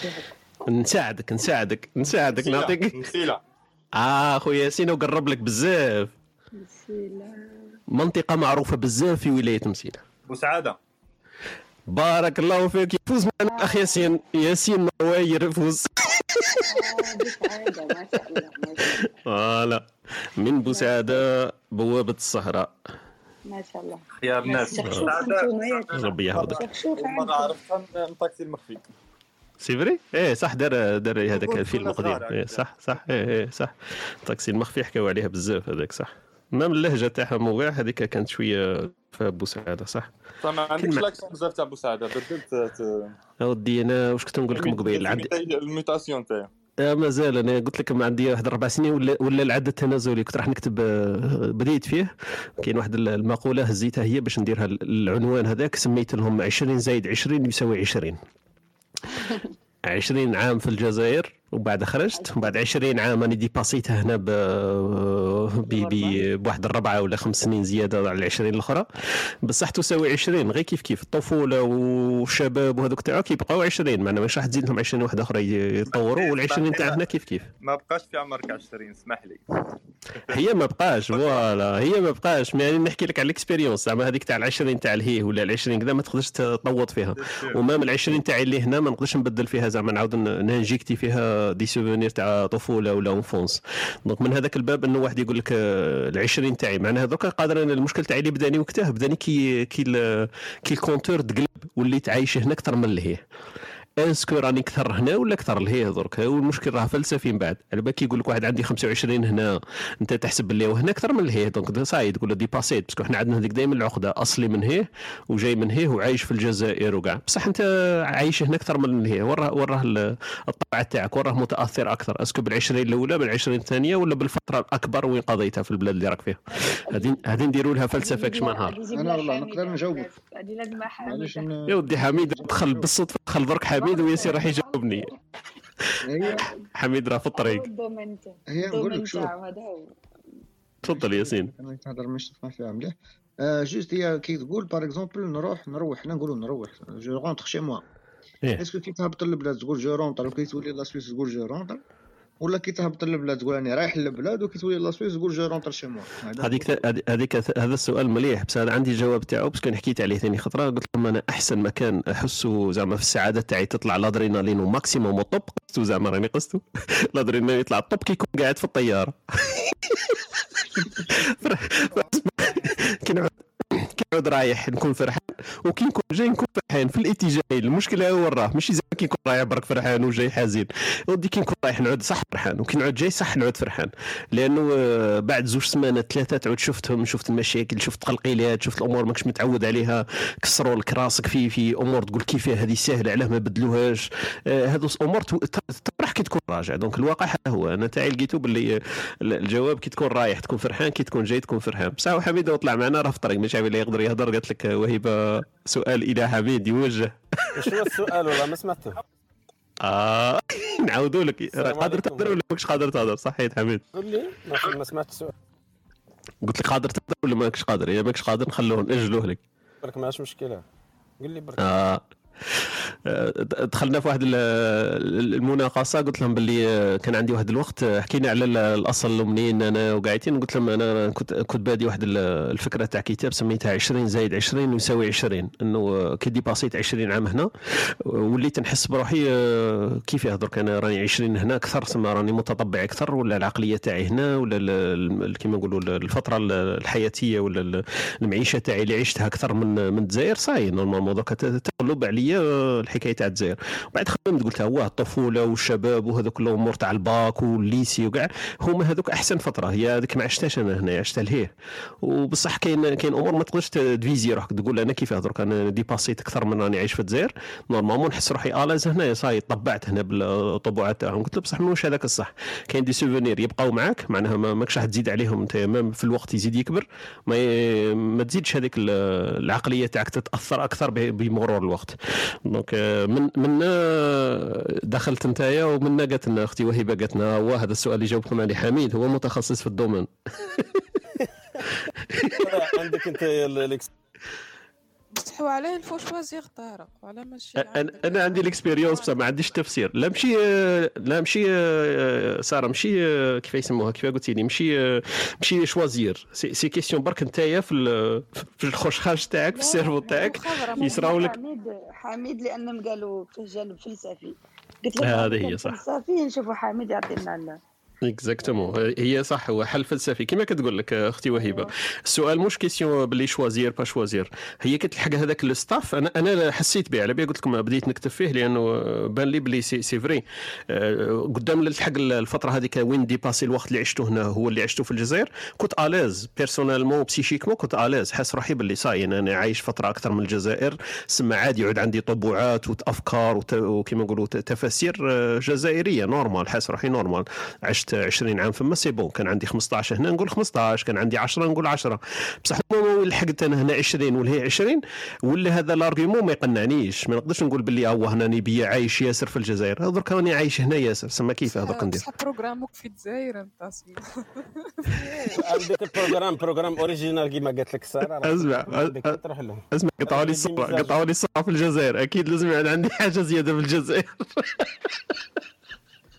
نساعدك نساعدك نساعدك نعطيك. مسيلة آه خويا ياسين وقرب لك بزاف. مسيلة منطقة معروفة بزاف في ولاية مسيله بوسعادة بارك الله فيك. يفوز معنا الاخ ياسين. ياسين نواير يفوز. ما ما voilà. من بوسعاده بوابة الصحراء. ما شاء الله. خيار ياك ربي يحفظك عندكم عرفتها من الطاكسي المخفي. c'est vrai؟ إيه صح دار دار هذاك الفيلم كل قديم صغار إيه صح صح إيه إيه صح. الطاكسي المخفي حكاو عليها بزاف هذاك صح. même اللهجة تاعهم وكاع هذيك كانت شوية في بوسعاده صح؟ فما عندكش كلمة. l'accent بزاف تاع بوسعادة بدلت اودي أنا واش كنت نقول لكم قبيل؟ عندي ال mutation تاعي. آه مازال أنا قلت لك ما عندي واحد أربع سنين ولا ولا العد التنازلي كنت راح نكتب آه، بديت فيه. كاين واحد المقولة هزيتها هي باش نديرها العنوان هذاك سميت لهم 20 زائد 20 يساوي 20 20 عام في الجزائر. وبعد خرجت وبعد 20 عام راني dépassيتها هنا ب... بواحد الربعة ولا خمس سنين زيادة على ال 20 الأخرى. بصح تساوي 20 غير كيف كيف؟ الطفولة والشباب وهذوك تاعو كيبقاو 20 معنا مش راح تزيد لهم 20 واحد أخرى يتطوروا وال 20 تاع هنا كيف كيف؟ ما بقاش في عمرك 20 اسمح لي. هي ما بقاش voilà هي ما بقاش يعني نحكي لك على ال expérience زعما هذيك تاع ال 20 تاع الهيه ولا ال 20 كذا ما تقدرش تطوط فيها. وما من ال 20 تاعي اللي هنا ما نقدرش نبدل فيها زعما نعاود ن injecter فيها des souvenirs تاع طفولة ولا enfance. donc من هذاك الباب إنه واحد يقول لك آه، ال 20 تاعي. معناها دوكا قادر أنا المشكل تاعي اللي بداني وقتها بداني كي كي كي ال compteur تقلب وليت عايش هنا أكثر من الهيه est-ce que راني أكثر هنا ولا أكثر لهيه درك؟ والمشكل راه فلسفي من بعد. على بالك يقول لك واحد عندي 25 هنا أنت تحسب باللي وهنا أكثر من لهيه donc صاي تقول له dépassيت parce que إحنا عندنا هذيك دائما العقدة أصلي من هيه وجاي من هيه وعايش في الجزائر وكاع بصح أنت عايش هنا أكثر من هيه وراه وراه ال- الطبع تاعك وراه متأثر أكثر. est-ce que بال20 الأولى بال20 الثانية ولا بالفترة الأكبر وين قضيتها في البلاد اللي راك فيها؟ هذه هذه نديروا لها فلسفة كش ما نهار. أنا والله نقدر نجاوبك يا ودي حميد دخل بالصدفة دخل درك حميد وياسين راح يجاوبني. حميد راه في الطريق. هي نقول لك شوف. هو. تفضل ياسين. تهضر مش فيها مليح. آه juste هي كي تقول par exemple نروح نروح. حنا نقولوا نروح. je rentre chez moi. est-ce que كي تهبط للبلاد تقول je rentre وكي تولي la Suisse تقول je rentre ولا كي تهبط للبلاد تقول راني رايح للبلاد وكي تولي la Suisse تقول je rentre chez هذا هذيك هذي- هذيك هذا السؤال مليح بس هذا عندي الجواب تاعو كان حكيت عليه ثاني خطرة. قلت لهم أنا أحسن مكان أحسه زعما في السعادة تاعي تطلع ال adrénaline و maximum والطب قستو زعما راني قستو الأدرينالين يطلع الطب كي يكون قاعد في الطيارة. كي نعود كي نعود رايح نكون فرحان وكي نكون جاي نكون فرحان في الاتجاهين. المشكلة هو راه ماشي زعما كي نكون رايح برك فرحان وجاي حزين. ودي كي نكون رايح نعود صح فرحان وكي نعود جاي صح نعود فرحان. لأنه آه، بعد زوج سمانات ثلاثة تعود شفتهم شفت المشاكل شفت تقلقيلات شفت الأمور ماكش متعود عليها. كسروا لك راسك في في أمور تقول كيف هذه سهلة علاه ما بدلوهاش. آه، هذو أمور تو- ت- تفرح كي تكون راجع. donc الواقع هذا هو أنا تاعي لقيته باللي الجواب كي تكون رايح تكون فرحان كي تكون جاي تكون فرحان. بصح حميد طلع معنا راه في الطريق مش عارف يقدر يهضر قالت لك وهبه سؤال إلى حميد يوجه. وش هو السؤال والله ما سمعته؟ آه نعاودوا لك. قادر. تهضر ولا ماكش قادر تهضر؟ صحيت حميد. قول لي ما ما سمعت السؤال. قلت لك قادر تهضر ولا ماكش قادر؟ اذا ماكش قادر نخلوه ناجلوه لك. برك ماش مشكلة. قول لي برك. آه، دخلنا في واحد ال- المناقصة قلت لهم باللي آه، كان عندي واحد الوقت آه، حكينا على ال- الأصل ومنين أنا وقاعدين قلت لهم أنا كنت كنت بادي واحد ال- الفكرة تاع كتاب سميتها 20 زائد 20 يساوي 20 إنه آه، كي dépassيت 20 عام هنا آه، وليت نحس بروحي آه، كيفاه درك أنا راني 20 هنا أكثر سما راني متطبع أكثر ولا العقلية تاعي هنا ولا كيما نقولوا ال- الفترة ال- الحياتية ولا ال- المعيشة تاعي اللي عشتها أكثر من من الجزائر صاي normalement درك تقلب عليا آه، الحكاية تاع الجزائر. بعد خممت قلت هو الطفولة والشباب وهذوك الأمور تاع ال bac وال lycée وكاع هما هذوك أحسن فترة. هي هذيك ما عشتهاش أنا هنا عشتها لهيه وبصح كاين كاين أمور ما تقدرش تفيزي روحك. تقول أنا كيفاه درك أنا dépassيت أكثر من راني عايش في الجزائر. normalement نحس روحي à l'aise هنا صاي طبعت هنا بالطبوعات تاعهم. قلت له بصح مش هذاك الصح. كاين des souvenirs يبقاو معاك معناها ما ماكش راح تزيد عليهم. انت في الوقت يزيد يكبر. ما. ما تزيدش هذيك ال- العقلية تاعك تتأثر أكثر بمرور الوقت. دونك آه، من من آه، دخلت نتايا ومن قالت لنا أختي وهبه قالت لنا هو هذا السؤال اللي جاوبكم عليه حميد هو متخصص في الدومين عندك انت الاكس بصح هو علاه الفو شوازيغ طارق وعلى ماشي أنا عندي الاكسبيريونس بصح ما عنديش تفسير. لا مشي لا مشي سارة مشي كيف يسموها؟ كيف قلتي لي مشي مشي choisir c'est, c'est question برك نتايا في ال- في الخشخاش تاعك في ال cerveau تاعك. يصراو لك. حميد حميد لأنهم قالوا فيه جانب فلسفي. قلت هذه لهم هي صح. فلسفي نشوفوا حميد يعطينا exactement هي صح هو حل فلسفي. كما كتقول لك أختي وهبه السؤال مش question باللي choisir pas choisir هي كتلحق هذاك الستاف أنا أنا حسيت به على بالي قلت لكم بديت نكتب فيه لأنه بان لي بلي c'est, vrai آه، قدام اللي تلحق الفترة هذيك وين dépasser الوقت اللي عشته هنا هو اللي عشته في الجزائر. كنت à l'aise personnellement psychiquement كنت à l'aise حاس روحي باللي صاي أنا عايش فترة أكثر من الجزائر. سما عادي يعود عندي طبوعات وافكار وكما نقولوا تفاسير آه، جزائرية normal حاس روحي normal عشت 20 عام فما c'est bon كان عندي 15 هنا نقول 15 كان عندي 10 نقول 10 بصح وين لحقت أنا هنا 20 ولا هي 20 ولا هذا ال argument ما يقنعنيش. ما نقدرش نقول باللي هو هنا نبي عايش ياسر في الجزائر. درك راني عايش هنا ياسر. سما كيف هذا ندير؟ بصح programmé ك في الجزائر أنت أصلاً. عندك ال programme programme original كيما قالت لك سارة. اسمع عندك تروح لهم. اسمع قطعوا لي الصورة قطعوا لي الصورة في الجزائر. أكيد لازم يكون عندي حاجة زيادة في الجزائر.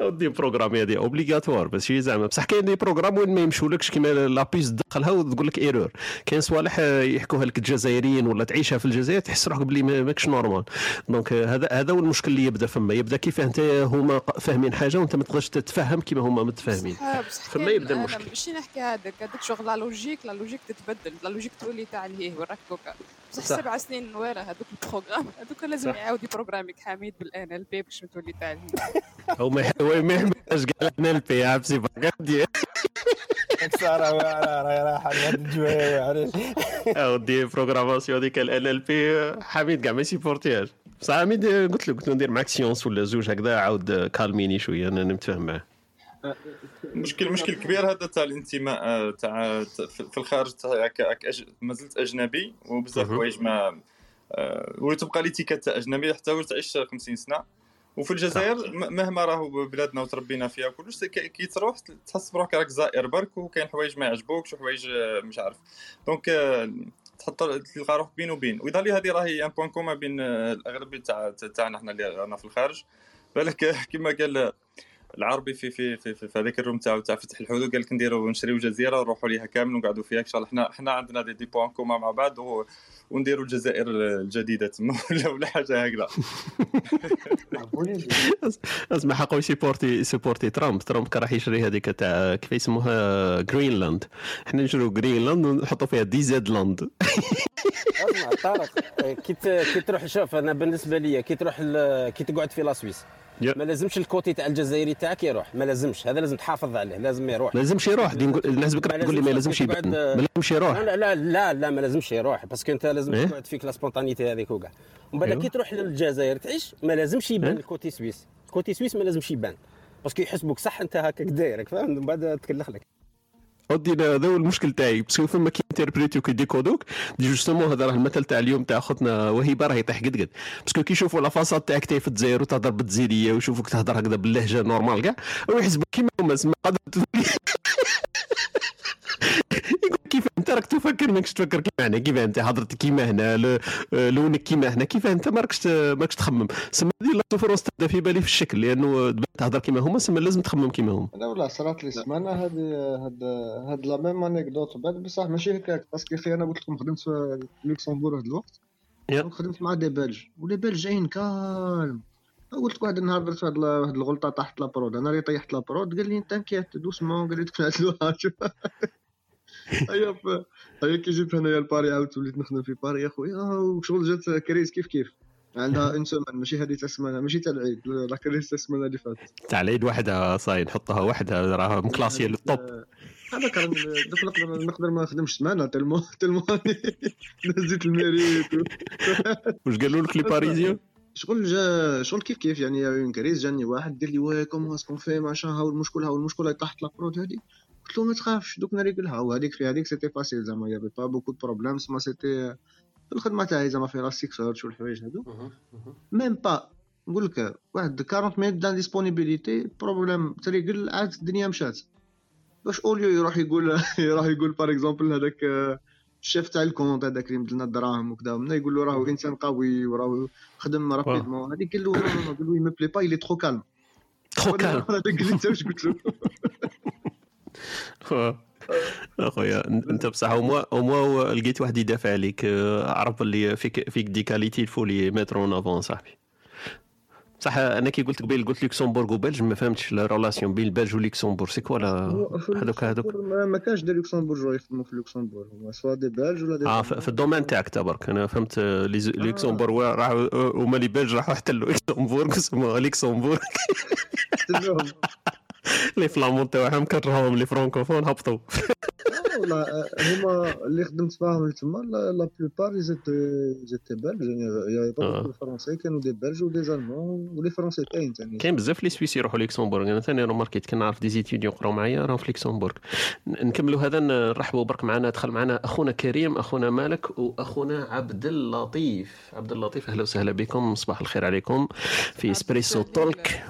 ودي programme هذه obligatoire ماشي زعما بصح كاين des programmes وين ما يمشولكش كيما la pièce تدخلها وتقول لك erreur كاين صوالح يحكوها لك الجزائريين ولا تعيشها في الجزائر تحس روحك بلي ما- ماكش normal donc هذا هذا هو المشكل اللي يبدا فما يبدا كيف انت هما فاهمين حاجة وانت ما تقدرش تتفهم كيما هما متفاهمين فما يبدا المشكل ماشي نحكي هذاك هذاك شغل la logique la logique تتبدل la logique تولي تاع الهيه وراك دوكا بصح صح. سبع سنين ورا هذوك ال programme هذوك لازم صح. يعاود ي programmer ك حميد بال NLP باش تولي تاع الهيه ما يحملش كاع NLP عبسي ديك ساره راه راح هذا الجوايه عرفت اودي programmation هذيك ال NLP حميد كاع ما ي supporter هاش. بصح حميد قلت له قلت له ندير معك séance ولا زوج هكذا عاود calmer ني شوية أنا نتفاهم معاه. مشكل مشكل كبير هذا تاع الانتماء آه، تاع في الخارج تاع مازلت أجنبي وبزاف. حوايج ما آه، وتبقى l'étiquette تاع أجنبي حتى تعيش 50 سنة. وفي الجزائر مهما راهو بلادنا وتربينا فيها كلش كي تروح تحس بروحك راك زائر برك وكاين حوايج ما يعجبوكش وحوايج آه، مش عارف. donc آه، تحط تلقى روحك بين وبين. ويظهر لي هذه راهي un point commun بين آه، الاغلبيه تاع تاعنا إحنا اللي رانا في الخارج. بالك كما قال العربي في في في, في, في هذاك ال room تاعو تاع فتح الحدود قال لك نديروا نشريو جزيرة ونروحوا ليها كامل ونقعدوا فيها. إن شاء الله إحنا إحنا عندنا des, des points communs مع بعض و... ونديروا الجزائر الجديدة تما. ولا ولا حاجة هكذا. اسمع حقه ي supporter ي supporter ترامب ترامب كان راح يشري هذيك تاع كيف يسموها؟ جرينلاند إحنا نشرو جرينلاند ونحطوا فيها DZ Land أسمع طارق كي كي تروح شوف أنا بالنسبة لي كي تروح كي تقعد في لا يا. ما لازمش ال côté تاع الجزائري تاعك يروح. ما لازمش. هذا لازم تحافظ عليه. لازم يروح. ما لازمش يروح. دي الناس بكرة تقول لي ما لازمش يبان ما لازمش يروح. لا لا لا لا ما لازمش يروح. parce que انت لازم إيه؟ تقعد فيك la spontanéité هذيك وكاع. ومن بعد أيوه. كي تروح للجزائر تعيش ما لازمش يبان إيه؟ ال côté suisse. ال côté suisse ما لازمش يبان. parce que يحسبوك صح انت هكاك دايرك فاهم من بعد تكلخ لك. ودي هذا هو المشكل تاعي parce que فما كي interpréter وكي décoder وك دي justement هذا راه المثل تاع اليوم تاع خوتنا وهبه راه يطيح قد قد parce que كي يشوفوا la façade تاعك تاي في الجزائر وتهضر بال DZ ية ويشوفوك تهضر هكذا باللهجه normal كاع ويحسبوك كيما هما قادر انت راك تفكر ماكش تفكر كيما هنا كيف انت حضرتك كيما هنا ل- لونك كيما هنا كيف انت ما راكش ماكش تخمم. سما هذه la souffrance تبدا في بالي في الشكل لأنه تهضر كيما هما سما لازم تخمم كيما هما. لا ولا صرات لي سمانة هذه هاد هاد la même anecdote. بعد بصح ماشي هكاك parce que أخي أنا قلت لكم خدمت في لوكسمبورغ هاد الوقت. خدمت مع des Belges. و les Belges جايين calmes قلت لك واحد النهار درت واحد واحد الغلطة طاحت la prod أنا اللي طيحت la prod قال لي t'inquiète doucement قال لي شوف هيا ف- هيا كي جيت هنايا لباري عاودت وليت نخدم في باري يا خويا وشغل جات كريس كيف كيف؟ عندها اون سومان ماشي هذه تاع السمانه ماشي تاع العيد لا كريس تاع السمانه اللي فاتت تاع العيد وحده صاي نحطها وحده راها مكلاسيه للطوب هذاك دوك نقدر نقدر ما نخدمش سمانه تلمو تلمو نزيت الميريت واش قالوا لك لي باريزيون شغل جا شغل كيف كيف؟ يعني اون كريس جاني واحد قال لي واه كومون اسكون في معشا هاو المشكل هاو المشكل طاحت لابرود هادي. قلت له ما تخافش دوك نريقلها وهذيك في هذيك c'était facile زعما y avait pas beaucoup problèmes سما c'était الخدمة تاعي زعما في Elasticsearch والحوايج هادو. même pas نقول لك واحد 40 minutes d'indisponibilité problème تريقل عاد الدنيا مشات. باش au lieu يروح يقول يروح يقول par exemple هذاك آه، الشيف تاع ال compte هذاك اللي مدلنا الدراهم وكذا منا يقول له راهو إنسان قوي وراهو خدم rapidement هذيك قال له قال له il me plaît pas il est trop calme trop calme هذاك قال لي انت واش قلت له؟ اخويا انت بصح أو موا لقيت واحد يدافع عليك آه، عرف اللي فيك فيك des qualités il fallait mettre en avant صاحبي. صح أنا كي قلت قبيل قلت لوكسمبورغ و Belges ما فهمتش la relation بين ال Belges ولوكسمبورغ c'est quoi لا هذوك هذوك؟ ما كانش des Luxembourgeois يخدموا في لوكسمبورغ هما soit des Belges ولا des آه في ال domaine تاعك تبارك أنا فهمت آه، لوكسمبورغ راحوا هما les Belges راحوا حتى لوكسمبورغ سموها لوكسمبورغ les Flamands تاعهم كرهوهم les francophones هبطوا. والله هما اللي خدمت معاهم تما la la plupart étaient étaient belges يعني يا آه. الفرنسي كانوا des Belges و des Allemands و les Français كاين ثاني كاين بزاف les Suisses يروحوا لوكسمبورغ أنا ثاني remarqué ت كان نعرف des étudiants يقراو معايا راهم في لوكسمبورغ ن- نكملوا هذا نرحبوا برك معنا دخل معنا أخونا كريم أخونا مالك واخونا عبد اللطيف. عبد اللطيف أهلا وسهلا بكم صباح الخير عليكم. في Espresso Talk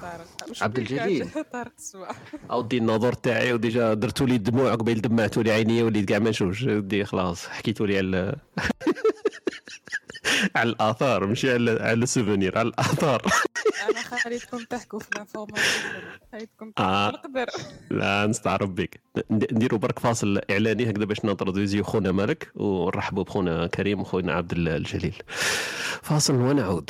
عبد الجليل؟ طارق الصباح اودي النظر تاعي وديجا درتوا لي الدموع قبيل دمعتوا لي عينيا وليت كاع ما نشوفش. ودي خلاص حكيتوا لي على على الآثار ماشي على على ال souvenirs على الآثار. أنا خليتكم تحكوا في ال informations خليتكم آه. نقدر لا نستعرف بك ند- نديروا برك فاصل إعلاني هكذا باش ن introduire يو خونا مالك ونرحبوا بخونا كريم وخونا عبد ال- الجليل. فاصل ونعود.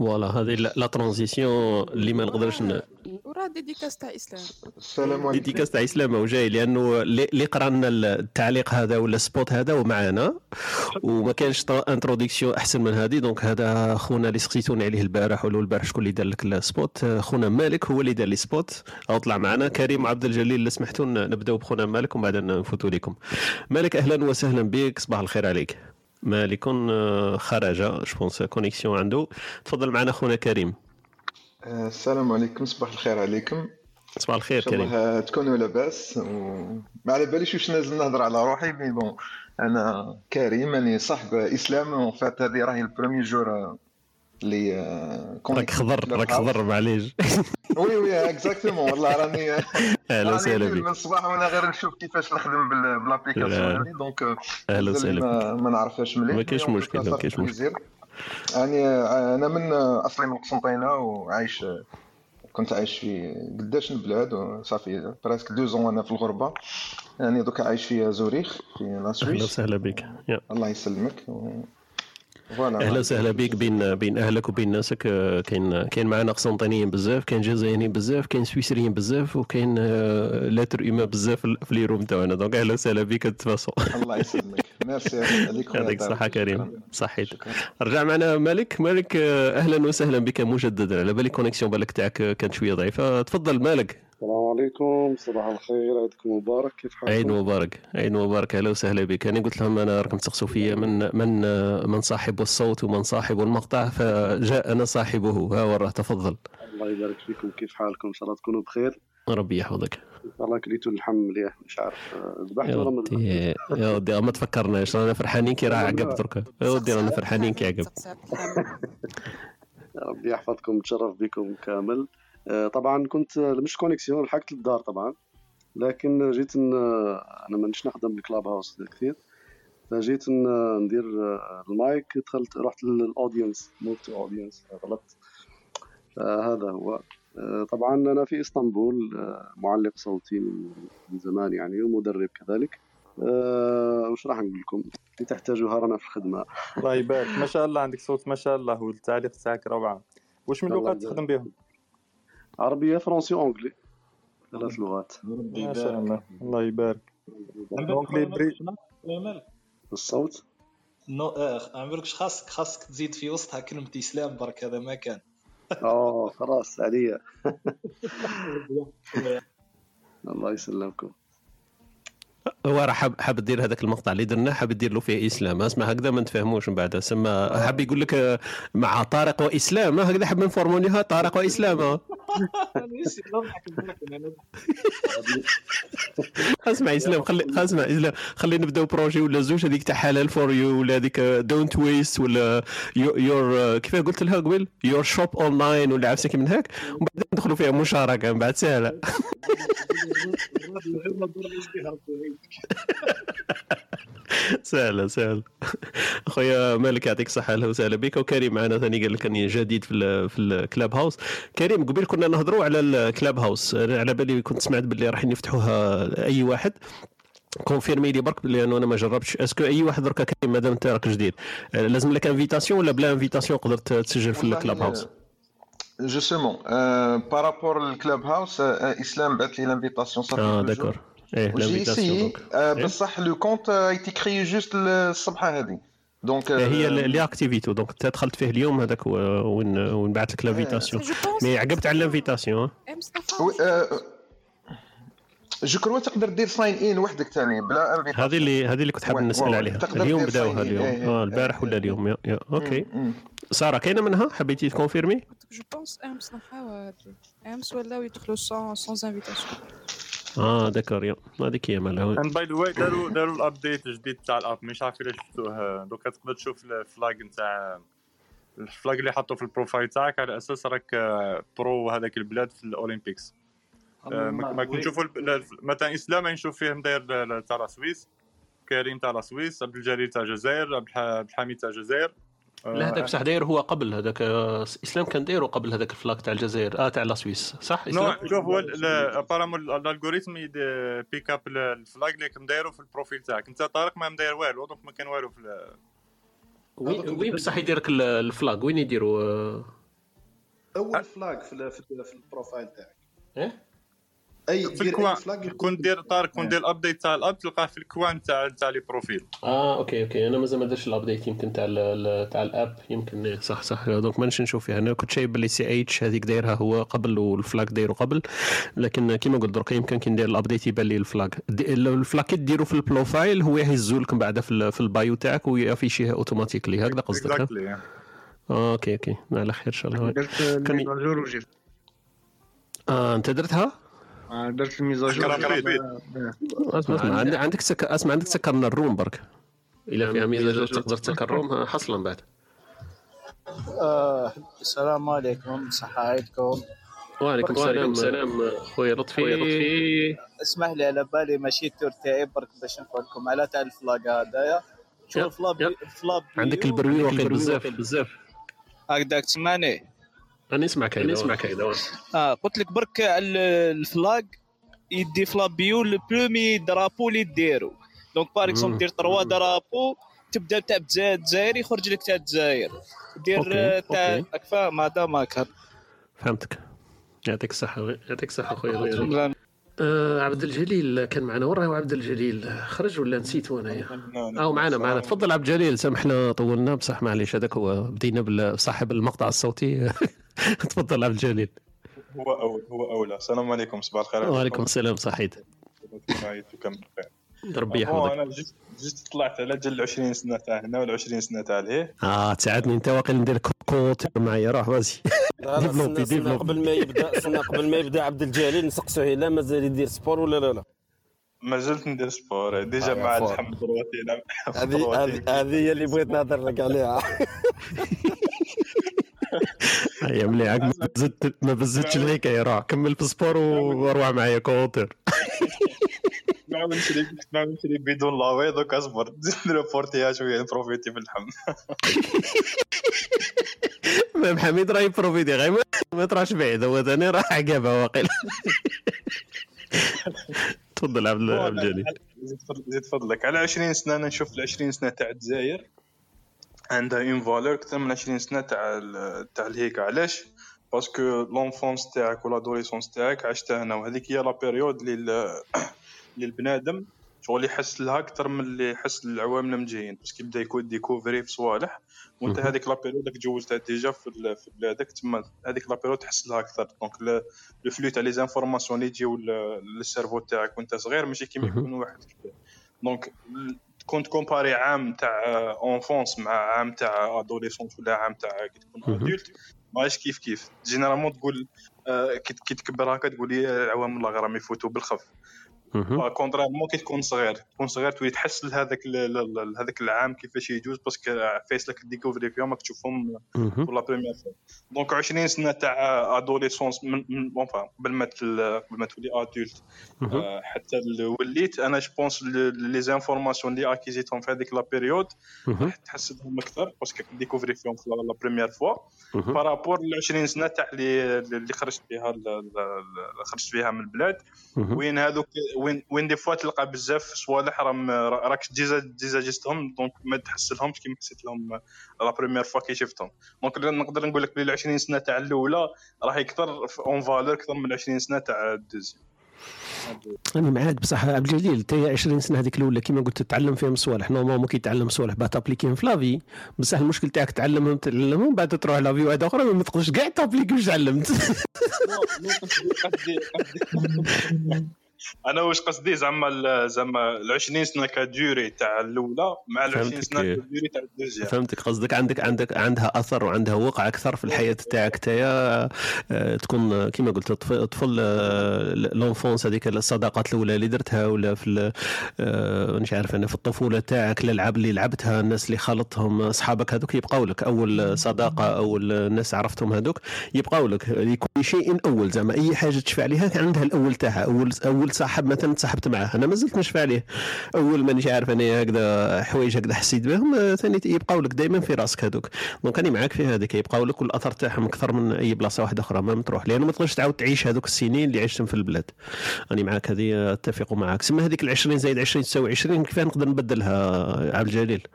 Voilà هذه la la transition اللي ما نقدرش ن... وراه dédicace تاع إسلام. السلام عليكم. ديديكاس تاع إسلام هو جاي لأنه اللي قرا لنا التعليق هذا ولا ال spot هذا ومعنا وما كانش introduction أحسن من هذه. donc هذا خونا اللي سقسيتوني عليه البارح ولا البارح شكون اللي دار لك ال spot خونا مالك هو اللي دار لي spot أو طلع معنا. كريم عبد الجليل اللي سمحتوا نبداو بخونا مالك ومن بعد نفوتوا لكم مالك أهلا وسهلا بك صباح الخير عليك. مالك آه، خرج je pense connexion عنده. تفضل معنا خونا كريم. آه، السلام عليكم صباح الخير عليكم. صباح الخير كريم. الله تكونوا لاباس وما على باليش واش نازل نهضر على روحي mais bon أنا كريم راني صاحب إسلام. en fait هذه راهي ال premier jour اللي آه، راك خضر راك خضر. معليش. oui oui exactement والله راني أهلا وسهلا بك. من الصباح وأنا غير نشوف كيفاش نخدم بال- بال application donc أهلا وسهلا ما, ما نعرفهاش مليح. ما كاينش مشكل، ما صافي كاينش مشكل. يعني آه، أنا من آه، أصلي من قسنطينة وعايش كنت عايش في قداش البلاد وصافي presque deux ans أنا في الغربة. يعني دوكا عايش في زوريخ في la أهلا Suisse. وسهلا بك. الله يسلمك. و- أهلا وسهلا بك بين بين أهلك وبين ناسك. آه، كاين كاين معنا قسنطينيين بزاف كاين جزائريين بزاف كاين سويسريين بزاف وكاين آه، لاتر اوما بزاف في les rooms تاعنا. donc أهلا وسهلا بك تفضل الله يسلمك. ميرسي عليك يعطيك. الصحة كريم. صحيت. رجع معنا مالك. مالك آه، أهلا وسهلا بك مجددا. على بالي connexion بالك تاعك كانت شوية ضعيفة. تفضل مالك. السلام عليكم. صباح الخير. عيدكم مبارك. كيف حالكم؟ عيد مبارك. عيد مبارك. أهلا وسهلا بك. أنا قلت لهم أنا راكم تسقسوا فيا من من من صاحب الصوت ومن صاحب المقطع فجاءنا صاحبه. ها وراه تفضل. الله يبارك فيكم. كيف حالكم؟ إن شاء الله تكونوا بخير. ربي يحفظك. ان شاء الله كليتوا اللحم مليح مش عارف ذبحت يا ولا ما يا ودي. ما تفكرناش. رانا فرحانين كي راه عقب دركا. يا ودي رانا فرحانين كي عقب. ربي يحفظكم. نتشرف بكم كامل. طبعا كنت آه، مش connexion لحقت للدار طبعا لكن جيت. أنا مانيش نخدم بال Clubhouse كثير فجيت ندير آه، المايك دخلت رحت لل audience moved to audience غلطت. فهذا هو. آه، طبعا أنا في إسطنبول آه، معلق صوتي من زمان يعني ومدرب كذلك. آه، وش راح نقول لكم؟ اللي تحتاجوها رانا في الخدمة. الله يبارك. ما شاء الله عندك صوت ما شاء الله والتعليق تاعك روعه واش من لغات. تخدم بهم؟ عربية فرنسي anglais ثلاث لغات. الله يبارك. الصوت؟ non آه، عمركش خاصك خاصك تزيد في وسطها كلمة إسلام برك هذا ما كان. آه خلاص عليا. الله يسلمكم. هو راه حاب حاب دير هذاك المقطع اللي درناه حاب دير له فيه إسلام. أسمع هكذا ما نتفاهموش من بعد. سما حاب يقول لك آه، مع طارق وإسلام. هكذا حاب نفورمونيها طارق وإسلام. اسمع إسلام خلي اسمع إسلام. خلي نبدأو projet ولا زوج هذيك تاع Halal For You ولا هذيك Don't Waste ولا your كيف قلت لها قبل؟ your shop online ولا كي من هاك ومن بعد ندخلوا فيها مشاركة من بعد سهلة. سهلة سهلة. أخويا مالك يعطيك الصحة أهلا وسهلا بك. وكريم معنا ثاني قال لك أني جديد في في ال Clubhouse كريم قبل كنا نهضروا على ال Clubhouse على بالي كنت سمعت باللي راح يفتحوها أي واحد. confirme لي برك لأنه أنا ما جربتش. est-ce que أي واحد دركا كريم؟ مادام أنت راك جديد. لازم لك invitation ولا بلا invitation قدرت تسجل في ال Clubhouse justement par rapport لل Clubhouse اسلام بعث لي l'invitation صافي آه. d'accord إيه l'invitation؟ بصح le compte était créé juste الصبحه هذه donc هي اللي اكتيفيتو donc انت دخلت فيه اليوم هذاك وين وين بعث لك l'invitation mais عقبت على ال invitation je crois تقدر دير sign in وحدك ثاني بلا invitation هذه اللي هذه اللي كنت حاب نسال عليها اليوم بداوها. اليوم آه البارح ولا اليوم يا, يا. okay. ساره كاينة منها حبيتي ت confirmer je pense امس نحاول امس ولاو يدخلوا sans sans invitation آه d'accord يا هذيك هي مالها. and by the way داروا داروا ال update الجديد تاع ال app. مش عارف إلا شفتوه. دوكا تقدر تشوف ال flag نتاع ال flag اللي حطوه في ال profile تاعك. على أساس راك آه، برو هذاك البلاد في الأولمبيكس. آه، ما كنت نشوفوا مثلا إسلام نشوف فيه مداير ل- تاع la Suisse كريم تاع la Suisse عبد الجليل تاع الجزائر عبد الح- عبد الحميد تاع الجزائر. آه، لا هذاك بصح داير هو قبل هذاك آه، إسلام كان دايره قبل هذاك ال flag تاع الجزائر آه تاع la Suisse صح إسلام؟ شوف هو apparemment ال algorithm pick up ال flag اللي مدايره في ال profil تاعك. انت طارق ما مداير والو donc ما كان والو في وين وين بصح يدير لك ال flag؟ وين يديروا آه، أول flag في ال- في ال- في ال profile تاعك. إيه؟ أي في ال coin كون دير طارق كون دير ال update تاع ال app تلقاه في ال coin تاع تاع les profils آه okay okay. أنا مازال ما درتش ال update يمكن تاع تاع ال app. يمكن إيه، صح صح. donc مانيش نشوف فيها أنا كنت شايف باللي CH هذيك دايرها هو قبل وال flag دايره قبل. لكن كيما قلت درك يمكن كي ندير ال update يبان لي ال flag ال flag كي ديرو في ال profile هو يهزو لك من بعد في, ال- في ال bio تاعك وي affiche يها automatically هكذا قصدك آه OK OK. على خير إن شاء الله. درت كان- آه أنت درتها؟ درت ال mise à jour أسمع أسمع عندك عندك سك... أسمع عندك سكرنا ال room برك. الا فيها ميزه تقدر تسكر ال room حصلا بعد. آه السلام عليكم صحة عيدكم. وعليكم السلام السلام خويا لطفي. اسمح لي على بالي ماشي ال tour تاعي برك باش نقول لكم على تاع ال flag هذايا شوف ال flag ال flag عندك ال bruit بزاف. بزاف. هكذاك تسمعني؟ أنا نسمعك هيدا نسمعك هيدا آه قلت لك برك على ال flag يدي flag بيو le premier drapeau اللي ديرو. donc par exemple. دير trois drapeaux تبدا تاع الجزائر يخرج لك تاع الجزائر. دير تاع فاهم هذا ماك فهمتك. يعطيك الصحة يعطيك الصحة خويا. آه عبد الجليل كان معنا. وين راهو عبد الجليل. خرج ولا نسيتو انايا أو معنا معنا. تفضل عبد الجليل. سامحنا طولنا. بصح معليش هذاك هو بدينا بصاحب المقطع الصوتي. تفضل عبد الجليل. هو اول هو أولى. السلام عليكم. صباح الخير. وعليكم السلام صحيت. ربي يحفظك. أنا juste juste طلعت على جل 20 سنة تاع هنا ولا 20 سنة تاع لهيه آه تساعدني. أنت واقيلا ندير كوت معايا. روح لا développer développer قبل ما يبدا استنى قبل ما يبدأ عبد الجليل نسقسوه لا مازال يدير sport ولا لا لا؟ ما زلت ندير sport. déjà آه، مع. الحمد بروتين هذه هذه هذه هي اللي بغيت نهضر لك عليها. هيا مليح ما زدت ما بزدتش الحكاية روح كمل في ال sport وأروح معايا كوتر. نعاود نشري نعاود نشري بدون لاوي دوك اصبر زيد نريبورتيها شوية ن profiter بالحم même حميد راه ي profiter غير ما- تراش بعيد هو ثاني راه عقابه واقيلا تفضل عبد الجليل. زيد فضلك. على 20 سنة أنا نشوف ال 20 سنة تاع الجزائر. عندها une valeur أكثر من 20 سنة تاع تاع الهيك. علاش؟ parce que l'enfance تاعك ولا l'adolescence تاعك عشتها هنا وهذيك هي la période اللي ال- اللي البنادم شغل يحس لها أكثر من اللي يحس للعوام اللي جايين parce que يبدأ يكون découvrir في صوالح وأنت. هذيك la période راك جوزتها déjà في في بلادك تما هذيك la période تحس لها أكثر. donc le flux تاع les informations اللي يجيو لل cerveau تاعك وأنت صغير ماشي كيما. يكون واحد. كبير donc كنت comparer عام تاع enfance مع عام تاع adolescence ولا عام تاع كي تكون. adulte ماهيش كيف كيف généralement تقول آه، كي تكبر هكا تقول لي العوام الله راهم يفوتوا بالخف. contrairement كي تكون صغير تكون صغير تولي تحس لهذاك هذاك العام كيفاش يجوز parce que عفايس راك découvrir فيهم راك تشوفهم. pour la première fois donc 20 سنه تاع adolescence من bon enfin قبل ما قبل ما تولي adulte حتى وليت أنا je pense les informations اللي اكيزيتهم في هذيك la période مهم. تحس بهم أكثر parce que découvrir فيهم في la première fois. par rapport ل 20 سنه تاع اللي خرجت فيها خرجت فيها من البلاد. وين هذوك وين وين des fois تلقى بزاف صوالح راهم راك déjà déjà جستهم donc ما تحس لهمش كيما حسيت لهم la première fois كي شفتهم. donc نقدر نقول لك بلي 20 سنة تاع الأولى راهي أكثر une valeur أكثر من 20 سنة تاع ال deuxième. أنا معاك بصح عبد الجليل انت 20 سنة هذيك الأولى كيما قلت تتعلم فيهم صوالح. normalement كي تتعلم صوالح باه ت appliquer هم في la vie بصح المشكل تاعك تعلمهم تعلمهم بعد تروح la vie واحدة أخرى ما تقدرش كاع ت appliquer واش تعلمت أنا واش قصدي؟ زعما زعما ال 20 سنة ك durée تاع الأولى مع ال 20 فهمتك. سنة ك durée تاع ال deuxième. فهمتك. قصدك عندك عندك عندها أثر وعندها وقع أكثر في الحياة تاعك تايا آه، تكون آه، كيما قلت طف- طفل آه، لونفونس هذيك الصداقات الأولى اللي درتها ولا في آه، مش عارف أنا في الطفولة تاعك الالعاب اللي لعبتها الناس اللي خلطتهم أصحابك هذوك يبقاو لك. أول صداقة أول ناس عرفتهم هذوك يبقاو لك. لكل شيء أول زعما أي حاجة تشفى عليها عندها الأول تاعها اول أول صاحب مثلا تصاحبت معاه. أنا ما زلت نشفى عليه. أول مانيش عارف أنا هكذا حوايج هكذا حسيت بهم آه، ثاني يبقاو لك دائما في راسك هذوك. donc أنا معاك في هذيك. يبقاو لك والأثر تاعهم أكثر من أي بلاصة واحدة أخرى. ما تروح لأنه ما تقدرش تعاود تعيش هذوك السنين اللي عشتهم في البلاد. أنا معاك هذه أتفق معاك. سما هذيك ال 20 زائد 20 تساوي 20 كيف نقدر نبدلها عبد الجليل؟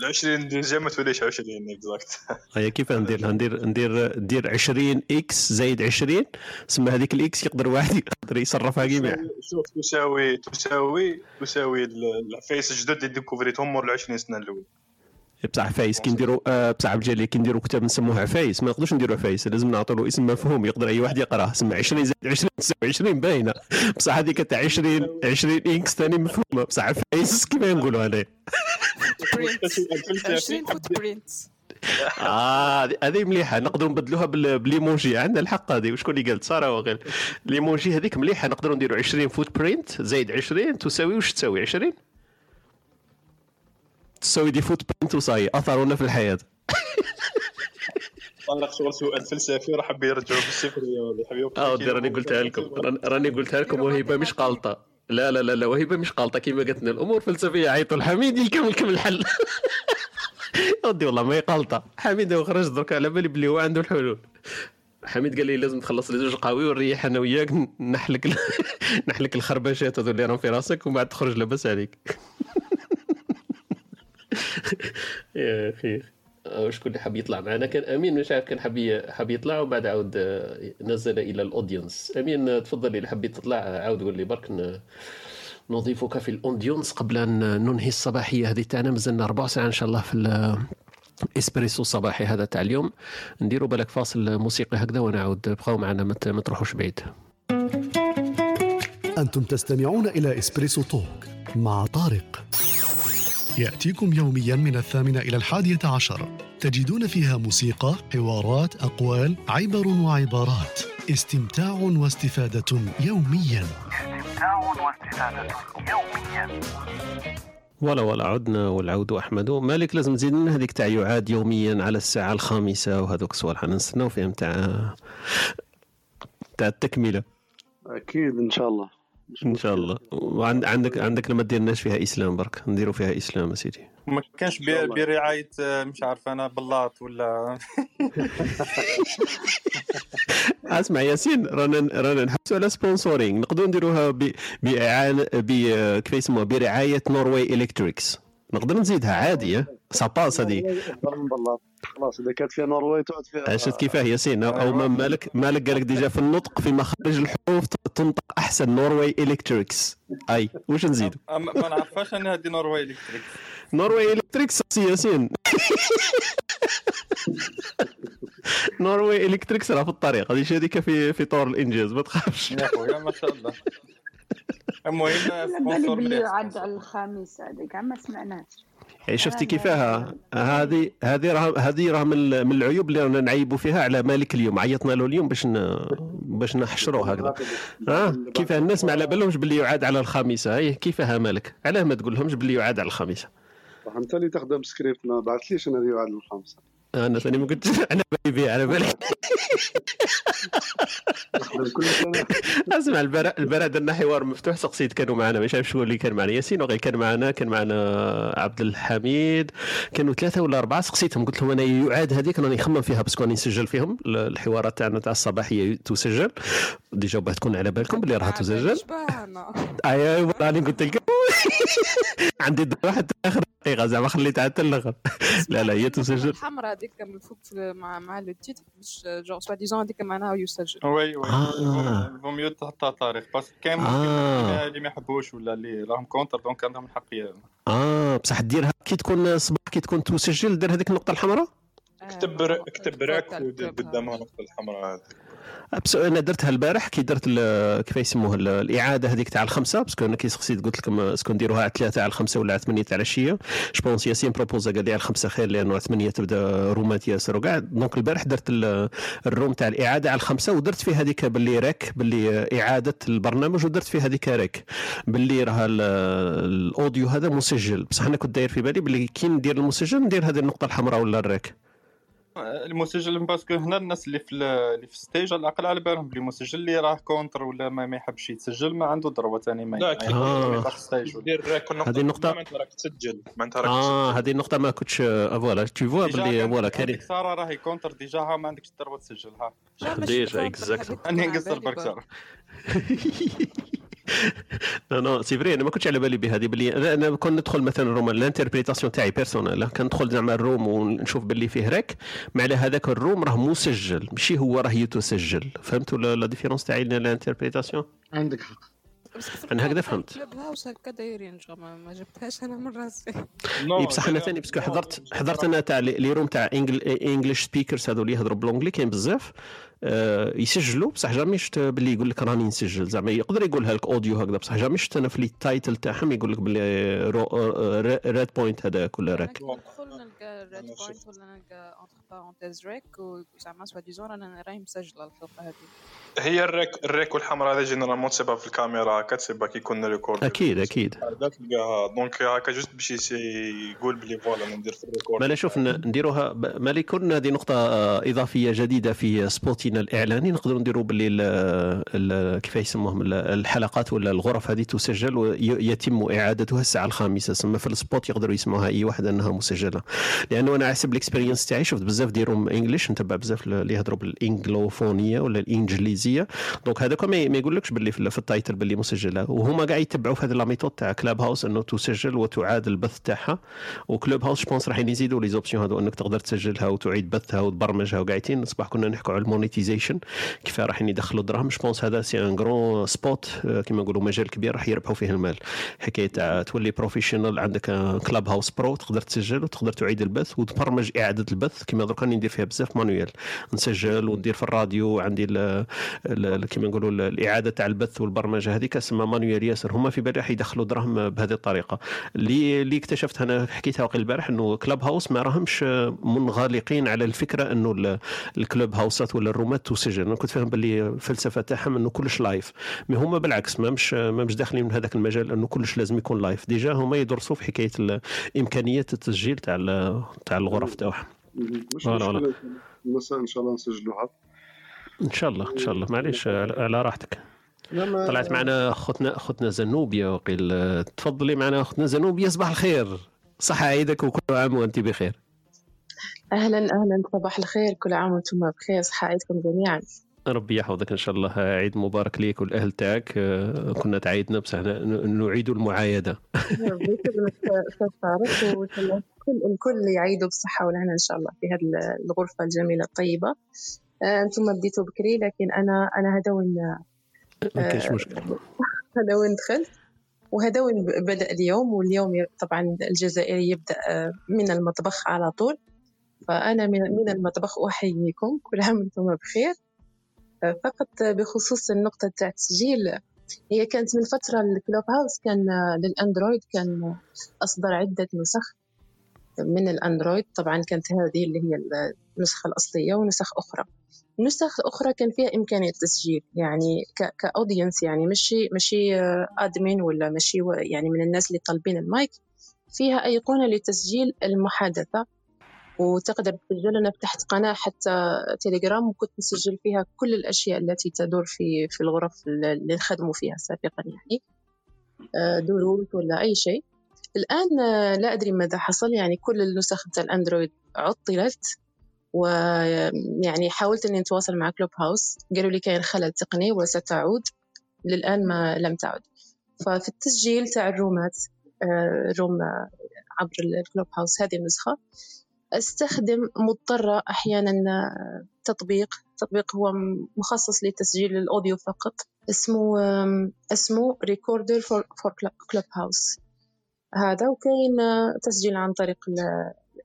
ال 20 deuxième ما توليش 20 exacte هي كيف ندير؟ ندير ندير ندير 20 X زائد 20 سما هذيك ال X يقدر واحد يقدر يصرفها كيما. شوف تساوي تساوي تساوي ال- العفايس الجدد اللي ديكوفريتهم مور ال 20 سنة الأولى. بصح عفايس كي نديروا آه، بصح الجليل كي نديروا كتاب نسموه عفايس ما نقدرش نديروا عفايس لازم نعطوا له اسم مفهوم يقدر أي واحد يقراه سمع 20 زائد 20 تساوي 20 باينة. بصح هذيك تاع 20 20 X ثاني مفهومة بصح عفايس كيما نقولوا هذا 20 footprint. آه هذه- مليحة نقدروا نبدلوها بال- بالإيموجي عندنا الحق هذه وشكون اللي قال؟ سارة وغير الإيموجي هذيك مليحة نقدروا نديروا 20 footprint زائد 20 تساوي واش تساوي 20 تساوي des footprint و ça y est اثرنا في الحياة. طارق شغل سؤال فلسفي راح حب يرجعوا بالصفر يا حبيبي. آه ودي راني قلتها لكم. راني- قلتها لكم وهبه مش غلطه لا لا لا لا وهبه مش غلطه كيما قالت لنا الأمور فلسفية. عيطوا الحميد يكمل لكم الحل. ودي والله ما هي غلطه حميد خرج درك على بالي بلي هو عنده الحلول. حميد قال لي لازم تخلص لي زوج قهوي ونريح أنا وياك. نحلك ال- نحلك الخربشات هذو اللي راهم في راسك ومن بعد تخرج لاباس عليك. يا أخي. شكون اللي حاب يطلع معنا؟ كان أمين مش عارف كان حاب ي- حاب يطلع وبعد عاود آه، نزل إلى الأودينس. أمين آه، تفضل اللي حبيت تطلع آه، عاود قول لي برك نضيفك في الأودينس قبل أن ننهي الصباحية هذه تاعنا مازلنا ربع ساعه إن شاء الله في ال- إسبريسو الصباحي هذا تاع اليوم نديروا بالك فاصل موسيقي هكذا ونعود بقاو معنا ما تروحوش بعيد. أنتم تستمعون إلى إسبريسو توك مع طارق. يأتيكم يوميا من الثامنة إلى الحادية عشر. تجدون فيها موسيقى، حوارات، أقوال، عبر وعبارات. استمتاع واستفادة يوميا. استمتاع واستفادة يوميا. ولا ولا عدنا والعود أحمد. مالك لازم تزيد لنا هذيك تاع يعاد يوميا على الساعة الخامسة وهذوك الصوالح نستناو فيهم تاع تاع التكملة. أكيد إن شاء الله. إن شاء الله. وعندك عندك لما ديرناش فيها إسلام برك. نديروا فيها إسلام سيدي. ما كانش برعاية مش عارف أنا بلاط ولا أسمع ياسين رانا رانا نحبسوا على سبونسورينغ نقدروا نديروها ب بإعانة ب كيف يسموها؟ برعاية نوروي الكتريكس نقدر نزيدها عادي ça passe هذه. خلاص إذا كانت فيها نرويج تقعد فيها. شفت كيفاه ياسين أو أو ما- مالك مالك قالك ديجا في النطق في مخارج الحروف تنطق أحسن نوروي إلكتريكس. أي واش أما- ما نعرفهاش أنا هذه نوروي الكتريك نوروي إلكتريكس سي ياسين. نوروي إلكتريكس راه في الطريق. هذه هذيك في في طور الإنجاز ما تخافش. يا خويا ما شاء الله. المهم على sponsor يعد على الخميس هذيك ما سمعناش. يعني شفتي كيفاها هذه هذه راه هذه راه من من العيوب اللي رانا نعيبوا فيها على مالك اليوم. عيطنا له اليوم باش ن... باش نحشروه هكذا. ها؟ كيفاه الناس ما على بالهمش باللي يعاد على الخامسه هي كيفاها مالك؟ علاه ما تقول لهمش باللي يعاد على الخامسه صح انت اللي تخدم سكريبت ما بعثليش أنا هذه على الخامسه أنا ثاني ما قلتش أنا بالي بيه على بالي اسمع البارح درنا حوار مفتوح. سقسيت كانوا معنا مش عارف شو اللي كان معنا. ياسين وغير كان معنا كان معنا عبد الحميد. كانوا ثلاثة ولا أربعة سقسيتهم. قلت لهم أنا يعاد هذيك راني نخمم فيها parce que راني نسجل فيهم. الحوارات تاعنا تاع الصباحيه تسجل. déjà باه تكون على بالكم بلي راها تسجل. أيوه راني قلت لكم. عندي واحد آخر دقيقة زعما خليتها حتى الآخر لا لا هي تسجل. الحمراء هذيك المفروض في- مع مع le titre باش genre soi-disant هذيك معناها يسجل. oui oui. آه. vaut mieux تحطها طارق parce que كاين آه. اللي ما يحبوش ولا اللي راهم contre donc عندهم الحق آه بصح ديرها. كي تكون صباح كي تكون تسجل دير هذيك النقطة الحمراء؟ اكتب ر- اكتب راك ودير قدامها النقطة الحمراء بس أنا درتها البارح كي درت ال- كيف يسموها ال- الإعادة هذيك تاع الخمسة. parce que أنا كي سقسيت قلت لكم est-ce que نديروها على ثلاثة على الخمسه ولا على ثمانية تاع العشية. je pense ياسين proposa قال لي على الخمسة خير لأنه على ثمانية تبدأ room ات ياسر وكاع donc البارح درت ال- ال room تاع الإعادة على الخمسة ودرت فيه هذيك باللي راك باللي إعادة البرنامج ودرت فيه هذيك راك باللي راه ال- ال audio هذا مسجل. بصح أنا كنت داير في بالي باللي كي ندير المسجل ندير هذه النقطة الحمراء ولا ال rec المسجل parce que هنا الناس اللي في ال- اللي في ال stage على الأقل على بالهم بلي المسجل اللي راه contre ولا ما, ما يحبش يتسجل ما عنده ضربة ثاني ما لا آه. النقطه هذه انت راك تسجل. ما انت راك آه هذه النقطة ما كنتش آه، voilà. toutefois كان- voilà كاين ساره راهي contre déjà ها ما عندكش ضربة تسجل ها. déjà exact اني نقصر برك ساره لا non c'est vrai أنا ما كنتش على بالي بهذه باللي أنا أنا كون ندخل مثلا ال room l'interprétation تاعي personnelle كندخل زعما ال room ونشوف باللي فيه rec مع على هذاك ال room راه مسجل ماشي هو راه يتسجل فهمتوا la différence تاعي l'interprétation عندك حق. أنا هكذا فهمت. كلوب هاوس هكا دايرين ما جبتهاش أنا من راسي بصح أنا ثاني parce que حضرت حضرت أنا تاع les rooms تاع English speakers هذو اللي يهضروا ب l'anglais كاين بزاف. يسجلوا. بصح jamais شفت باللي يقول لك راني نسجل. زعما يقدر يقولها لك audio هكذا. بصح jamais شفت أنا في ال title تاعهم يقول لك باللي red point هذاك ولا rec ندخل نلقى red point ولا نلقى entre parenthèses rec وزعما soi-disant أنا راهي مسجلة الحلقة هذه. هي ال rec ال rec والحمراء هذا généralement تسيبها في الكاميرا هكا تسيبها كي يكون record أكيد أكيد. هذا تلقاها donc هكا juste باش يقول بلي voilà ندير في ال record. ما لا شوف نديروها ب- ما يكون هذه نقطة آه، إضافية جديدة في spot نا الإعلاني نقدروا نديروا باللي ال- ال- كيف يسموهم ال- الحلقات ولا الغرف هذه تسجل ويتم إعادتها الساعة الخامسة. ثم في ال spot يقدروا يسمعوها أي واحد أنها مسجلة. لأن لأنه أنا حسب ال expérience تاعي شفت بزاف ديرهم English نتبع بزاف اللي يهضروا بالإنجلوفونية ولا الإنجليزية. donc هذاك ما يقولكش باللي في, ال title باللي مسجلة. وهما كاع يتبعوا في هذه la méthode تاع كلاب هاوس إنه تسجل وتعاد البث تاعها. وكلوب هاوس je pense راح يزيدوا les options هذو إنك تقدر تسجلها وتعيد بثها وتبرمجها وقاعدين. نصبح كنا نحكوا على ال monetization كيف راح يدخلوا دراهم je pense هذا c'est un grand spot كيما نقولوا مجال كبير راح يربحوا فيه المال. حكاية تاع tous les professionnels عندك كلاب هاوس pro تقدر تسجل وتقدر تعيد البث وتبرمج إعادة البث. كما درك ندير فيها بزاف manuel نسجل وندير في الراديو عندي كيما نقولوا الإعادة تاع البث والبرمجة هذيك اسمها manuel ياسر. هما في بالي راح يدخلوا دراهم بهذه الطريقة. اللي اللي اكتشفت أنا حكيتها وقت البارح إنه كلاب هاوس ما راهمش منغلقين على الفكرة إنه الكلوب هاوسات ولا ال room ات تسجل أنا كنت فاهم باللي الفلسفة تاعهم إنه كلش live mais هما بالعكس ما مش ما مش داخلين من هذاك المجال إنه كلش لازم يكون live déjà هما يدرسوا في حكاية امكانيه التسجيل تاع تاع الغرف تاعهم. مش مشكلة. إن شاء الله نسجلوها. إن شال الله إن شاء الله. معليش على راحتك. طلعت معنا أختنا أختنا زنوبيا وقيل تفضلي معنا أختنا زنوبيا صباح الخير. صحة عيدك وكل عام وأنت بخير. أهلا أهلا صباح الخير. كل عام وأنتم بخير. صحة عيدكم جميعا. ربي يحفظك إن شاء الله. عيد مبارك ليك والاهل تاعك كنا تعايدنا بس نعيد المعايدة. ربي الكل يعيدوا بالصحة والهنا إن شاء الله في هذه الغرفة الجميلة الطيبة. أنتم بديتوا بكري لكن أنا أنا هذا وين ما كاينش مشكل. هذا وين دخلت. وهذا وين بدأ اليوم واليوم طبعا الجزائري يبدأ من المطبخ على طول. فأنا من المطبخ أحييكم كل عام وأنتم بخير. فقط بخصوص النقطة تاع التسجيل هي كانت من فترة الكلوب هاوس كان للأندرويد كان أصدر عدة نسخ. من الأندرويد. طبعا كانت هذه اللي هي النسخة الأصلية ونسخ أخرى. النسخ الأخرى كان فيها إمكانية التسجيل يعني كأودينس يعني مشي مشي أدمين ولا مشي يعني من الناس اللي طالبين المايك. فيها أيقونة لتسجيل المحادثة. وتقدر تسجل. أنا فتحت قناة حتى تليجرام وكنت نسجل فيها كل الأشياء التي تدور في في الغرف اللي نخدموا فيها سابقا يعني. دروس ولا أي شيء. الآن لا أدري ماذا حصل. يعني كل النسخ تاع الأندرويد عطلت ويعني حاولت أني نتواصل مع كلوب هاوس. قالوا لي كاين خلل تقني وستعود. للآن ما لم تعد. ففي التسجيل تاع ال room ات room عبر الكلوب هاوس هذه النسخة أستخدم مضطرة أحيانا تطبيق. تطبيق هو مخصص لتسجيل ال audio فقط. اسمه اسمه Recorder for Clubhouse هذا وكاين تسجيل عن طريق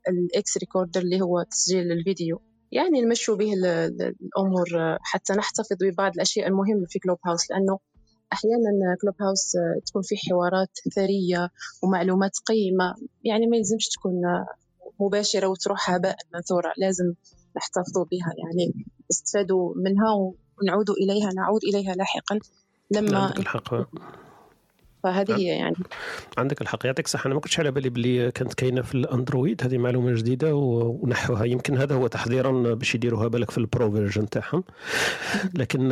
ال XRecorder اللي هو تسجيل الفيديو. يعني نمشوا به الأمور حتى نحتفظ ببعض الأشياء المهمة في كلوب هاوس لأنه أحيانا كلوب هاوس تكون في حوارات ثرية ومعلومات قيمة. يعني ما يلزمش تكون مباشرة وتروح هباء منثورة لازم نحتفظوا بها. يعني استفادوا منها ونعود إليها نعود إليها لاحقا. لما فهذه هي يعني. عندك الحق. يعطيك الصحة. أنا ما كنتش على بالي بلي كانت كاينة في الأندرويد. هذه معلومة جديدة ونحوها. يمكن هذا هو تحضيرا باش يديروها بالك في ال pro version تاعهم. لكن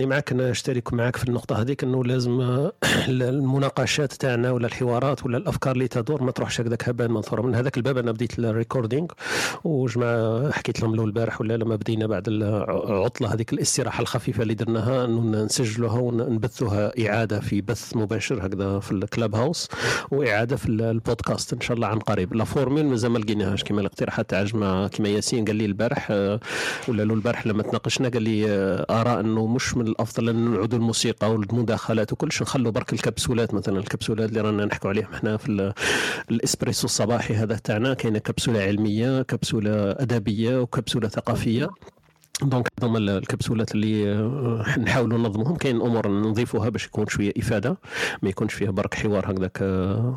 راني معك أنا أشترك معك في النقطة هذيك إنه لازم المناقشات تاعنا ولا الحوارات ولا الأفكار اللي تدور ما تروحش هكذاك هباء منثورا من هذاك الباب أنا بديت ال recording وجماعه حكيت لهم له البارح ولا لما بدينا بعد العطلة هذيك الاستراحة الخفيفة اللي درناها إنه نسجلوها ونبثوها إعادة في بث مباشر هكذا في الكلاب هاوس وإعادة في البودكاست إن شاء الله عن قريب. لا فورميل مازال ما لقيناهاش. كما الاقتراحات تاع جماعة كما ياسين قال لي البارح ولا له البارح لما تناقشنا قال لي ارى إنه مش من الأفضل إن نعودوا الموسيقى والمداخلات وكلش نخلوا برك الكبسولات مثلا. الكبسولات اللي رانا نحكوا عليهم إحنا في الإسبريسو الصباحي هذا تاعنا. كاينة كبسولة علمية كبسولة أدبية وكبسولة ثقافية. donc هذوما الكبسولات اللي نحاولوا ننظمهم كاين أمور نضيفوها باش يكون شوية إفادة ما يكونش فيها برك حوار هكذاك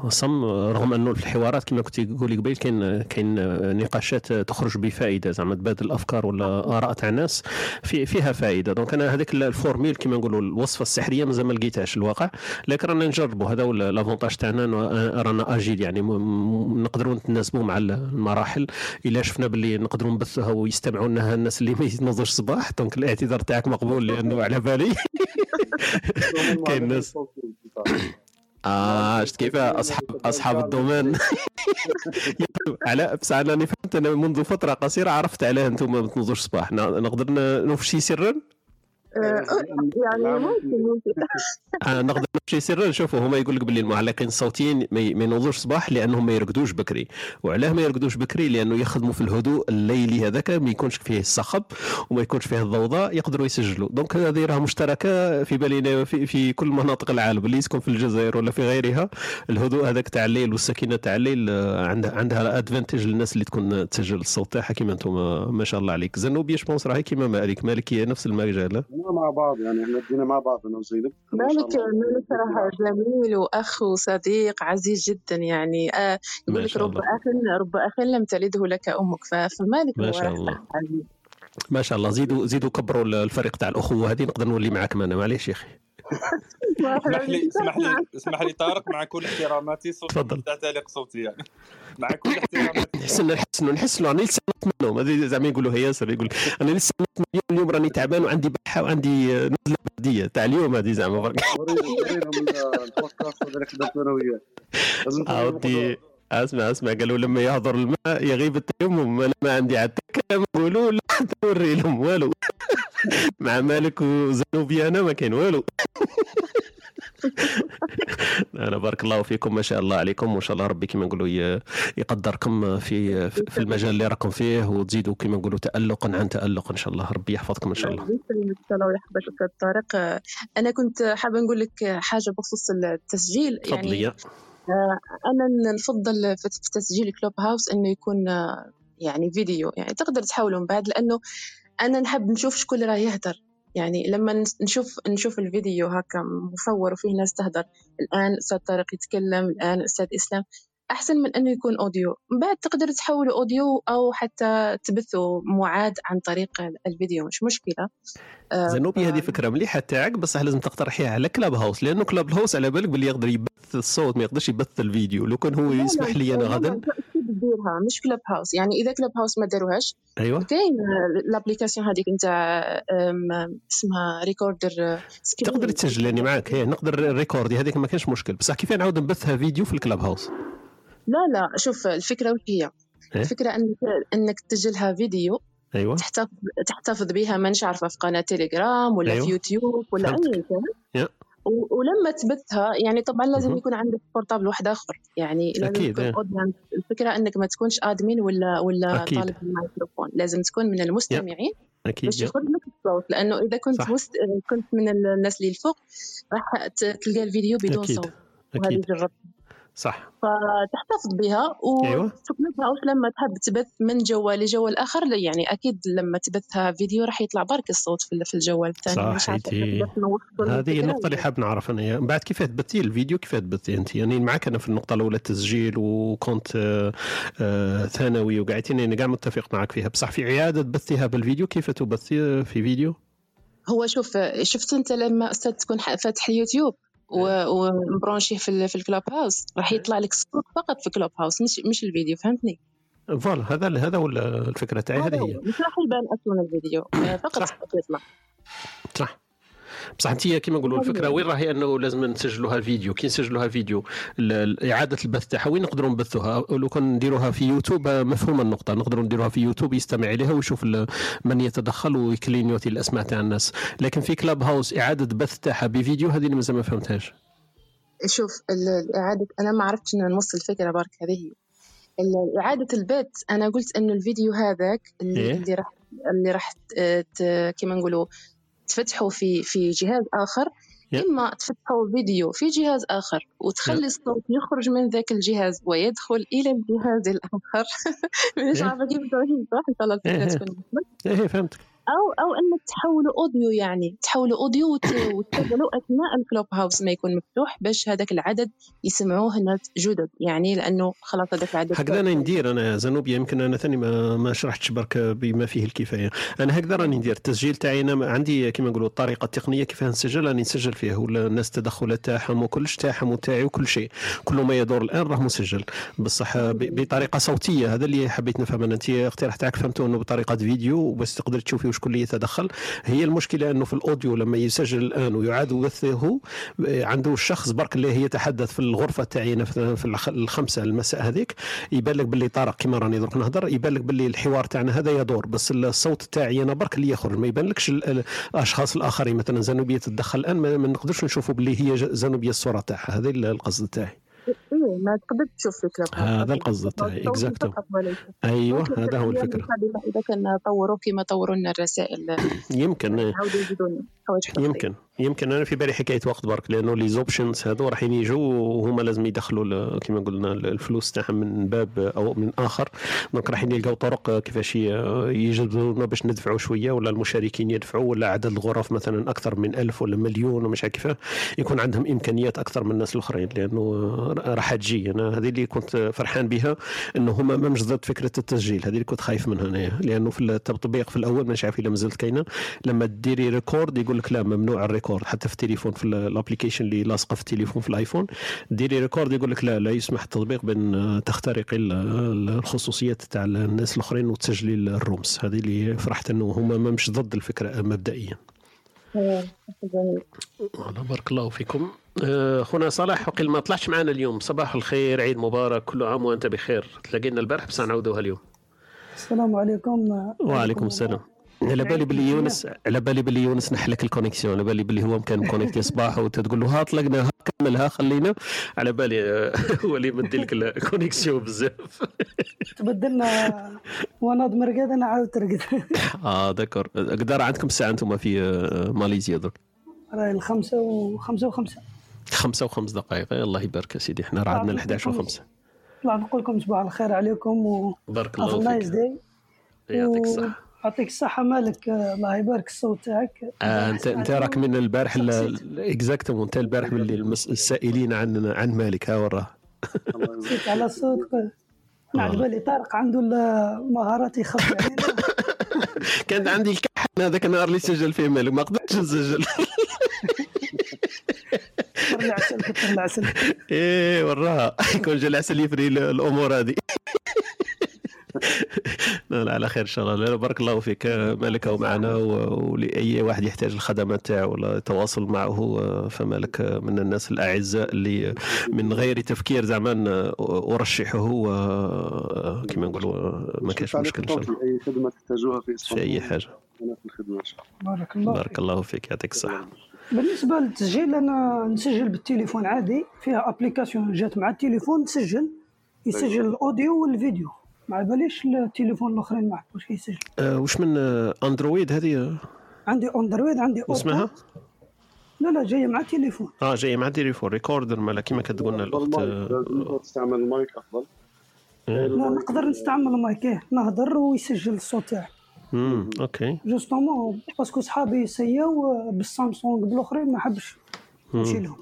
سم. رغم أنه في الحوارات كما كنت تقولي قبيل كاين كاين نقاشات تخرج بفائدة زعما تبادل الأفكار ولا آراء تاع الناس في فيها فائدة. donc أنا هذيك ال formule كما نقولوا الوصفة السحرية مازال ما لقيتهاش الواقع لكن رانا نجربوا. هذا هو l'avantage تاعنا رانا agile يعني نقدروا نتناسبوا مع المراحل. إلا شفنا باللي نقدروا نبثوها ويستمعوا لها الناس اللي ما ينوضوش صباح donc الاعتذار تاعك مقبول لأنه على بالي. كاين ناس. آه شفت كيف؟ اصحاب أصحاب ال domaine على بصح أنا راني فهمت أنا منذ فترة قصيرة عرفت علاه أنتم ما تنوضوش الصباح. نقدر نفشي سرا؟ يعني ممكن ممكن. آه نقدر نمشي سرا. نشوفوا هما يقول لك باللي المعلقين الصوتيين ما ينوضوش صباح لأنهم ما يرقدوش بكري. وعلاه ما يرقدوش بكري؟ لأنه يخدموا في الهدوء الليلي هذاك ما يكونش فيه الصخب وما يكونش فيه الضوضاء يقدروا يسجلوا. donc هذه راه مشتركة في بالنا في, في كل مناطق العالم اللي يسكن في الجزائر ولا في غيرها. الهدوء هذاك تاع الليل والسكينة تاع الليل آه، عندها عندها avantage للناس اللي تكون تسجل الصوت تاعها. كيما أنتم آه، ما شاء الله عليك. زنوبي je pense راهي كيما مالك. مالك هي نفس المجال مع بعض يعني إحنا بدينا مع بعض أنا وزينب مالك مالك راه جميل وأخ وصديق عزيز جدا يعني. آه ما يقول لك رب أخ رب أخ لم تلده لك أمك فمالك ما شاء الله. عزيز ما شاء الله. زيدوا زيدوا كبروا الفريق تاع الأخوة هذه نقدر نولي معاكم أنا معليش يا أخي. اسمح لي اسمح لي اسمح لي طارق مع كل احتراماتي تفضل. تعليق صوتي يعني. مع كل احتراماتي. نحسن نحسن نحسن راني لسه نط منهم هذه زعما يقولوا هي ياسر يقول أنا لسه نط من اليوم راني تعبان وعندي بحة وعندي نزلة برديه تاع اليوم هذه زعما برك. ورينا البودكاست هذا اللي خدمت أنا وياه. لازم أسمع أسمع قالوا لما يهضر الماء يغيب التيمم أنا ما عندي كلام يقولوا لا توري لهم والو. مع مالك وزنوبي أنا ما كاين والو. أنا بارك الله فيكم ما شاء الله عليكم وإن شاء الله ربي كما نقولوا يقدركم في في المجال اللي راكم فيه وتزيدوا كما نقولوا تالقا عن تالق إن شاء الله ربي يحفظكم إن شاء الله. الله ويحفظك طارق أنا كنت حابة نقول لك حاجة بخصوص التسجيل يعني أنا نفضل في تسجيل كلوب هاوس إنه يكون آه، يعني فيديو. يعني تقدر تحاولوا من بعد لأنه أنا نحب نشوف شكون راه يهدر. يعني لما نشوف نشوف الفيديو هكا مصور وفيه ناس تهدر. الآن أستاذ طارق يتكلم الآن أستاذ إسلام. أحسن من إنه يكون audio. من بعد تقدر تحولوا audio أو حتى تبثوا معاد عن طريق الفيديو مش مشكلة. آه، زنوبي هذه فكرة مليحة تاعك بصح لازم تقترحيها على Clubhouse لأنه Clubhouse على بالك باللي يقدر يبث الصوت ما يقدرش يبث الفيديو. لو كان هو يسمح لي أنا غدا. تديرها مش Clubhouse يعني إذا Clubhouse ما داروهاش أيوه. كاين l'application هذيك نتاع اسمها ريكوردر سكرين تقدر تسجلني معاك هي نقدر ريكوردي هذيك ما كانش مشكل. بصح كيف نعاود نبثها فيديو في الكلاب هاوس لا لا شوف الفكرة وش هي إيه؟ الفكرة إنك إنك تسجلها فيديو أيوه تحتفظ تحتفظ بها مانيش عارفه في قناة تيليجرام ولا أيوة. في يوتيوب ولا. أي كان يا. و- ولما تبثها يعني طبعا لازم. يكون عندك بورتابل واحد آخر يعني لازم أكيد، تكون إيه. الفكرة إنك ما تكونش آدمين ولا ولا أكيد. طالب الميكروفون لازم تكون من المستمعين أكيد باش. يخرج لك الصوت لأنه إذا كنت صح. مست... كنت من الناس اللي الفوق راح تلقى الفيديو بدون أكيد. صوت وهذه أكيد جربت صح. فتحتفظ بها أيوة. وتكنفها وش لما تحب تبث من جوال لجوال آخر يعني أكيد لما تبثها فيديو راح يطلع برك الصوت في الجوال الثاني. تنوصل هذه النقطة اللي؟ حاب نعرف من بعد كيف تبثي الفيديو؟ كيف تبثي أنت؟ يعني معك أنا في النقطة الأولى التسجيل وكنت آه، آه، ثانوي وقعدتني أنا قاعد متفق معك فيها. بصح في إعادة بثها بالفيديو كيف تبثي في فيديو؟ هو شوف شفت أنت لما أستاذ تكون فاتح اليوتيوب؟ و branché في ال- في ال Clubhouse. راح يطلع لك الصوت فقط في ال Clubhouse مش مش الفيديو فهمتني؟ voilà هذا هذا هو الفكرة تاعي هذه هي. مش راح يبان أصلا الفيديو. فقط الصوت يطلع. صح. بصح انت كيما نقولوا الفكرة وين راهي انه لازم نسجلوها الفيديو كي نسجلوها فيديو اعاده البث تاعها وين نقدروا نبثوها؟ لو كان نديروها في يوتيوب آه، مفهوم النقطة. نقدروا نديروها في يوتيوب يستمع إليها ويشوف من يتدخل ويكلينيوتي الأسماء تاع الناس. لكن في Clubhouse إعادة بث تاعها بفيديو هذه اللي مازال ما فهمتهاش. شوف ال- الإعادة أنا ما عرفتش نوصل الفكرة برك هذه. إعادة البث أنا قلت إنه الفيديو هذاك اللي, إيه؟ اللي راح اللي راح كيما نقولوا تفتحه في في جهاز آخر يا. إما تفتحه فيديو في جهاز آخر وتخلي الصوت يخرج من ذاك الجهاز ويدخل إلى الجهاز الآخر مش إيه. عارفة كيف صح إن شاء الله إيه، إيه. تكون. إيه فهمتك أو أو إنك تحولوا audio يعني تحولوا audio وت- وتشغلوا أثناء ال Clubhouse ما يكون مفتوح باش هذاك العدد يسمعوه ناس جدد يعني لأنه خلاص هذاك العدد هكذا أنا ندير أنا زنوبيا يمكن أنا ثاني ما ما شرحتش برك بما فيه الكفاية. أنا هكذا راني ندير. التسجيل تاعي أنا عندي كما نقولوا الطريقة التقنية كيف نسجل راني نسجل فيه ولا الناس التدخلات تاعهم وكلش تاعهم وتاعي وكل شيء. كل ما يدور الآن راه مسجل. بصح بطريقة صوتية. هذا اللي حبيت نفهم أنا. أنت الاقتراح تاعك فهمته إنه بطريقة فيديو بس تقدر تشوفي شكون اللي يتدخل. هي المشكلة أنه في الأوديو لما يسجل الآن ويعاد يبثه آه، عنده الشخص برك اللي يتحدث في الغرفة تاعي في في الخ- الخمسة المساء هذيك يبان لك باللي طارق كما راني درك نهضر يبان لك باللي الحوار تاعنا هذا يدور بس الصوت تاعي أنا برك اللي يخرج ما يبان لكش ال- ال- الأشخاص الآخرين. مثلا زانوبيه تتدخل الآن ما نقدرش نشوفوا باللي هي زانوبيه الصورة تاعها. هذا القصد تاعي. إيه ما تقدر تشوف في Club هذا القصد تاعي اكزاكتو أيوه هذا هو الفكرة. إذا كان طوروا كما طوروا لنا الرسائل. يمكن. إيه. لنا. يمكن. يمكن. أنا في بالي حكاية وقت برك لأنه les options هذو راح يجوا وهما لازم يدخلوا كما قلنا الفلوس تاعهم من باب أو من آخر. donc راح يلقاو طرق كيفاش ي- يجبرونا باش ندفعوا شوية ولا المشاركين يدفعوا ولا عدد الغرف مثلا أكثر من ألف ولا مليون ومش عارف كيفاه يكون عندهم إمكانيات أكثر من الناس الأخرين لأنه راح تجي. أنا هذه اللي كنت فرحان بها انه هما ما مش ضد فكرة التسجيل. هذه اللي كنت خايف منها أنايا. لأنه في التطبيق في الأول مش عارف إلا مازالت كاينة. لما تديري record يقول لك لا ممنوع ال record. حتى في التليفون في ال application اللي لاصقة في التليفون في الآيفون. ديري record يقول لك لا لا يسمح التطبيق بأن تخترقي ال- ال- الخصوصيات تاع الناس الأخرين وتسجلي ال rooms هذه اللي فرحت إنه هما ما مش ضد الفكرة مبدئيا. جميل. بارك الله فيكم. آه، اخونا صلاح وقيل ما طلعتش معنا اليوم. صباح الخير عيد مبارك كل عام وأنت بخير. تلاقينا البارح بس نعودوها اليوم. السلام عليكم. وعليكم السلام. على بالي باللي يونس على بالي باللي يونس نحلك ال connexion. على بالي باللي هو كان مكونيكتي صباح وتقول له ها طلقنا ها كملها خلينا. على بالي آه، هو اللي مدي لك الكونيكسيون بزاف. تبدلنا وأنا مرقد أنا عاود ترقد. آه داكور. قدر عندكم الساعة أنتم في آه، ماليزيا درك راهي الخمسة وخمسة وخمسة. خمسة وخمس دقائق. الله يبارك يا سيدي إحنا راه عندنا ال 11 وخمسة. طلع نقول لكم صباح الخير عليكم و بارك الله فيك. يعطيك الصحة. يعطيك الصحة مالك؟ الله يبارك الصوت تاعك. آه انت أنت راك من البارح exactement أنت البارح من اللي المس- السائلين عن عن مالك. ها وراه. نسيت على الصوت أنا على بالي طارق عنده المهارات يخبي علينا. كان عندي الكحل هذاك النهار اللي سجل فيه مالك ما قدرتش نسجل. كثر العسل كثر العسل إيه وراها. يكون جا العسل يفري ال- الأمور هذه. لا لا على خير إن شاء الله. لا بارك الله فيك مالك هو معنا و- ولأي واحد يحتاج الخدمات تاعو ولا يتواصل معه فمالك من الناس الأعزاء اللي من غير تفكير زعما أرشحه كما نقولوا ما كاش مشكل إن شاء الله. أي خدمة تحتاجوها في أي حاجة. أنا في الخدمة إن شاء الله. بارك الله بارك الله فيك. يعطيك الصحة. بالنسبة للتسجيل أنا نسجل بالتليفون عادي فيها application جات مع التليفون تسجل. يسجل ال audio والفيديو. ما على باليش التليفون الآخرين ما عرفوش يسجل آه، وش من Android هذه؟ عندي Android عندي auto اسمها؟ لا لا جاية مع التليفون. آه جاي مع تليفون recorder مالا كيما كتقول لنا الأخت المايك آه، تستعمل المايك أفضل. لا نقدر نستعمل المايك إيه، نهضر ويسجل الصوت تاعي امم OK justement parce que صحابي سياو بالسامسونج بالأخرين ما حبش. نشيلهم.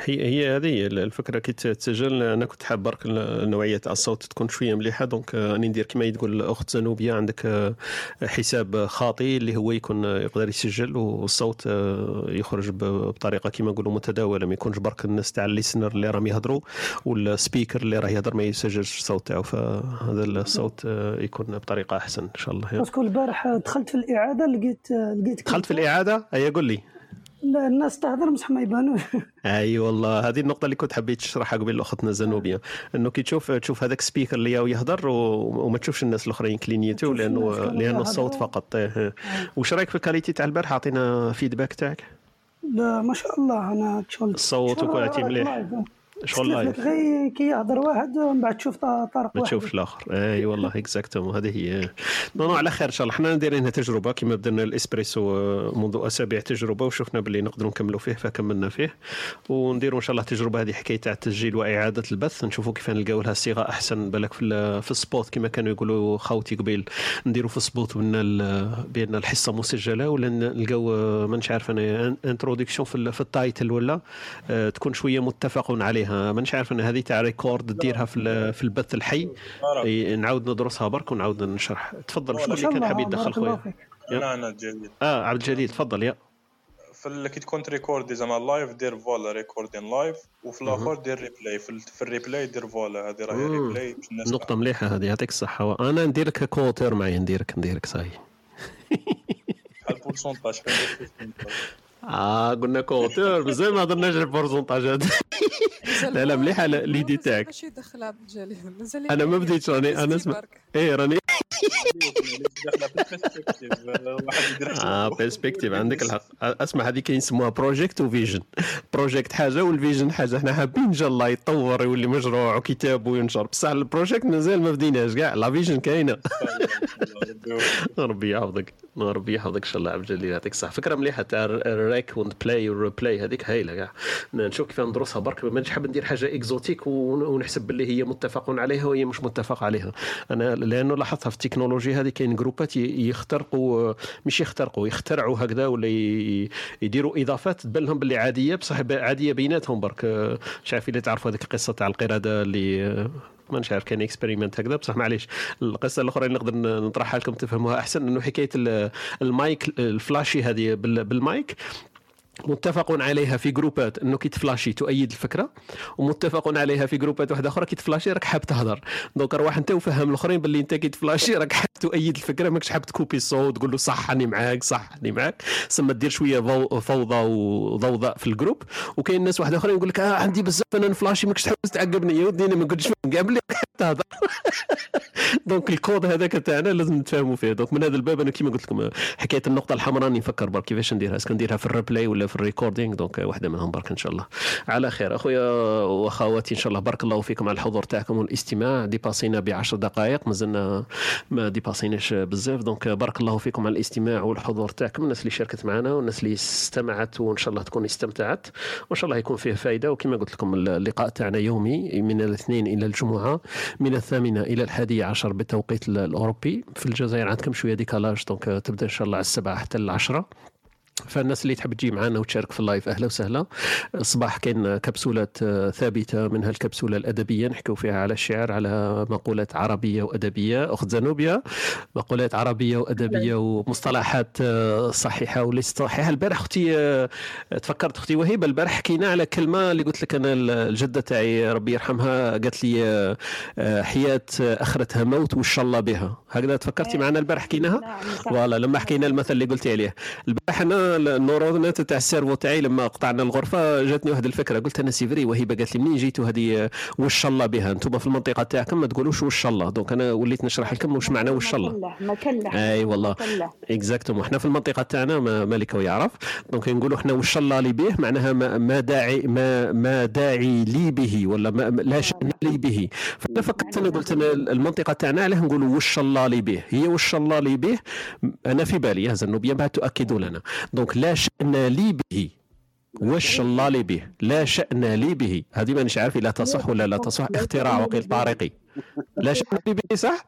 هي هي هذه الفكرة. كي تسجل أنا كنت حاب برك نوعية تاع الصوت تكون شوية مليحة. donc راني ندير كما تقول الاخت زنوبية عندك آه، حساب خاطي اللي هو يكون آه، يقدر يسجل والصوت آه، يخرج بطريقة كما نقولوا متداولة. ما يكونش برك الناس تاع ال listener اللي راهم يهضروا وال speaker اللي راه يهضر ما يسجلش الصوت تاعو. فهذا الصوت يكون بطريقة أحسن إن شاء الله. parce que البارح دخلت في الإعادة لقيت لقيت دخلت في الإعادة؟ هيا قول لي. لا الناس تهضر بصح ما يبانوش أي والله هذه النقطة اللي كنت حبيت تشرحها قبل اختنا زنوبيه إنه كي تشوف تشوف هذاك ال speaker اللي يهضر وما تشوفش الناس الأخرين clignoter لأنه لأنه. الصوت فقط. إيه. واش رأيك في ال qualité تاع البارح أعطينا feedback تاعك. لا ما شاء الله أنا شغل الصوت وكل مليح. شغل live غير كي يهضر واحد ومن بعد تشوف طارق ما تشوفش الآخر. اي والله exactement هذه هي. non non على خير إن شاء الله. حنا دايرين تجربة كما بدنا الإسبريسو منذ أسابيع تجربة وشفنا باللي نقدروا نكملوا فيه فكملنا فيه. ونديروا إن شاء الله تجربة. هذه حكاية تاع التسجيل وإعادة البث. نشوفوا كيف نلقاو لها صيغة أحسن. بالك في في ال spot كما كانوا يقولوا خوتي قبيل. نديروا في ال spot بان بان الحصة مسجله ولا نلقاو مانيش عارف أنا introduction في ال title ولا آه، تكون شوية متفق عليها. مانيش عارف أنا هذه تاع record ديرها في ال- في البث الحي. نعاود ندرسها برك ونعاود نشرح. تفضل شكون اللي كان حاب يتدخل خويا؟ أنا أنا آه عبد الجليل تفضل يا. في كي تكون ت recordي زعما live دير voilà recording live وفي. الآخر دير replay في, ال- في ال replay دير voilà هذه راهي. replay باش الناس نقطة مليحة هذه يعطيك الصحة. quatorze معي نديرك نديرك صاي بحال pourcentage شحال ندير pourcentage آه قلنا quatorze بزاف ما هضرناش على ال pourcentageات لا لا مليحة لا- l'idée تاعك ماشي دخلها بالجالي مازال أنا ما بديتش راني أنا اسمع. إيه راني آه perspective عندك الحق. أسمع هذه كاين يسموها project و vision project حاجة وال vision حاجة. إحنا حابين إن شاء الله يتطور يولي مشروع وكتاب وينشر. بصح ال project مازال ما بديناش. كاع la vision كاينة. ربي يحفظك. ربي يحفظك إن شاء الله عبد الجليل. يعطيك الصحة. فكرة مليحة تاع ال rec وال play وال replay هذيك هايلة كاع. نشوف كيف ندرسها برك. مانيش حاب ندير حاجة exotique ون- ونحسب باللي هي متفق عليها وهي مش متفق عليها. أنا لأنه لاحظتها في التكنولوجيا هذه كاين groupات يخترقوا مش يخترقوا يخترعوا هكذا ولا يديروا إضافات تبان لهم باللي عادية بصح عادية بيناتهم برك. مش عارف إذا تعرفوا هذيك القصة تاع القردة اللي ما نش عارف كان experiment هكذا بصح معليش. القصة الأخرى اللي نقدر نطرحها لكم تفهموها أحسن إنه حكاية ال- ال mic ال flashي هذه بال- بالمايك. متفق عليها في groupات إنه كي ت flashي تؤيد الفكرة ومتفق عليها في groupات واحدة أخرى كي ت flashي راك حاب تهضر. donc روح انت وفهم الأخرين باللي أنت كي ت flashي راك حاب تؤيد الفكرة ماكش حاب ت coupي الصوت تقول له صح راني معاك صح راني معاك. سما دير شوية فوضى وضوضاء في ال group. وكاين ناس واحدة أخرين يقول لك آه عندي بزاف أنا ن flashي ماكش تحوس تعقبني. يا ودي أنا ما قلتش كاع باللي تهضر. donc ال code هذاك تاعنا لازم نتفاهموا فيه. donc من هذا الباب أنا كيما قلت لكم حكاية النقطة الحمراء نفكر برك كيفاش نديرها. est-ce que نديرها في ال replay ولا في ال recording donc واحدة منهم برك إن شاء الله. على خير. أخويا وأخواتي إن شاء الله بارك الله فيكم على الحضور تاعكم والاستماع. dépassينا ب 10 دقائق مازلنا ما dépassيناش بزاف donc بارك الله فيكم على الاستماع والحضور تاعكم. الناس اللي شاركت معنا والناس اللي استمعت وإن شاء الله تكون استمتعت. وإن شاء الله يكون فيه فائده وكما قلت لكم اللقاء تاعنا يومي من الاثنين إلى الجمعة من الثامنة إلى الحادية عشر بالتوقيت الأوروبي. في الجزائر عندكم شوية décalage donc تبدأ إن شاء الله على السبعة حتى العشرة. فالناس اللي تحب تجي معنا وتشارك في ال live أهلا وسهلا. الصباح كاين كبسولات آه، ثابتة منها الكبسولة الأدبية نحكيو فيها على الشعر على مقولات عربية وأدبية. أخت زنوبيا مقولات عربية وأدبية ومصطلحات آه، صحيحة وليست صحيحه البارح أختي آه، تفكرت أختي وهيبة البارح حكينا على كلمة اللي قلت لك أنا الجدة تاعي ربي يرحمها قالت لي حياة أخرتها موت وش الله بها. هكذا تفكرتي معنا البارح حكيناها؟ voilà لما حكينا المثل اللي قلتي عليه. البارح أنا النورونات تاع ال cerveau تاعي لما قطعنا الغرفة. جاتني واحد الفكرة قلت أنا c'est vrai وهبه قالت لي منين جيتوا هذه وش الله بها؟ أنتم في المنطقة تاعكم ما تقولوش وش الله. donc أنا وليت نشرح لكم وش معنى وش الله. مكلح أي والله. exactement إحنا في المنطقة تاعنا ما مالك ويعرف. donc نقولوا إحنا وش الله لي به معناها ما, ما داعي ما ما داعي لي به ولا ما ما- لا شأن لي به. فأنا فكرت أنا قلت أنا المنطقة تاعنا علاه نقولوا وش الله لي به. هي وش الله لي به؟ أنا في بالي يا زنوبيا بعد تؤكدوا لنا. donc لا شأن لي به. وش الله لي به؟ لا شأن لي به. هذه مانيش عارف لا تصح ولا لا تصح. اختراع وقيل طارقي لا شأن لي به صح؟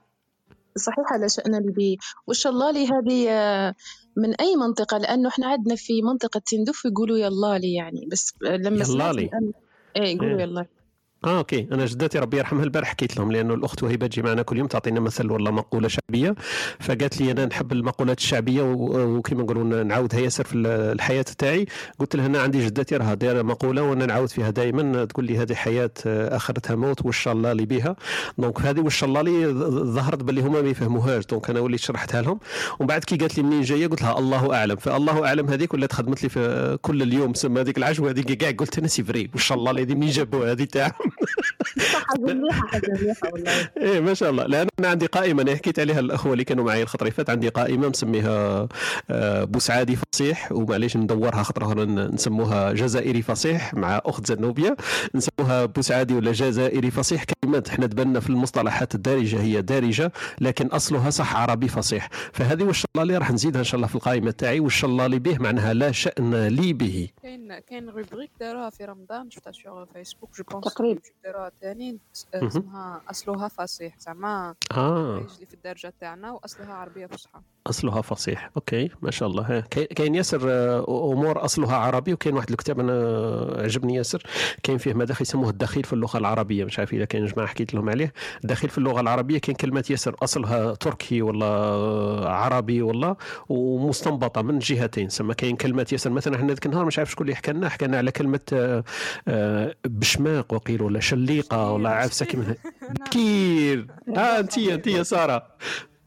صحيح لا شأن لي به. وش الله لي هذه آه، من أي منطقة؟ لأنه إحنا عندنا في منطقة تندوف يقولوا يلا لي يعني. بس لما يلا لي. إيه يقولوا إيه. يلا لي. آه OK. أنا جدتي ربي يرحمها البارح حكيت لهم لأنه الأخت وهبه تجي معنا كل يوم تعطينا مثل ولا مقولة شعبية. فقالت لي أنا نحب المقولات الشعبية وكما نقولوا نعاودها ياسر في الحياة تاعي. قلت لها أنا عندي جدتي راها دايره مقولة وأنا نعاود فيها دائما تقول لي هذه حياة آه، آخرتها موت وش الله لي بها donc هذه وش الله لي ظهرت باللي هما ما يفهموهاش. donc أنا وليت شرحتها لهم. ومن بعد كي قالت لي منين جاية قلت لها الله أعلم. فالله أعلم هذيك ولات خدمت لي في كل اليوم. سما هذيك العجوة هذيك كاع قلت أنا c'est vrai وش الله لي منين جابوها هذه تاعهم. والله. إيه ما شاء الله. لأن أنا عندي قائمة أنا حكيت عليها الاخوه اللي كانوا معي الخطره اللي فاتت عندي قائمة مسميها آه، بوسعادي فصيح ومعليش ندورها خطرة أخرى نسموها جزائري فصيح مع أخت زنوبيا نسموها بوسعادي ولا جزائري فصيح. كلمات إحنا تبنى في المصطلحات الدارجة هي دارجة لكن أصلها صح عربي فصيح. فهذه وش الله لي؟ راح نزيدها إن شاء الله في القائمة تاعي. وش الله لي به؟ معناها لا شأن لي به. كاين كاين rubrique داروها في رمضان. شفتها sur Facebook je pense تقريب ديروها تاني مهم. اسمها أصلها فصيح زعما آه. يجي في الدارجة تاعنا وأصلها عربية فصحى أصلها فصيح. OK ما شاء الله. ها. كاين- ياسر آه، أمور أصلها عربي وكاين واحد الكتاب أنا عجبني ياسر. كاين فيه مداخل يسموه الدخيل في اللغة العربية. مش عارف إذا كاين جماعة حكيت لهم عليه. الدخيل في اللغة العربية كاين كلمات ياسر أصلها تركي ولا عربي ولا ومستنبطة من جهتين. سما كاين كلمات ياسر مثلا إحنا ذاك النهار مش عارف شكون اللي حكى لنا حكى لنا على كلمة آه، آه، بشماق وقيل ولا شليقة ولا عفسه كيما بشكير آه انت انت يا سارة.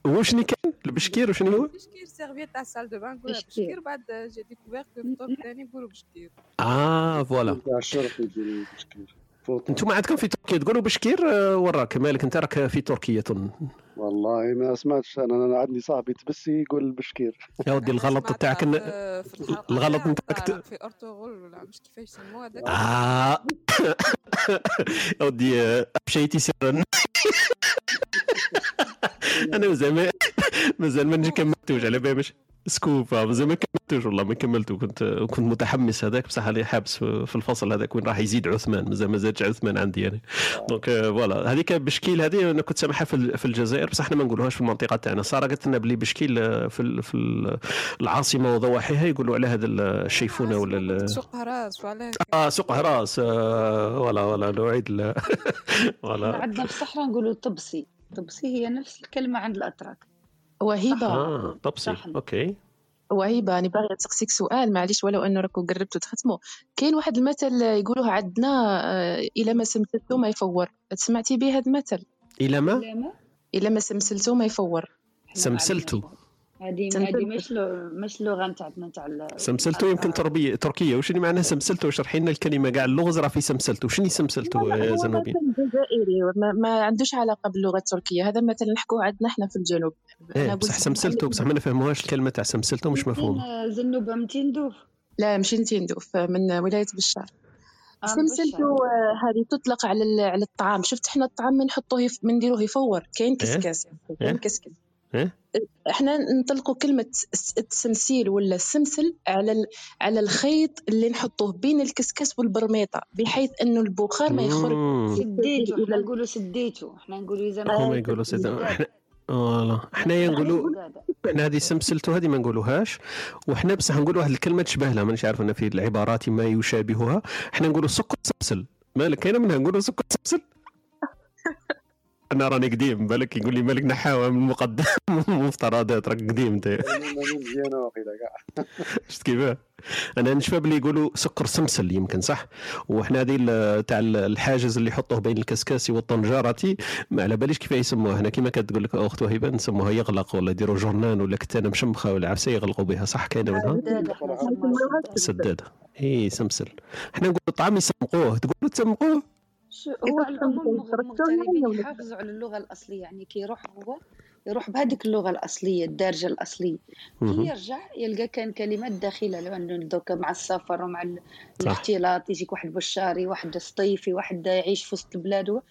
وشني كان البشكير وشنو هو؟ بشكير سيرفيت تاع السال دو بان نقولها بشكير بعد جي ديكوفير كو في الطوب الثاني نقولوا بشكير آه فوالا تاع بشكير. أنتم عندكم في تركيا تقولوا بشكير آه، وراك مالك أنت راك في تركيا والله ما سمعتش أنا أنا عندي صاحبي تبسي يقول بشكير. يا ودي الغلط تاعك الغلط تاع- نتاعك تاع في أرطغرل ولا مش كيفاش يسموها هذاك آه. يا ودي آه، مشيتي سرا. أنا مازال ما مازال ما نجي كملتوش على بالي سكوب آه، مازال ما كملتوش والله ما كملته كنت كنت متحمس هذاك بصح اللي حابس في في الفصل هذاك وين راح يزيد عثمان مازال ما زادش عثمان عندي يعني. donc آه، voilà. هذيك بشكير هذه أنا كنت سامعها في ال- في الجزائر بصح إحنا ما نقولوهاش في المنطقة تاعنا. سارة قالت لنا بلي بشكير آه، في ال- في ال- العاصمة وضواحيها يقولوا على هذا الشيفونة ولا سوق أهراس وعلاه آه سوق أهراس آه ولا ولا نوعيد ال- إحنا ولا عندنا في الصحراء نقولوا طبسي. طبسي هي نفس الكلمة عند الأتراك. وهبه آه طبسي. OK. وهبه أنا باغيه نسقسيك سؤال معليش ولو إنه راكم قربتوا تختموا كاين واحد المثل يقولوه عندنا آه، إلى ما سمسلتو ما يفور. سمعتي به هذا المثل؟ إلى ما؟ إلى ما؟ سمسلتو ما يفور. سمسلتو. هذه. هذه مش مش اللغة نتاعنا نتاع سمسلتو يمكن تربية تركية وش اللي معناها سمسلتو اشرحي لنا الكلمة كاع اللغز راه في سمسلتو شنو سمسلتو يا زنوبي جزائري ما, ما عندوش علاقه باللغة التركيه هذا مثل نحكوه عندنا إحنا في الجنوب إيه بصح سمسلتو بصح ما نفهموهاش الكلمة تاع سمسلتو مش مفهومة آه، زنوبة متندوف لا مش تندوف من ولايه بشار آه، سمسلتو. آه، هذه تطلق على على الطعام شفت إحنا الطعام من نحطوه نديروه يفور كاين كسكاس إيه؟ كاين كسكس إيه إحنا نطلقوا كلمة الس- التسمسيل ولا السمسل على. على الخيط اللي نحطوه بين الكسكس والبرميطة بحيث إنه البخار ما يخرج. سديتو إحنا نقولوا سديتو إحنا نقولوا إذا هما يقولوا إحنا voilà حنايا نقولوا إحنا هذه سمسلتو هذه ما نقولوهاش. وحنا بصح نقولوا واحد الكلمة تشبه لها مانيش عارف أنا في العبارات ما يشابهها. إحنا نقولوا سكر سمسل مالك كاينة منها نقولوا سكر سمسل أنا راني قديم بالك يقول لي مالك نحاوه من المقدم. مفترضات راك قديم أنت. مزيانة واقيلا كاع شفت كيفاه أنا نشفى باللي يقولوا سكر سمسل يمكن صح؟ وحنا هذه تاع ال- الحاجز اللي يحطوه بين الكسكاسي والطنجره ما على باليش كيف يسموها. هنا كيما كتقول لك أخت وهبه نسموها يغلق ولا يديروا جورنان ولا كتانة مشمخة ولا عفسه يغلقوا بها صح؟ كاينة منها سدادة. اي سمسل. إحنا نقولوا الطعام يسمقوه تقولوا تسمقوه؟ شو- هو العموم المغتربين يحافظوا على اللغة الأصلية يعني كي يروح هو يروح بهذيك اللغة الأصلية الدارجة الأصلية كي. يرجع يلقى كان كلمات داخلة لو أنه دوكا مع السفر ومع ال- صح. الاختلاط يجيك واحد بشاري واحد سطيفي واحد يعيش في وسط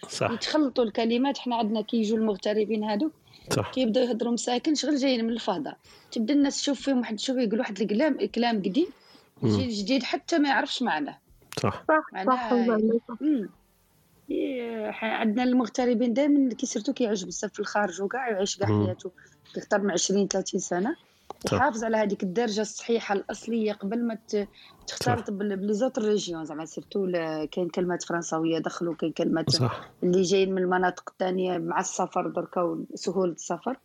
صح. يتخلطوا الكلمات إحنا عندنا كي يجوا المغتربين هادو صح كي يبداو يهضروا مساكن شغل جايين من الفضاء تبدا الناس تشوف فيهم واحد تشوف يقول واحد الكلام كلام قديم. يجي جديد حتى ما يعرفش معناه صح معناها مم. إيه، ح- عندنا المغتربين دائما كي surtout كيعجب بزاف في الخارج وكاع يعيش كاع. حياته أكثر من 20 30 سنة. يحافظ على هذيك الدارجة الصحيحة الأصلية قبل ما تختلط ب les autres régions زعما surtout كاين كلمات فرنساوية دخلوا كاين كلمات صح اللي جايين من المناطق الثانية مع السفر دركا وسهوله السفر.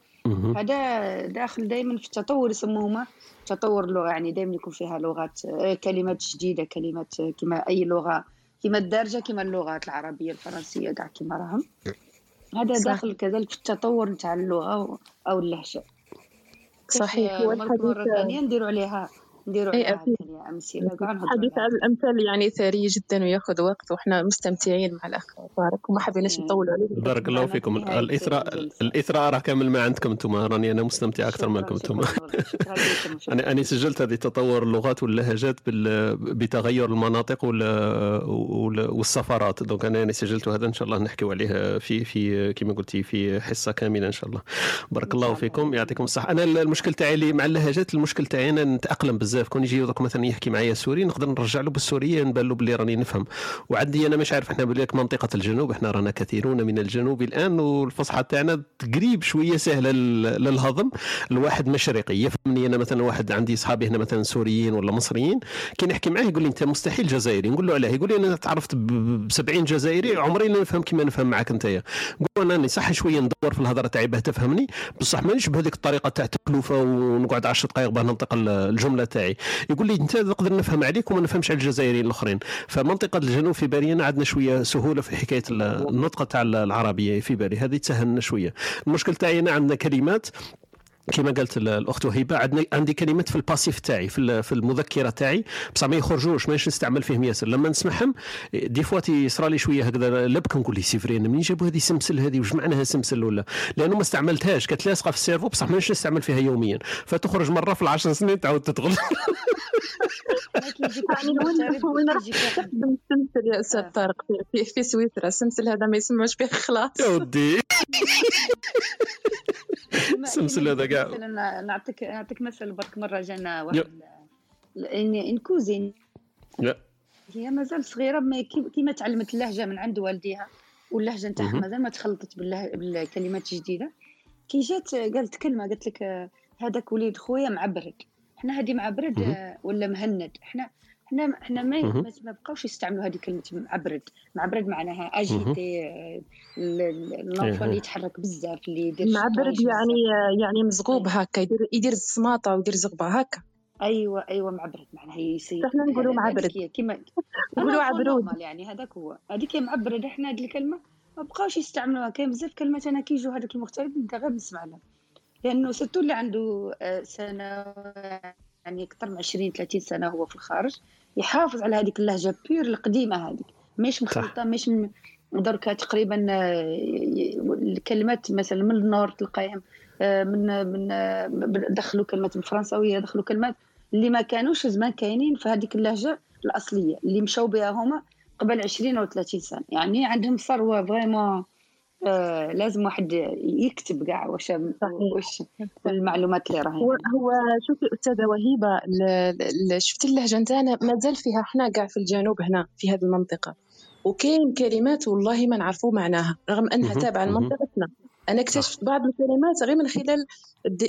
هذا داخل دائما في التطور يسموهما تطور اللغة يعني دائما يكون فيها لغات آه، كلمات جديدة كلمات آه، كما أي لغة كما الدارجة كما اللغات العربية الفرنسية كاع كما راهم. هذا صح. داخل كذلك في التطور نتاع اللغة أو اللهجة. صحيح. كيف، هو مرة- مرة الحديث؟ ثانية نديروا عليها نديروا أي عليها أكيد. هكذا أمثلة. عليها. عن الأمثال يعني ثري جدا وياخذ وقت وإحنا مستمتعين مع الأخ. طارق وما حبيناش نطولوا عليه بارك الله فيكم. الاثراء الإثراء راه كامل ما عندكم أنتم راني أنا مستمتع أكثر منكم أنتم أنا أنا سجلت هذه تطور اللغات واللهجات بال- بتغير المناطق وال- وال- والسفرات. donc أنا يعني سجلت هذا إن شاء الله نحكيو عليه في في كما قلتي في حصة كاملة إن شاء الله. بارك الله. فيكم. يعطيكم الصحة. أنا المشكل تاعي اللي مع اللهجات المشكل تاعي أنا نتأقلم بزاف. كون يجي دوك مثلا يحكي معايا سوري نقدر نرجع له بالسورية نبان له باللي راني نفهم. وعندي أنا مش عارف إحنا بالك منطقة الجنوب إحنا رانا كثيرون من الجنوب الآن والفصحى تاعنا قريب شوية سهلة لل- للهضم. الواحد مشرقي يفهمني أنا مثلا واحد عندي اصحابي هنا مثلا سوريين ولا مصريين كي نحكي معاه يقول لي أنت مستحيل جزائري. نقول له علاه يقول لي أنا تعرفت ب 70 جزائري عمري لا نفهم كيما نفهم معاك أنت. نقول أنا صح شوية ندور في الهضرة تاعي باه تفهمني. بصح مانيش بهذيك الطريقة تاع تكلفة ونقعد 10 دقائق باه ننطق ال- الجملة تاعي. يقول لي انت نقدر نفهم عليك وما نفهمش على الجزائريين الآخرين. فمنطقة الجنوب في بالي عندنا شوية سهولة في حكاية ال- النطق تاع العربية في بالي هذه تسهلنا شوية. المشكل تاعي انا عندنا كلمات. كما قالت ال- الأخت وهبه عندي كلمات في ال passif تاعي في ال- في المذكرة تاعي. بصح ما يخرجوش مانيش نستعمل فيهم ياسر. لما نسمعهم des fois يصرى لي شوية هكذا لبك نقول لي c'est vrai أنا منين جابوا هذه سمسل هذه؟ واش معناها سمسل ولا؟ لأنه ما استعملتهاش كانت لاصقة في ال cerveau. بصح مانيش نستعمل فيها يوميا. فتخرج مرة في العشر سنين تعاود تدخل. وين وين راح تستخدم السمسل يا أستاذ طارق في- سويسرا؟ السمسل هذا ما يسمعوش به خلاص. يا ودي. كما- سمسل كما هذا كاع. مثلا نعطيك نعطيك مثل برك مرة جانا. واحد. une cousine. هي مازال صغيرة ما كي- كيما تعلمت اللهجة من عند والديها واللهجة نتاعها. مازال ما تخلطت بالله- بالكلمات الجديدة. كي جات قالت كلمة قالت لك آه، هذاك وليد خويا معبرد إحنا هذه معبرد مهم. آه، ولا مهند إحنا إحنا إحنا ما. ما- بقاوش يستعملوا هذه كلمة معبرد معبرد معناها اجيتي آه، ال- ال- l'enfant إيه. اللي يتحرك بزاف اللي يدير معبرد يعني يعني مزغوب هكا يدير يدير السماطه ويدير زغبة هكا أيوه أيوه معبرد معناها يسي إحنا نقولوا معبرد. هي كيما نقولوا عبرود. يعني هذاك هو هذيك هي معبرد إحنا هذه الكلمة ما بقاوش يستعملوها كاين بزاف كلمات أنا كي يجوا هذوك المغترب نبدا غير نسمع لهم لأنه surtout اللي عنده آه، سنة يعني أكثر من 20 30 سنة هو في الخارج يحافظ على هذيك اللهجة pure القديمة هذيك. مش مخلطة مش م... دركا تقريبا آه، الكلمات مثلا من النور تلقاهم آه، من من آه، دخلوا كلمات بالفرنساوية دخلوا كلمات اللي ما كانوش زمان كاينين في هذيك اللهجة الأصلية اللي مشاو بها هما قبل 20 أو 30 سنة. يعني عندهم ثروة فريمون آه لازم واحد يكتب كاع واش واش المعلومات اللي راهي. هو هو شوفي أستاذة وهيبة شفتي اللهجة نتاعنا؟ مازال فيها إحنا كاع في الجنوب هنا في هذه المنطقة. وكاين كلمات والله ما نعرفوا معناها رغم أنها تابعة. لمنطقتنا. أنا اكتشفت بعض الكلمات غير من خلال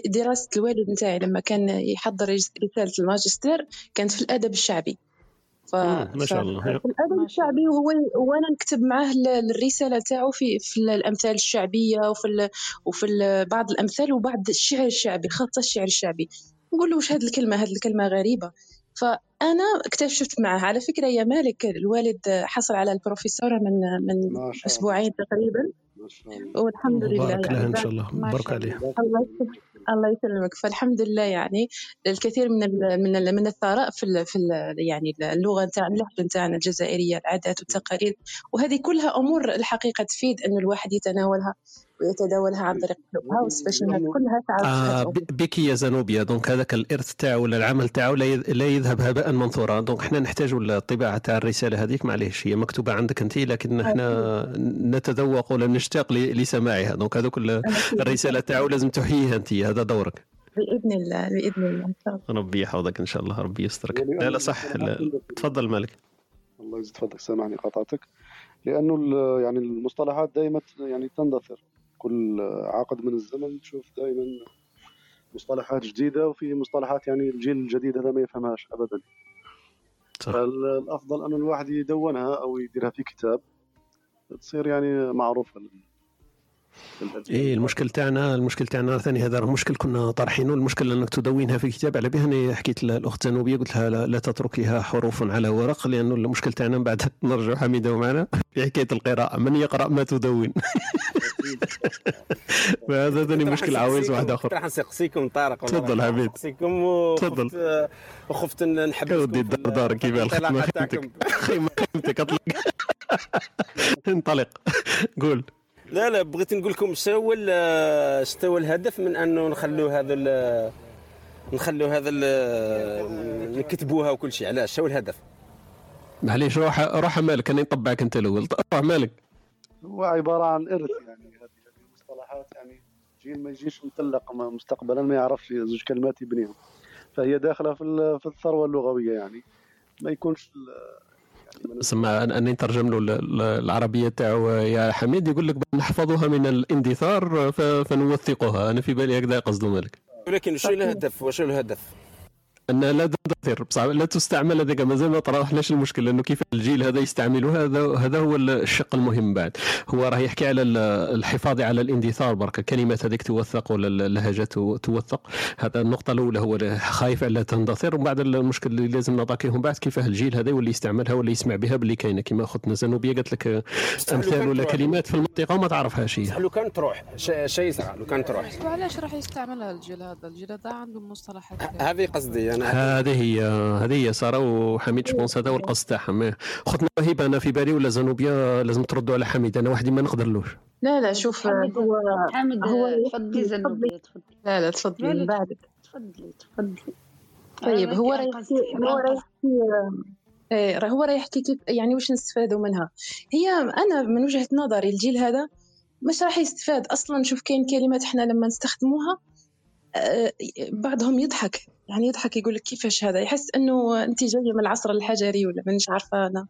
دراسة الوالد نتاعي لما كان يحضر رس- رسالة الماجستير كانت في الأدب الشعبي. ف... مم، ما شاء الله. في الأدب الشعبي وهو وأنا نكتب معاه ال- الرسالة تاعو في في الأمثال الشعبية وفي ال... وفي ال... بعض الأمثال وبعض الشعر الشعبي خاصة الشعر الشعبي. نقول له واش هذه الكلمة هذه الكلمة غريبة. فأنا اكتشفت معه على فكرة يا مالك الوالد حصل على البروفيسوره من من أسبوعين تقريبا. ما شاء الله. والحمد لله مبارك لها يعني إن شاء الله. شاء عليها الله. الله يسلمك. فالحمد لله يعني الكثير من ال من ال من الثراء في ال في ال يعني اللغة نتاع اللهجة نتاعنا الجزائرية العادات والتقاليد وهذه كلها أمور الحقيقة تفيد انه الواحد يتناولها. ويتداولها عن طريق الهاوس باش إنها كلها تعرف آه بك يا زنوبيا. donc هذاك الإرث تاعو ولا العمل تاعو لا يذ- لا يذهب هباء منثورا. donc إحنا نحتاج الطباعة تاع الرسالة هذيك. معليش هي مكتوبة عندك أنت لكن إحنا نتذوق ولا نشتاق لسماعها. donc هذوك ال- الرسالة تاعو لازم تحييها أنت. هذا دورك. بإذن الله بإذن الله. إن شاء الله. ربي يحفظك إن شاء الله. ربي يسترك. لا لا صح. لا. تفضل مالك. الله يزيد فضلك سامحني قاطعتك لأنه ال- يعني المصطلحات دائما يعني تندثر. كل عقد من الزمن تشوف دائما مصطلحات جديدة وفي مصطلحات يعني الجيل الجديد هذا ما يفهمهاش ابدا صح. فالأفضل انه الواحد يدونها أو يديرها في كتاب تصير يعني معروفة. إيه المشكل تاعنا المشكل تاعنا ثاني هذا راه مشكل كنا طارحينه المشكل إنك تدونها في كتاب. على بها أنا حكيت للأخت زنوبية قلت لها لا, لا تتركيها حروف على ورق لأنه المشكل تاعنا من بعد نرجع حميدة معنا في حكاية القراءة. من يقرأ ما تدون. فهذا ثاني مشكل عويص واحد آخر. راح نسقسيكم طارق تفضل حميد. نسقسيكم تفضل. وخفت يا ودي الدار دارك كيف. خيمتك خيمتك أطلق. انطلق. قول. لا لا بغيت نقول لكم شنو هو ال- شنو هو الهدف من أنه نخلوا هذا ال- نخلوا هذا ال- نكتبوها وكل شيء. علاش؟ شنو الهدف. معليش روح روح مالك أنا نطبعك أنت الأول. روح مالك. هو عبارة عن إرث يعني هذه المصطلحات يعني. جيل ما يجيش مطلق ما- مستقبلا ما يعرفش زوج كلمات يبنيهم فهي داخلة في ال- في الثروة اللغوية يعني. ما يكونش سما اني نترجم له ال- ال- العربية تاعو يا حميد يقول لك نحفظها من الاندثار فنوثقها. أنا في بالي هكذا قصده مالك. ولكن شو الهدف؟ وشو الهدف؟ انها لا تندثر بصح لا تستعمل هذاك مازال ما طرحناش المشكل لأنه كيف الجيل هذا يستعمله هذا هذا هو الشق المهم بعد. هو راه يحكي على ال- الحفاظ على الاندثار برك كلمات هذيك توثق ولا اللهجة تو- توثق. هذا النقطة الأولى هو خايف على تندثر. ومن بعد المشكل اللي لازم نعطيهم بعد كيفاه الجيل هذا يولي يستعملها ولا يسمع بها باللي كاينة. كما اختنا زنوبيه قالت لك أمثال ولا كلمات في المنطقة وما تعرفهاش هي. لو كان تروح. شيء يصرى لو كان تروح. وعلاش راح يستعملها الجيل هذا؟ الجيل هذا عنده مصطلحات. هذه قصدي أنا هذه هي. هذه هي سارة وحميد جوبونس هذا هو القصد تاعهم. إيه. اختنا وهبه أنا في بالي ولا زنوبيا لازم تردوا على حميد أنا وحدي ما نقدرلوش لا لا شوف حمد هو حمد هو تفضلي زنوبية تفضلي. لا لا تفضلي من بعدك تفضلي تفضلي. طيب هو راه ما هو راه. يحكي إيه، راه هو راه يحكي كيف يعني واش نستفادوا منها. هي أنا من وجهة نظري الجيل هذا مش راح يستفاد. أصلا شوف كاين كلمات إحنا لما نستخدموها بعضهم يضحك. يعني يضحك يقول لك كيفاش هذا؟ يحس إنه انت جاية من العصر الحجري ولا مانيش عارفة أنا.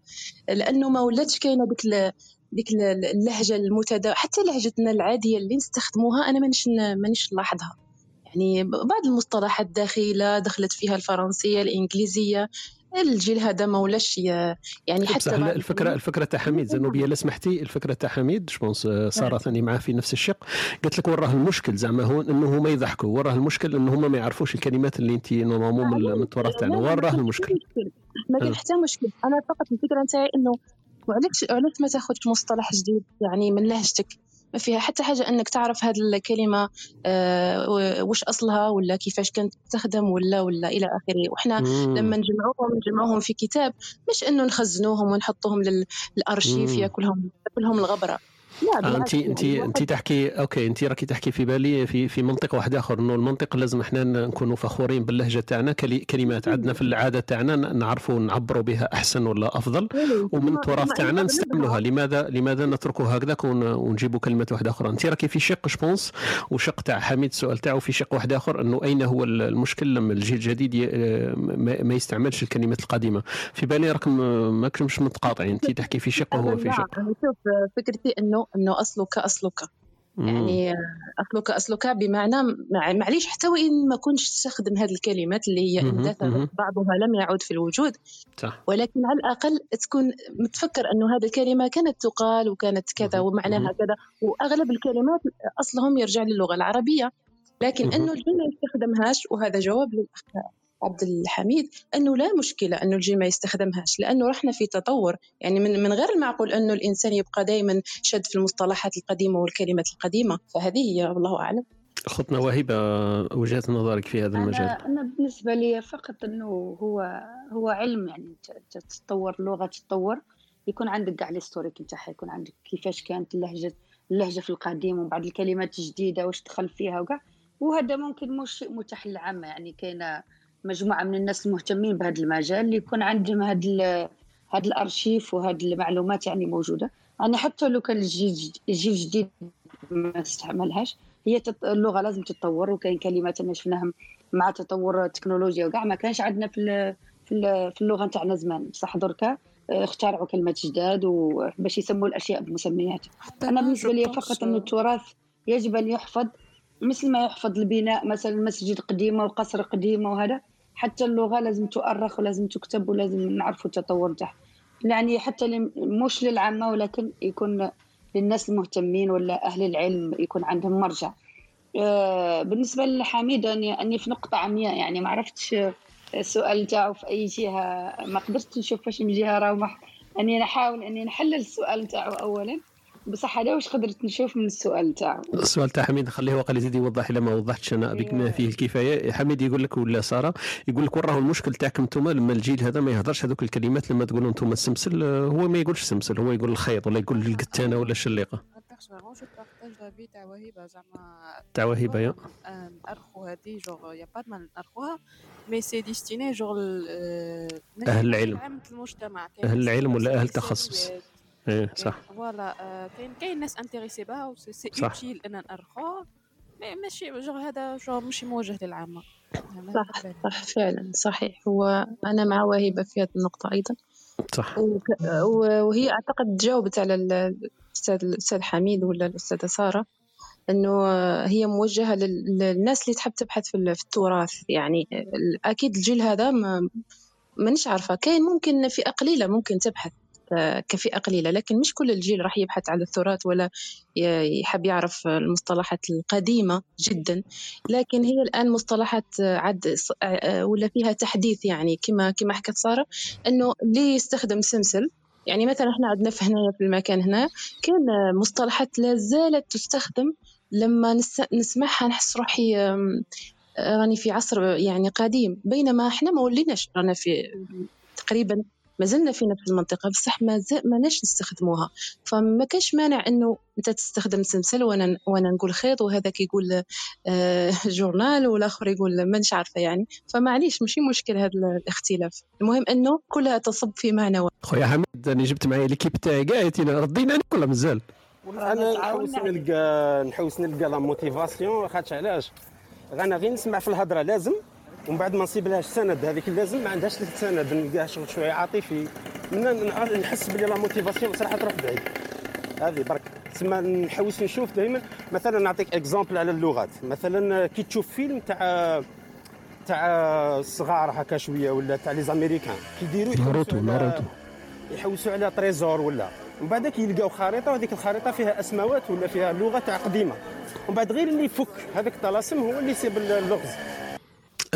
لأنه ما ولاتش كاينة ديك ديك ال- اللهجة المتدا حتى لهجتنا العادية اللي نستخدموها أنا مانيش مانيش نلاحظها يعني بعض المصطلحات داخله دخلت فيها الفرنسية الإنجليزية. الجيل هذا ما ولاش يعني بصح حتى لا، بعض الفكرة الفكرة تاع حميد زنوبية لا سمحتي الفكرة تاع حميد je pense سارة ثاني معاه في نفس الشق. قالت لك وراه المشكل زعما هو إنه هما يضحكوا. وراه المشكل؟ إنه هما ما يعرفوش الكلمات اللي انت normalement من التراث تاعنا وراه كاين المشكل؟ مشكل. ما كاين أه. حتى مشكل. أنا فقط الفكرة نتاعي إنه وعلاش علاش ما تاخذش مصطلح جديد يعني من لهجتك ما فيها حتى حاجة إنك تعرف هذه الكلمة آه واش أصلها ولا كيفاش كانت تستخدم ولا ولا إلى آخره وحنا. لما نجمعوهم نجمعوهم في كتاب مش إنه نخزنوهم ونحطوهم لل- للأرشيف. ياكلهم ياكلهم الغبرة لا آه، انت انت انت تحكي OK انت راكي تحكي في بالي في في منطق واحد آخر إنه المنطق لازم إحنا نكونوا فخورين باللهجة تاعنا كلمات عندنا في العادة تاعنا نعرفوا نعبروا بها أحسن ولا أفضل ومن التراث تاعنا نستعملوها. لماذا لماذا نتركوا هكذاك ون- ونجيبوا كلمات واحدة أخرى؟ انت راكي في شق je pense وشق تاع حميد السؤال تاعو في شق واحد آخر إنه أين هو المشكل لما الجيل الجديد ي- ما يستعملش الكلمات القديمة؟ في بالي راكم ماكش متقاطعين انت تحكي في شق وهو في شق. أنا شوف فكرتي إنه إنه اصلك اصلك يعني اصلك اصلك بمعنى مع- معليش حتى وإن ما كنتش تستخدم هذه الكلمات اللي هي اندثرت. بعضها لم يعد في الوجود. صح. ولكن على الأقل تكون متفكر إنه هذه الكلمة كانت تقال وكانت كذا ومعناها كذا. وأغلب الكلمات أصلهم يرجع للغة العربية. لكن. إنه الجيل ما يستخدمهاش وهذا جواب للاخ عبد الحميد أنه لا مشكلة أنه الجيل ما يستخدمهاش لأنه رحنا في تطور. يعني من من غير المعقول أنه الإنسان يبقى دائما شد في المصطلحات القديمة والكلمات القديمة فهذه هي والله أعلم. اختنا وهبه وجهة نظرك في هذا المجال. أنا أنا بالنسبة لي فقط إنه هو هو علم يعني تتطور لغة تتطور. يكون عندك كاع الهيستوريك نتاعها يكون عندك كيفاش كانت اللهجة اللهجة في القديم ومن بعد الكلمات الجديدة واش دخل فيها وكاع وهذا ممكن مش شيء متاح للعامة يعني كاينة مجموعة من الناس المهتمين بهذا المجال اللي يكون عندهم هذا هذا الأرشيف وهذه المعلومات يعني موجودة يعني حتى لو كان الجيل الجديد ما استعملهاش هي. اللغة لازم تتطور وكاين كلمات أنا شفناهم مع تطور التكنولوجيا وكاع ما كانش عندنا في. في, ال... في اللغة نتاعنا زمان بصح دركا اخترعوا كلمات جداد وباش يسموا الأشياء بمسميات أنا بالنسبة لي فقط أن التراث يجب أن يحفظ مثل ما يحفظ البناء مثلا مسجد قديمة وقصر قديمة وهذا حتى اللغة لازم تؤرخ ولازم تكتب ولازم نعرفوا التطور نتاعها يعني حتى مش للعامة ولكن يكون للناس المهتمين ولا أهل العلم يكون عندهم مرجع. آه، بالنسبة لحميد اني أني في نقطة عمياء. يعني ما عرفتش السؤال تاعو في أي جهة. ما قدرتش نشوف فاش من جهة راه أني نحاول أني نحلل السؤال تاعو اولا. بصح هذا واش قدرت نشوف من السؤال تاعو السؤال تاع حميد خليه وقال يزيد يوضح الا ما وضحتش أنا بما فيه الكفاية. حميد يقول لك ولا سارة؟ يقول لك وراه المشكل تاعكم أنتم لما الجيل هذا ما يهضرش هذوك الكلمات لما تقولوا أنتم السمسل هو ما يقولش سمسل هو يقول الخيط ولا يقول القتانة ولا الشليقة. تاع وهبة زعما تاع وهبه يا. نأرخو هادي جوغ يا با ما نأرخوها مي سي ديستيني جوغ اللي العلم. عامة المجتمع. أهل العلم ولا أهل تخصص. إيه صح. فوالا آه، كاين كاين ناس انتريسي بها و سي. اوتيل أن مي ماشي جوغ هذا جوغ ماشي موجه للعامة. صح صح فعلا صحيح. هو أنا مع وهبة في هذه النقطة أيضا. صح. وهي أعتقد جاوبت على ال- الأستاذ الأستاذ حميد ولا الأستاذة سارة إنه هي موجهة لل- للناس اللي تحب تبحث في ال- في التراث. يعني أكيد الجيل هذا ما مانيش عارفة. كاين ممكن فئه قليله ممكن تبحث. كفئة قليلة لكن مش كل الجيل راح يبحث على التراث ولا يحب يعرف المصطلحات القديمة جدا. لكن هي الآن مصطلحات عد ولا فيها تحديث يعني كما كما حكت سارة إنه اللي يستخدم سمسل يعني مثلا إحنا عندنا في هنا في المكان هنا كان مصطلحات لا زالت تستخدم لما نس- نسمعها نحس روحي آه، راني في عصر يعني قديم. بينما إحنا ما وليناش رانا في تقريبا ما زلنا في نفس المنطقة بصح ما ز- ماناش نستخدموها. فما كاش مانع إنه أنت تستخدم سمسل وأنا وأنا نقول خيط وهذاك يقول آه جورنال والآخر يقول مانيش عارفة يعني. فمعليش ماشي مشكل هذا الاختلاف. المهم إنه كلها تصب في معنى واحد خويا حميد راني جبت معايا l'équipe تاعي كاع ردينا عليك ولا مازال أنا نحوس نلقى نحوس نلقى la motivation خاطش علاش؟ أنا غير نسمع في الهضرة لازم. ومن بعد ما نصيب لهاش سند هذيك اللازم ما عندهاش السند نلقاها شغل شوية عاطفي. من نحس بلي la motivation صراحة تروح بعيد. هذه برك. تسمى نحوس نشوف دائما مثلا نعطيك exemple على اللغات. مثلا كي تشوف فيلم تاع تاع الصغار هكا شوية ولا تاع les Américains كيديروا ناروتو ناروتو. يحوسوا على trésor ولا. ومن بعد يلقاو خريطة وهذيك الخريطة فيها أسماوات ولا فيها لغة تاع قديمة. ومن بعد غير اللي يفك هذاك الطلاسم هو اللي يسيب اللغز.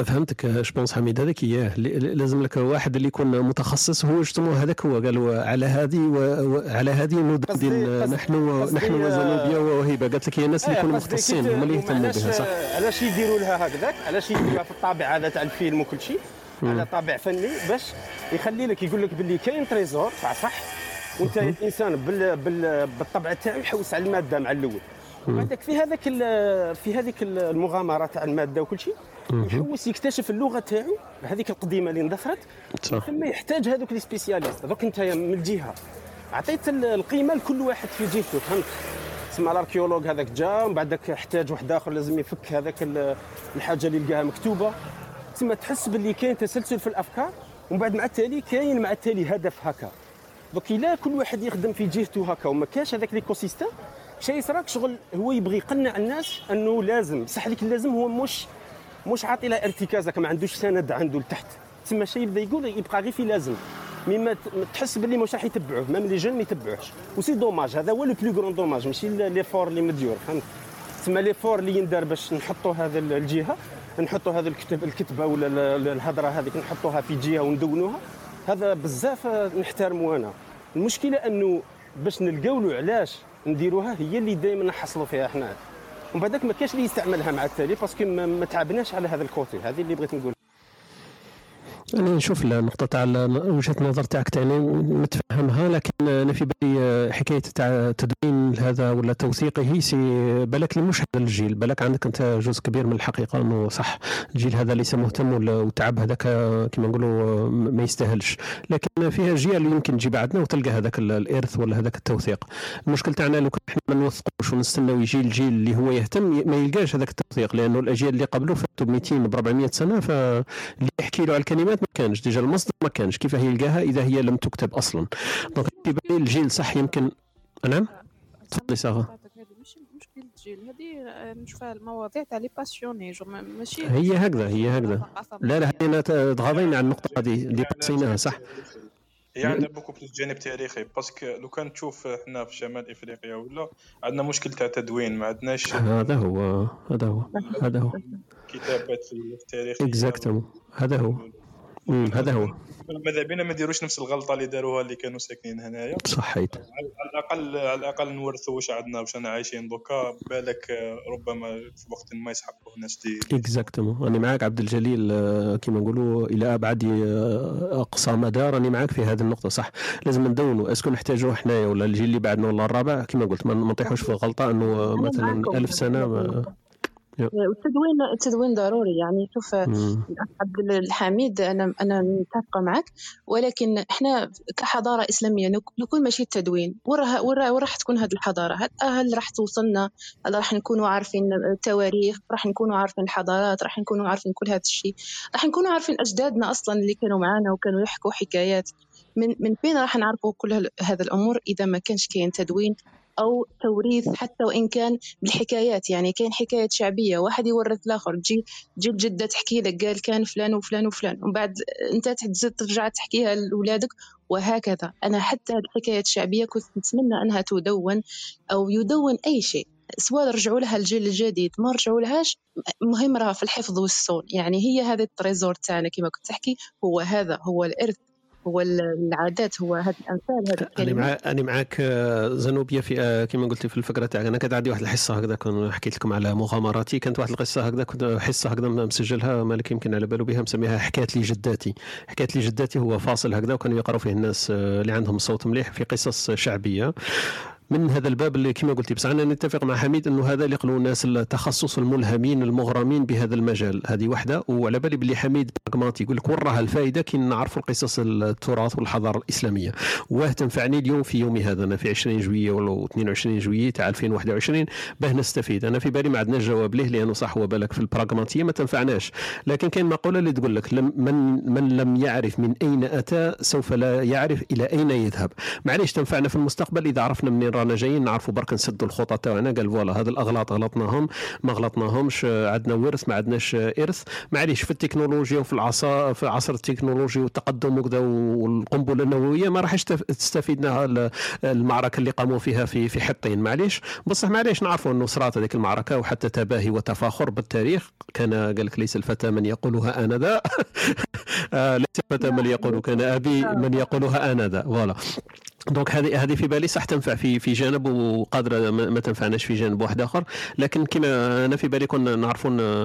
فهمتك je pense حميد هذاك اياه لازم لك واحد اللي يكون متخصص هو justement هذاك هو قالوا على هذه وعلى هذه ندندن نحن قصدي- نحن وزنوبيا وهيبه قالت لك هي الناس اللي إيه، يكونوا مختصين هما اللي يهتموا بها صح؟ علاش يديروا لها هكذاك؟ علاش يديروها في الطابع هذا تاع الفيلم وكل شيء؟ على طابع فني باش يخلي لك يقول لك باللي كاين trésor تاع صح؟ وانت الانسان بال بال بالطبع تاعو يحوس على المادة مع الأول. وبعدك في هذاك في هذيك المغامره تاع الماده وكل شيء يحوس يكتشف اللغة تاعو هذيك القديمة اللي اندثرت ثم يحتاج هذوك les spécialistes. donc انت من الجهه عطيت ال- القيمة لكل واحد في جهته فهمت؟ تسمى الاركيولوج هذاك جا ومن بعدك احتاج واحد آخر لازم يفك هذاك ال- الحاجة اللي لقاها مكتوبة. تسمى تحس باللي كاين تسلسل في الأفكار ومن بعد مع التالي كاين مع التالي هدف هكا. دوك إلا كل واحد يخدم في جهته هكا وما كاش هذاك l'écho شيء يصراك شغل هو يبغي يقنع الناس أنه لازم. بصح هذيك اللازم هو مش مش عاطي لها ارتكاز هكا ما عندوش سند عنده لتحت. تسمى شيء يبدأ يقول يبقى غير في لازم. مما تحس باللي مش راح يتبعوه même les gens ما يتبعوهش. و c'est dommage هذا هو le plus grand dommage ماشي l'effort اللي مديور فهمت؟ تسمى l'effort اللي يندار باش نحطوا هذا ال- الجهة نحطوا هذا الكتب الكتبة ولا ال- ال- الهضرة هذيك نحطوها في جهة وندونوها. هذا بزاف نحترمه أنا. المشكلة أنه باش نلقاو له علاش نديروها هي اللي دائما نحصلوا فيها حنا. ومن بعدك ما كاش اللي يستعملها مع التالي parce que ما, تعبناش على هذا ال côté هذه اللي بغيت نقول. أنا نشوف النقطه تاع وجهة النظر تاعك تاني نتفهمها لكن أنا في بالي حكاية تاع تدوين هذا ولا توثيقه si بالك مش هذا الجيل بالك عندك أنت جزء كبير من الحقيقة إنه صح الجيل هذا ليس مهتم وتعب هذاك كما نقولوا ما يستاهلش. لكن فيها اللي يمكن تجي بعدنا وتلقى هذاك ال- الإرث ولا هذاك التوثيق. المشكل تاعنا لو كان إحنا ما نوثقوش ونستناو يجي الجيل اللي هو يهتم ما يلقاش هذاك التوثيق لأنه الأجيال اللي قبله فاتوا ب 200 ب 400 سنة فاللي يحكي له على الكلمات ما كانش. déjà المصدر ما كانش. كيف يلقاها إذا هي لم تكتب أصلا. donc الجيل صح يمكن نعم؟ تفضلي سارة. هذه مشكل الجيل. هذه آه، نشوفها المواضيع تاع les passionnés. ماشي؟ هي هكذا هي هكذا. لا لا هنا تغاضينا عن النقطة هذه اللي قصيناها صح؟ هي عندها beaucoup plus جانب تاريخي parce que لو كان تشوف إحنا في شمال إفريقيا ولا عندنا مشكل تاع تدوين. ما عندناش هذا هو هذا هو هذا هو. كتابات في التاريخ. exactement هذا هو. هذا هو. ماذا بينا ما نديروش نفس الغلطة اللي داروها اللي كانوا ساكنين هنايا. صحيت على الاقل على الأقل نورثوا واش عندنا واش أنا عايشين دوكا بالك آه، ربما في وقت ما يسحقوا ناس دي. exactement راني معاك عبد الجليل آه، كيما نقولوا إلى أبعد آه، أقصى مدى راني معاك في هذه النقطة صح. لازم ندونوا. est-ce que نحتاجوه حنايا ولا الجيل اللي بعدنا ولا الرابع؟ كيما قلت ما نطيحوش في الغلطة أنه مثلا. ألف سنة ما والتدوين التدوين ضروري. يعني شوف عبد الحميد أنا أنا متفقة معك. ولكن إحنا كحضارة إسلامية لو لو كون ماشي التدوين. وين راح تكون هذه الحضارة. هل راح توصلنا؟ هل راح نكونوا عارفين التواريخ؟ راح نكونوا عارفين الحضارات؟ راح نكونوا عارفين كل هذا الشيء؟ راح نكونوا عارفين أجدادنا أصلا اللي كانوا معانا وكانوا يحكوا حكايات. من من فين راح نعرفوا كل هذا الأمور إذا ما كانش كاين تدوين؟ أو توريث حتى وإن كان بالحكايات. يعني كاين حكايات شعبية واحد يورث الآخر تجي تجي الجده تحكي لك قال كان فلان وفلان وفلان. ومن بعد أنت تزيد ترجع تحكيها لاولادك وهكذا. أنا حتى الحكايات الشعبية كنت نتمنى أنها تدون أو يدون أي شيء. سواء رجعوا لها الجيل الجديد ما رجعوا لهاش مهم راه في الحفظ والصون. يعني هي هذا ال trésor تاعنا كما كنت تحكي هو هذا هو الإرث هو العادات هو هذه الأمثال هذه أنا الكلمات مع أنا معاك آه، زنوبيا في آه، كما قلتي في الفكرة تاعك أنا كانت عندي واحد الحصة هكذا كنت حكيت لكم على مغامراتي. كانت واحد القصة هكذا كنت حصة هكذا مسجلها مالك يمكن على بالو بها مسميها حكايات لي جداتي. حكايات لي جداتي هو فاصل هكذا وكانوا يقراوا فيه الناس آه، اللي عندهم صوت مليح في قصص شعبية. من هذا الباب اللي كما قلتي بس أنا نتفق مع حميد إنه هذا اللي يقولوا الناس التخصص الملهمين المغرمين بهذا المجال. هذه وحدة وعلى بالي باللي حميد براغماتي يقول لك وين راها الفائده كي نعرفوا القصص التراث والحضارة الإسلامية. واه تنفعني اليوم في يومي هذا أنا في 20 جوية ولا 22 جوية تاع 2021 باه نستفيد. أنا في بالي ما عندناش جواب ليه لأنه صح هو بالك في البراغماتية ما تنفعناش. لكن كاين مقولة اللي تقول لك من من لم يعرف من أين أتى سوف لا يعرف إلى أين يذهب. معليش تنفعنا في المستقبل إذا عرفنا منين رانا جايين نعرفوا برك نسدوا الخطى تاعنا قال فوالا هذا الأغلاط غلطناهم ما غلطناهمش عندنا ورث ما عندناش إرث. معليش في التكنولوجيا وفي العصا في عصر التكنولوجيا والتقدم وكذا والقنبلة النووية ما راحش تف- تستفيدنا ال- المعركة اللي قاموا فيها في في حطين. معليش بصح معليش نعرفوا أنه صرات هذيك المعركة وحتى تباهي وتفاخر بالتاريخ. كان قال لك ليس الفتى من يقولها أنا ذا آه، ليس الفتى من يقول كان أبي من يقولها أنا ذا voilà. donc هذه هذه في بالي صح تنفع في في جانب وقادرة ما تنفعناش في جانب واحد آخر. لكن كما أنا في بالي كنا نعرفوا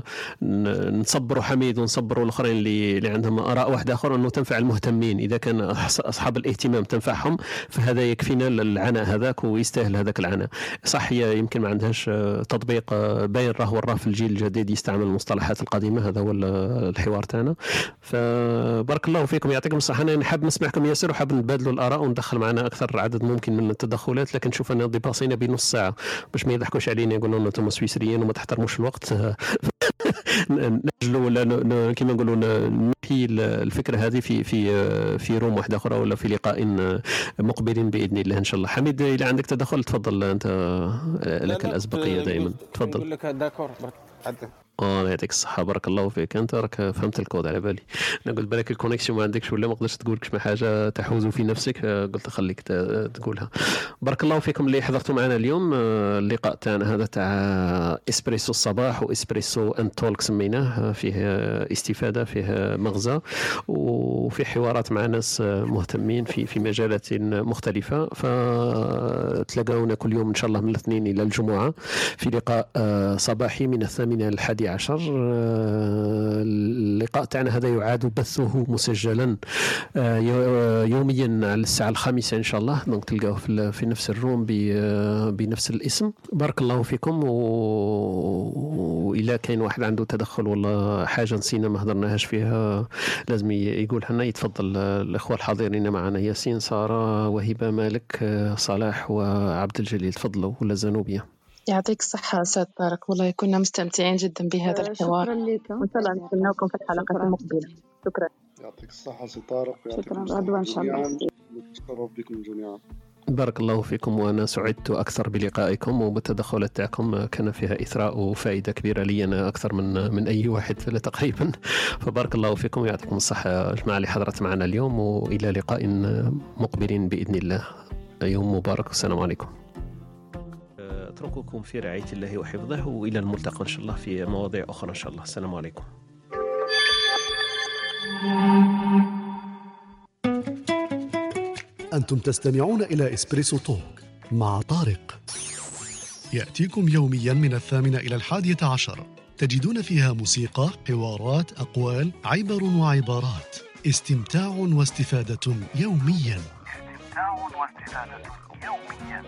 نصبروا حميد ونصبروا الآخرين اللي اللي عندهم آراء واحد آخر أنه تنفع المهتمين. إذا كان أصحاب الاهتمام تنفعهم فهذا يكفينا العناء هذاك ويستاهل هذاك العناء. صح هي يمكن ما عندهاش تطبيق باين راه وراه في الجيل الجديد يستعمل المصطلحات القديمة هذا هو ال- الحوار تاعنا. فبارك الله فيكم يعطيكم الصحة. أنا حاب نسمعكم ياسر وحاب نتبادلوا الآراء وندخل معنا أكثر عدد ممكن من التدخلات لكن شوف انا ديباسينا بنص ساعة. باش ما يضحكوش علينا يقولوا لنا أنتم سويسريين وما تحترموش الوقت. نجلوا ولا كما نقولوا ن- ننهي ال- الفكرة هذه في في في room واحدة أخرى ولا في لقاء مقبل بإذن الله إن شاء الله. حميد إذا عندك تدخل تفضل. أنت لك الأسبقية دائما. تفضل. نقول لك d'accord آه يعطيك الصحة. بارك الله فيك. أنت راك فهمت الكود على بالي. أنا قلت بالك ال connexion ما عندكش ولا ما قدرتش تقول كش حاجة تحوز في نفسك آه، قلت خليك تقولها. بارك الله فيكم اللي حضرتوا معنا اليوم آه، اللقاء تاعنا هذا تاع إسبريسو الصباح و espresso and talk سميناه آه، فيه استفادة فيه مغزى وفي حوارات مع ناس مهتمين في في مجالات مختلفة. فتلاقونا كل يوم إن شاء الله من الاثنين إلى الجمعة في لقاء صباحي من الثامنة الحادي عشر آه، اللقاء تاعنا هذا يعاد بثه مسجلا آه، يو- يوميا على الساعة الخامسة إن شاء الله donc تلقاوه في, نفس ال room آه، بنفس الاسم. بارك الله فيكم وإلا كاين واحد عنده تدخل ولا حاجة نسينا ما هضرناهاش فيها لازم يقولها لنا. يتفضل آه، الإخوة الحاضرين معنا ياسين سارة وهبة مالك آه، صلاح وعبد الجليل. تفضلوا ولا زنوبيا يعطيك الصحة أستاذ طارق. والله كنا مستمتعين جدا بهذا آه، الحوار. شكرا لكم وإن شاء الله نستناكم في الحلقات المقبلة. شكرا. يعطيك الصحة سي طارق. شكراً. الصحة غدوة إن شاء الله. نتشرف بكم جميعا. بارك الله فيكم وأنا سعدت أكثر بلقائكم وبالتدخلات تاعكم كان فيها إثراء وفائدة كبيرة لي أنا أكثر من من أي واحد تقريبا. فبارك الله فيكم ويعطيكم الصحة يا جماعة اللي حضرت معنا اليوم وإلى لقاء مقبل بإذن الله. يوم مبارك والسلام عليكم. اترككم في رعاية الله وحفظه وإلى الملتقى إن شاء الله في مواضيع أخرى إن شاء الله. السلام عليكم. أنتم تستمعون إلى إسبريسو توك مع طارق. يأتيكم يوميا من الثامنة إلى الحادية عشر. تجدون فيها موسيقى حوارات أقوال عبر وعبارات. استمتاع واستفادة يوميا. استمتاع واستفادة يوميا.